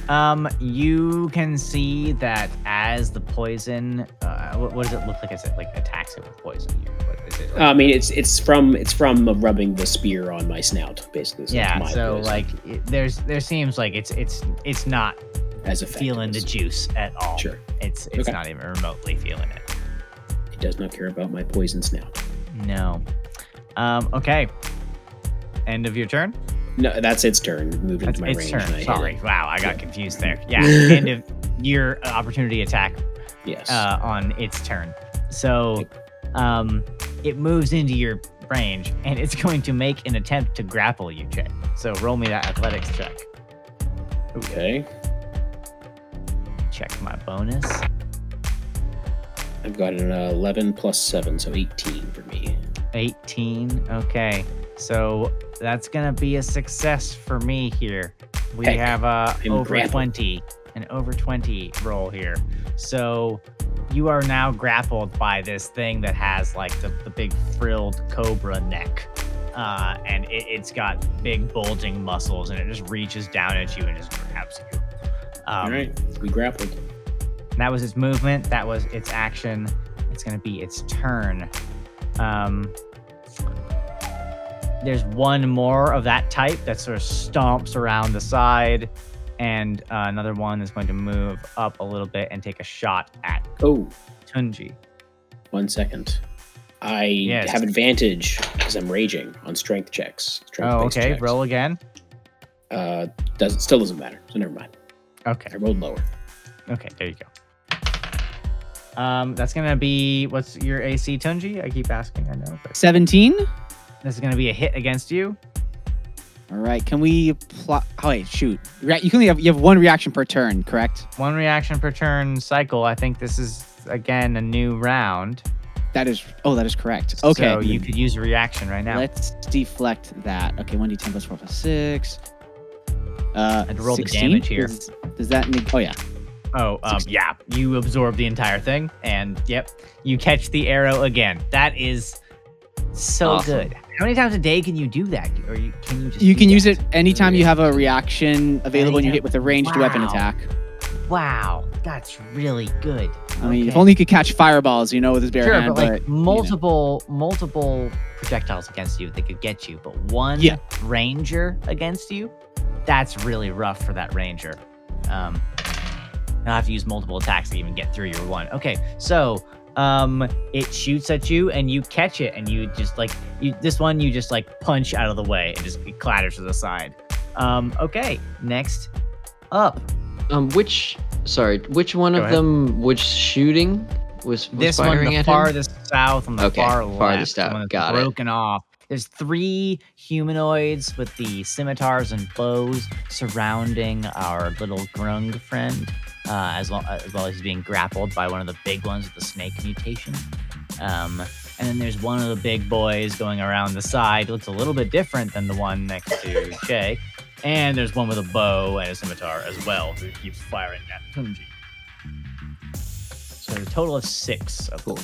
Um, you can see that as the poison, uh, what, what does it look like as it like attacks it with poison? You, what is it? I mean, it's it's from it's from rubbing the spear on my snout, basically. So yeah. So poison like, it, there's there seems like it's it's it's not as effective. feeling the juice at all. Sure, It's it's Okay. not even remotely feeling it. it does not care about my poison snout. No. Um. Okay. End of your turn. No, that's its turn. Moving That's into my its range. turn. Sorry. it. Wow, I got confused there. Yeah. [laughs] end of your uh, opportunity attack Yes. uh, on its turn. So, um, it moves into your range and it's [laughs] going to make an attempt to grapple you, Jay. So roll me that athletics check. okay. Check my bonus. I've got an uh, 11 plus 7, so 18 for me. 18. Okay. So that's going to be a success for me here. We Heck, have a I'm over grappled. 20, an over 20 roll here. So you are now grappled by this thing that has like the, the big frilled cobra neck. Uh, and it, it's got big bulging muscles and it just reaches down at you and just grabs you. Um, All right, we grappled. that was its movement. That was its action. It's going to be its turn. Um, there's one more of that type that sort of stomps around the side, and uh, another one is going to move up a little bit and take a shot at Oh, Tunji. one second. I Yes. have advantage because I'm raging on strength checks. Oh, strength-based okay. checks. Roll again. Uh, does still doesn't matter. So never mind. Okay. I rolled lower. Okay. There you go. Um, that's gonna be what's your AC, Tunji? I keep asking. I know, but 17. This is gonna be a hit against you. All right. Can we plot? Oh wait, shoot. You can only have you have one reaction per turn, correct? One reaction per turn cycle. I think this is again a new round. That is. Oh, that is correct. Okay. So you could use a reaction right now. Let's deflect that. Okay, 1d10 plus 4 plus 6. Uh, And roll the damage here. Does, does that neg- Oh, yeah. oh, um, yeah. You absorb the entire thing, and yep, you catch the arrow again. That is so Awesome. good. How many times a day can you do that, or you, can you just? You can use it anytime you have a reaction available and you hit with a ranged weapon attack. wow, that's really good. I mean, if only he could catch fireballs, you know, with his bare sure, hand. but like but, you know. multiple multiple projectiles against you, they could get you. But one Yeah. ranger against you, that's really rough for that ranger. Um, I'll have to use multiple attacks to even get through your one. Okay, so um, it shoots at you and you catch it, and you just like you this one you just like punch out of the way and just it clatters to the side. Um, okay, next up, Um, which sorry, which one Go of ahead. them was shooting? Was, was this one, the at him? farthest south on the Okay, far left, farthest the out, got it. broken off. There's three humanoids with the scimitars and bows surrounding our little grung friend, uh, as, well, as well as he's being grappled by one of the big ones with the snake mutation. Um, and then there's one of the big boys going around the side. Looks a little bit different than the one next to [laughs] Shay. And there's one with a bow and a scimitar as well who keeps firing at Tunji. So a total of six of Cool.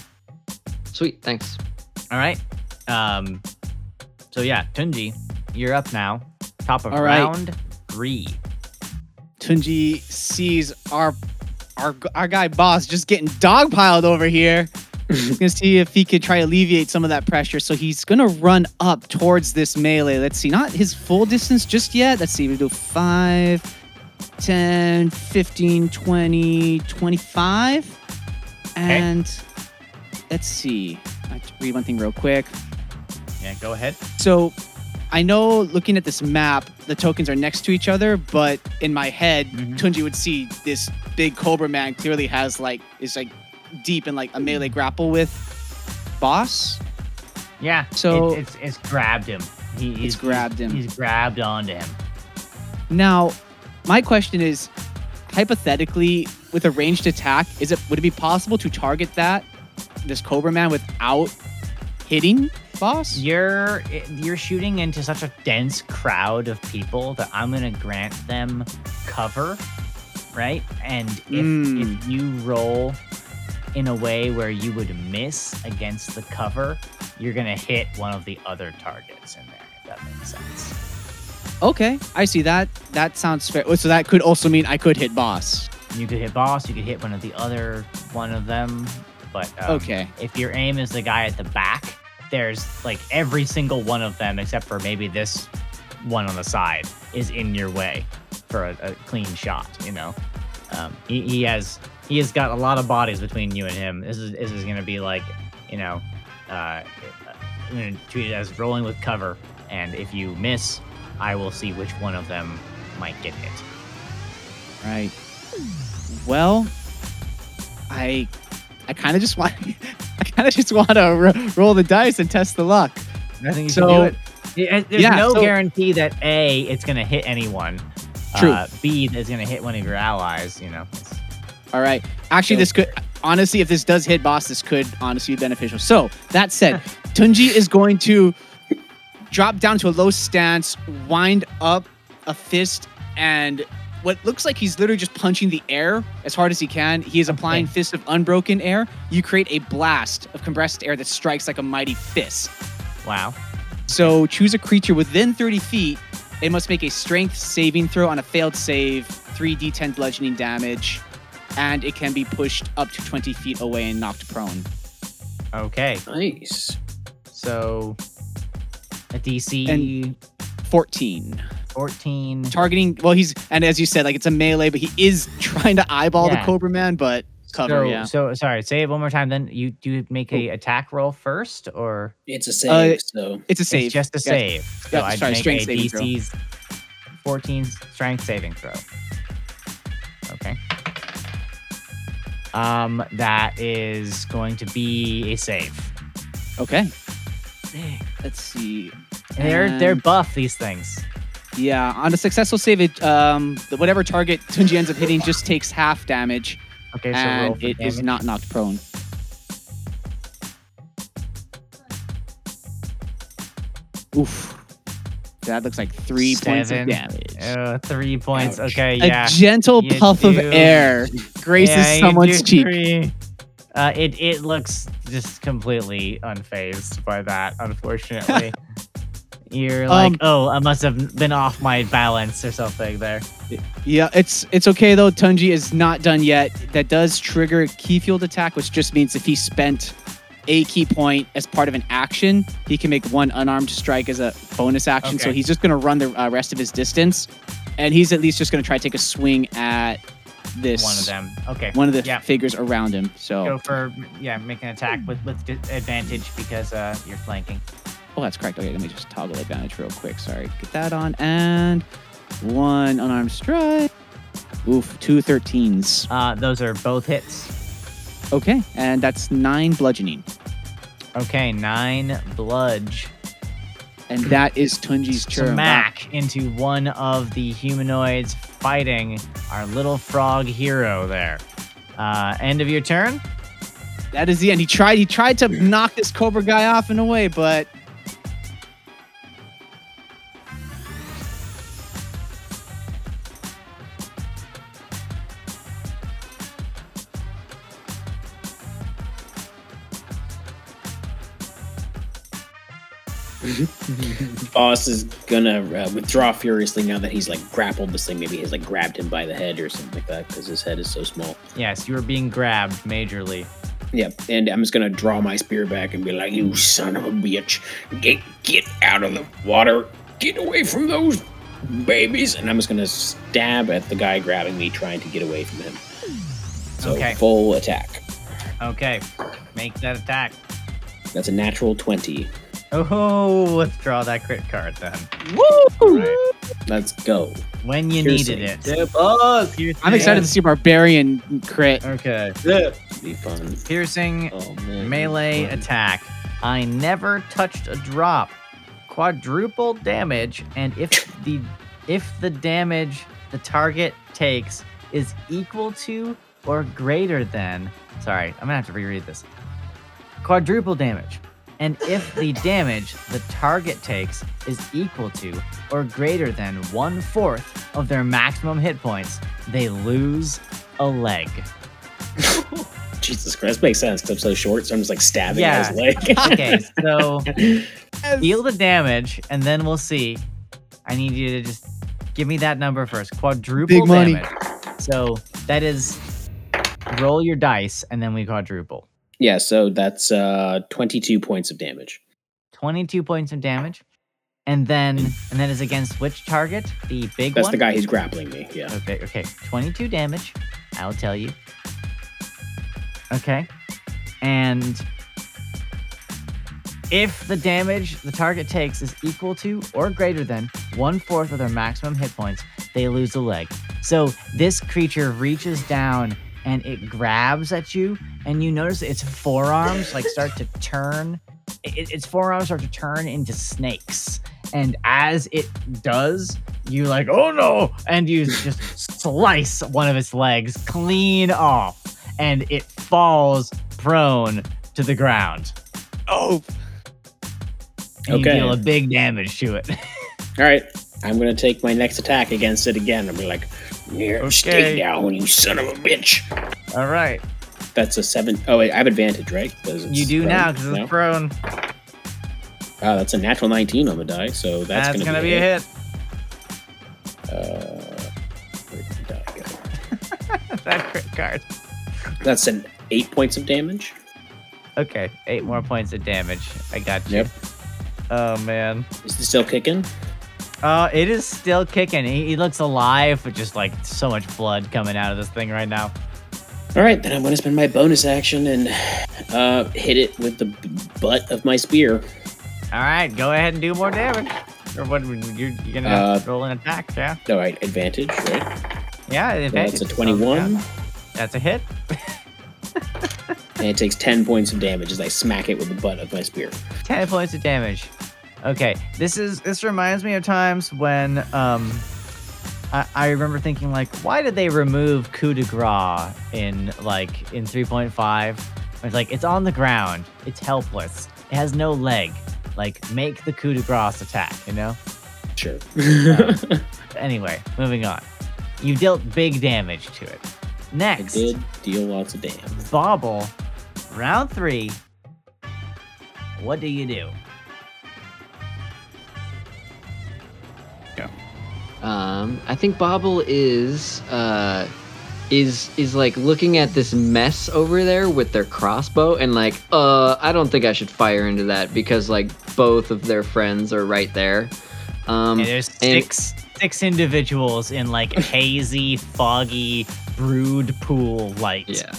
Sweet, thanks. all right. Um. So yeah, Tunji, you're up now. Top of All right. round three. Tunji sees our our our guy Boz just getting dogpiled over here. He's gonna see if he could try to alleviate some of that pressure. So he's gonna run up towards this melee. Let's see, not his full distance just yet. Let's see, we do 5, 10, 15, 20, 25. And let's see. I have to read one thing real quick. Yeah, go ahead. So I know looking at this map, the tokens are next to each other, but in my head, Mhm. Tunji would see this big Cobra man clearly has like is like deep in like a melee grapple with Boz. Yeah. So- it, it's it's grabbed him. He, he's grabbed him. He's grabbed onto him. Now, my question is hypothetically with a ranged attack, is it would it be possible to target that this Cobra man without hitting Boz? You're you're shooting into such a dense crowd of people that I'm gonna grant them cover, right? And if Mm. if you roll in a way where you would miss against the cover, you're gonna hit one of the other targets in there. If that makes sense. Okay, I see that. That sounds fair. So that could also mean I could hit Boz. You could hit Boz. You could hit one of the other one of them. But um, Okay. if your aim is the guy at the back, there's like every single one of them except for maybe this one on the side is in your way for a, a clean shot. You know, um, he, he has he has got a lot of bodies between you and him. This is this is gonna be like, you know, uh, I'm gonna treat it as rolling with cover, and if you miss, I will see which one of them might get hit. Right. Well, I I kind of just want [laughs] I kind of just want to ro- roll the dice and test the luck. I think you So- do it. There's Yeah, no so- guarantee that A, it's going to hit anyone. True. Uh, B, that it's going to hit one of your allies, you know. All right. Actually, this could honestly, if this does hit Boz, this could honestly be beneficial. So that said, [laughs] Tunji is going to drop down to a low stance, wind up a fist, and what looks like he's literally just punching the air as hard as he can. He is applying Okay. fist of unbroken air. You create a blast of compressed air that strikes like a mighty fist. Wow. So choose a creature within 30 feet. It must make a strength saving throw on a failed save, 3d10 bludgeoning damage, and it can be pushed up to 20 feet away and knocked prone. Okay. Nice. So a DC And- 14. 14. Targeting, well, he's, and as you said, like it's a melee, but he is [laughs] trying to eyeball Yeah. the Cobra Man, but cover, so, yeah. so sorry, say it one more time then. You do you make a attack roll first or It's a save, Uh, so It's a save. it's just a Yeah. save? So Yeah, I'd sorry, make strength a saving throw. 14 strength saving throw. Okay. Um, that is going to be a save. Okay. Let's see. They're they're buff these things. Yeah, on a successful save, it um, whatever target Tunji ends up hitting just takes half damage, Okay, so and it is damage. not knocked prone. Oof. That looks like three points of damage. Uh, three points. Ouch. Okay, yeah. A gentle You puff of air graces Yeah, someone's cheek. Uh, it it looks just completely unfazed by that, unfortunately. [laughs] You're like, Um, oh, I must have been off my balance or something there. Yeah, it's it's okay though. Tunji is not done yet. That does trigger ki-fueled attack, which just means if he spent a ki point as part of an action, he can make one unarmed strike as a bonus action. So he's just gonna run the uh, rest of his distance, and he's at least just gonna try to take a swing at this One of them. Okay. one of the Yeah. figures around him. So Go for yeah, make an attack with with advantage because uh you're flanking. Oh, that's correct. Okay, let me just toggle advantage real quick. Sorry, get that on and one unarmed strike. Oof, two 13s. Uh, those are both hits. Okay, and that's nine bludgeoning. Okay, nine bludge. And that is Tunji's [clears throat] turn. Smack into one of the humanoids fighting our little frog hero there. Uh, end of your turn. That is the end. He tried. He tried to knock this Cobra guy off in a way, but [laughs] Boz is gonna uh, withdraw furiously now that he's like grappled this thing. Maybe he's like grabbed him by the head or something like that because his head is so small. Yes, you are being grabbed majorly. Yep. And I'm just gonna draw my spear back and be like, "You son of a bitch, get get out of the water, get away from those babies!" And I'm just gonna stab at the guy grabbing me, trying to get away from him. So Okay. full attack. Okay, make that attack. That's a natural twenty. Oh, let's draw that crit card then. woo! Let's go. When you Piercing. needed it. Yeah, Boz. I'm excited to see barbarian crit. Okay. Yeah. Be fun. Piercing Oh man. melee Fun. attack. I never touched a drop. Quadruple damage, and if the if the damage the target takes is equal to or greater than sorry, I'm gonna have to reread this. Quadruple damage. And if the damage the target takes is equal to or greater than one fourth of their maximum hit points, they lose a leg. [laughs] Jesus Christ, makes sense because I'm so short, so I'm just like stabbing Yeah. his leg. [laughs] Okay, so [laughs] deal the damage, and then we'll see. I need you to just give me that number first. Quadruple Big money. So that is roll your dice, and then we quadruple. Yeah, so that's uh 22 points of damage. 22 points of damage. And then and that is against which target? The big That's one? the guy who's grappling me. Yeah. Okay, okay. 22 damage. I'll tell you. Okay. And if the damage the target takes is equal to or greater than one fourth of their maximum hit points, they lose a leg. So this creature reaches down and it grabs at you, and you notice its forearms like start to turn. It, its forearms start to turn into snakes, and as it does, you like, oh no, and you just slice one of its legs clean off, and it falls prone to the ground. Oh, And Okay. you deal a big damage to it. [laughs] All right. I'm going to take my next attack against it again. I'm like, yeah, Okay. stay down, you son of a bitch. All right, That's a seven oh wait, I have advantage, right? you do prone now because it's prone. Wow, that's a natural 19 on the die, so that's, That's, gonna, gonna, be a hit. Uh, where did the die go? that crit card. That's an eight points of damage. Okay, eight more points of damage. I got you. Yep. Oh man. Is it still kicking? Uh, it is still kicking. He, he looks alive, but just like so much blood coming out of this thing right now. All right, then I'm going to spend my bonus action and uh, hit it with the butt of my spear. All right, go ahead and do more damage. Or what? You're, you're gonna Uh, roll an attack, yeah? All right, advantage, right? Yeah, advantage. that's a So, yeah, 21, That's a hit. and it takes 10 points of damage as I smack it with the butt of my spear. [laughs] 10 points of damage. Okay, this is this reminds me of times when um I, I remember thinking like, why did they remove coup de grace in like in 3.5? It's like it's on the ground, it's helpless, it has no leg. Like make the coup de grace attack, you know? Sure. [laughs] Anyway, moving on. You dealt big damage to it. Next, I did deal lots of damage. Bobble, round three. What do you do? Um, I think Bobble is uh, is is like looking at this mess over there with their crossbow and like, uh, I don't think I should fire into that because like both of their friends are right there. Um, And there's and- six six individuals in like [laughs] hazy, foggy, brood pool light. yeah,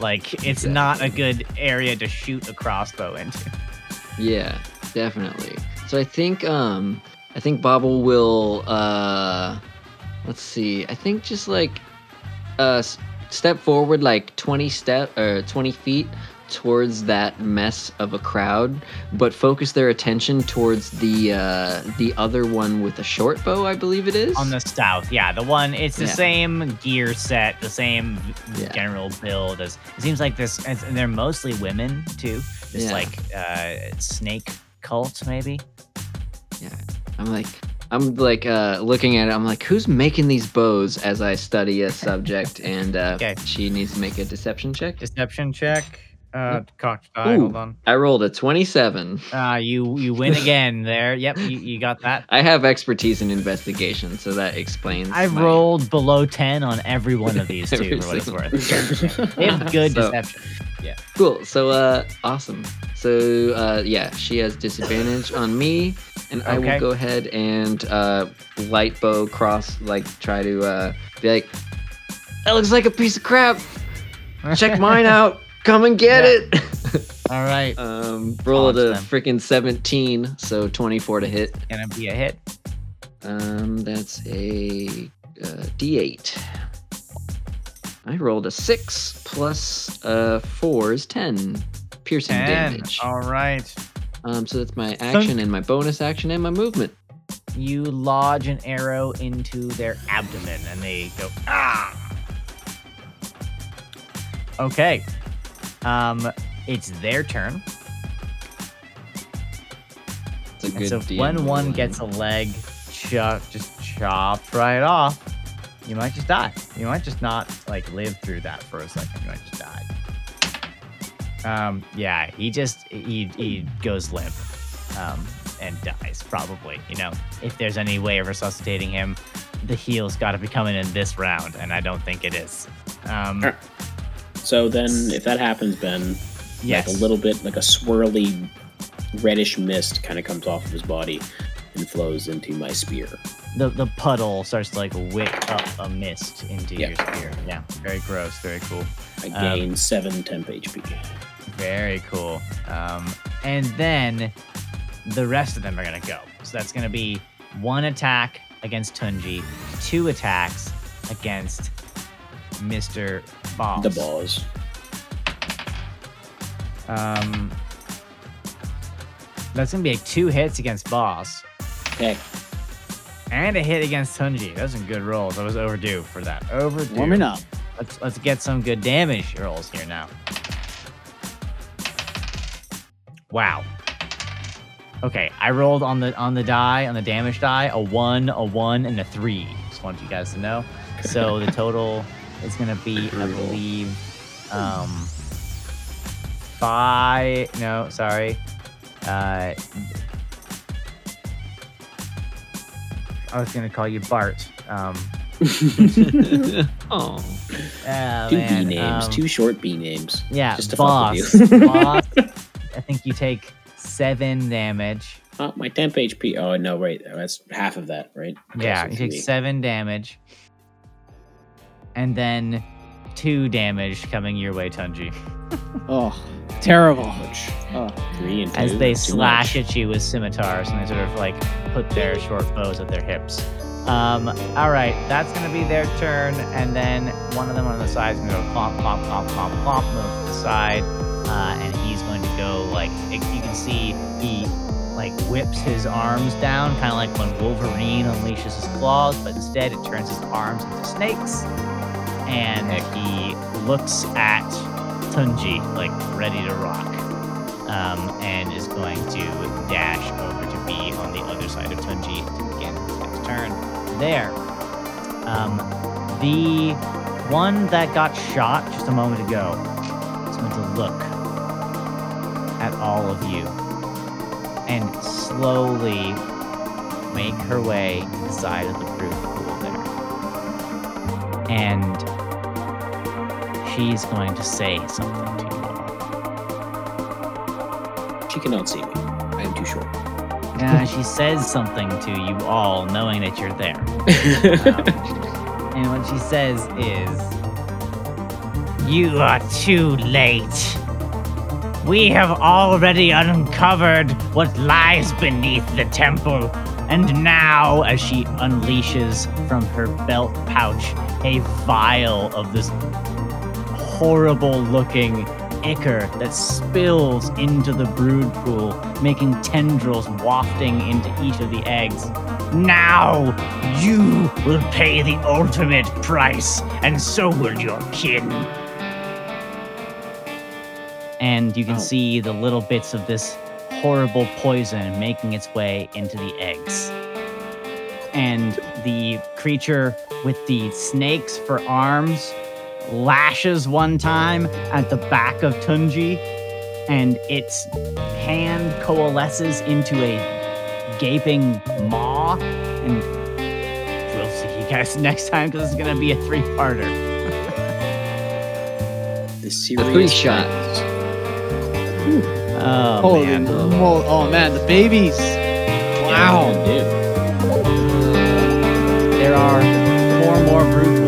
Like it's not a good area to shoot a crossbow into. yeah, definitely. So I think um, I think Bobble will uh, let's see. I think just like uh, step forward like 20 step or 20 feet towards that mess of a crowd but focus their attention towards the uh the other one with the short bow i believe it is On the south, yeah, the one it's the Yeah. same gear set, the same Yeah. general build. As it seems like this, and they're mostly women too. This Yeah. like uh, snake cult, maybe. I'm like i'm like uh looking at it i'm like who's making these bows as i study a subject and uh Okay. she needs to make a deception check Deception check. Uh, cocked die. Ooh. Hold on. i rolled a 27 Uh, you you win again there. Yep, you, you got that. i have expertise in investigation so that explains I've my- rolled below ten on every one of these [laughs] two, for what it's worth. [laughs] They have good So- deception. Yeah. Cool. So, uh, awesome. So, uh, yeah, she has disadvantage on me, and I will go ahead and uh, light bow cross, like, try to uh, be like, that looks like a piece of crap. Check [laughs] mine out. Come and get Yeah. it. [laughs] All right, um, roll at a freaking 17, so 24 to hit. gonna be a hit. Um, that's a uh, D8. I rolled a six plus uh four is ten piercing Ten. damage. All right. Um, so that's my action and my bonus action and my movement. You lodge an arrow into their abdomen, and they go ah. Okay. Um, it's their turn. It's a And good so DM when one gets a leg chop, just chopped right off, you might just die. You might just not like live through that for a second. You might just die. Um, yeah, he just he he goes limp, um, and dies probably. You know, if there's any way of resuscitating him, the heal's got to be coming in this round, and I don't think it is. Um. So then, if that happens, Ben, yes, like a little bit, like a swirly reddish mist kind of comes off of his body and flows into my spear. the the puddle starts to like wick up a mist into Yeah. your spear. Yeah, very gross, very cool. I Um, gain seven temp HP. Very cool. Um, and then the rest of them are gonna go. So that's gonna be one attack against Tunji, two attacks against Mr. Boz. The balls. Um, that's gonna be like two hits against Boz Heck, and a hit against Tunji. Those are some good rolls. I was overdue for that. Overdue. Warming up. Let's let's get some good damage rolls here now. Wow. Okay, I rolled on the on the die on the damage die a one, a one, and a three. Just want you guys to know. So [laughs] the total is gonna be, I believe, um, five. No, sorry. Uh, I was gonna call you Bart. Um, [laughs] oh, two man, B names, um, two short B names. Yeah, just to fuck with you. [laughs] Boz. I think you take seven damage. Oh, my temp HP. Oh no, wait, that's half of that, right? Okay, Yeah, so you take three. seven damage. And then two damage coming your way, Tunji. [laughs] Oh, terrible. Ouch. Oh, Three and two. As they too slash much. at you with scimitars and they sort of like put their short bows at their hips. Um, all right, that's gonna be their turn, and then one of them on the side is gonna go clomp, clomp, clomp, clomp, clomp, move to the side, uh, and he's going to go like you can see he like whips his arms down, kind of like when Wolverine unleashes his claws, but instead it turns his arms into snakes, and he looks at Tunji like ready to rock, um, and is going to dash over to be on the other side of Tunji to begin his next turn. There, um, the one that got shot just a moment ago to look at all of you and slowly make her way to the side of the brood pool there. And she's going to say something to you all. She cannot see me. I am too short. Uh, she says something to you all, knowing that you're there. [laughs] Um, and what she says is, You are too late. We have already uncovered what lies beneath the temple. And now, as she unleashes from her belt pouch a vial of this horrible looking ichor that spills into the brood pool, making tendrils wafting into each of the eggs. Now you will pay the ultimate price, and so will your kin. And you can Oh. see the little bits of this horrible poison making its way into the eggs. And the creature with the snakes for arms lashes one time at the back of Tunji, and its hand coalesces into a gaping maw. And we'll see you guys [laughs] next time because it's gonna be a three-parter. [laughs] the The serious three shot. Oh Holy man! mo- oh man, the babies. Wow. Yeah, dude. There are four more pools.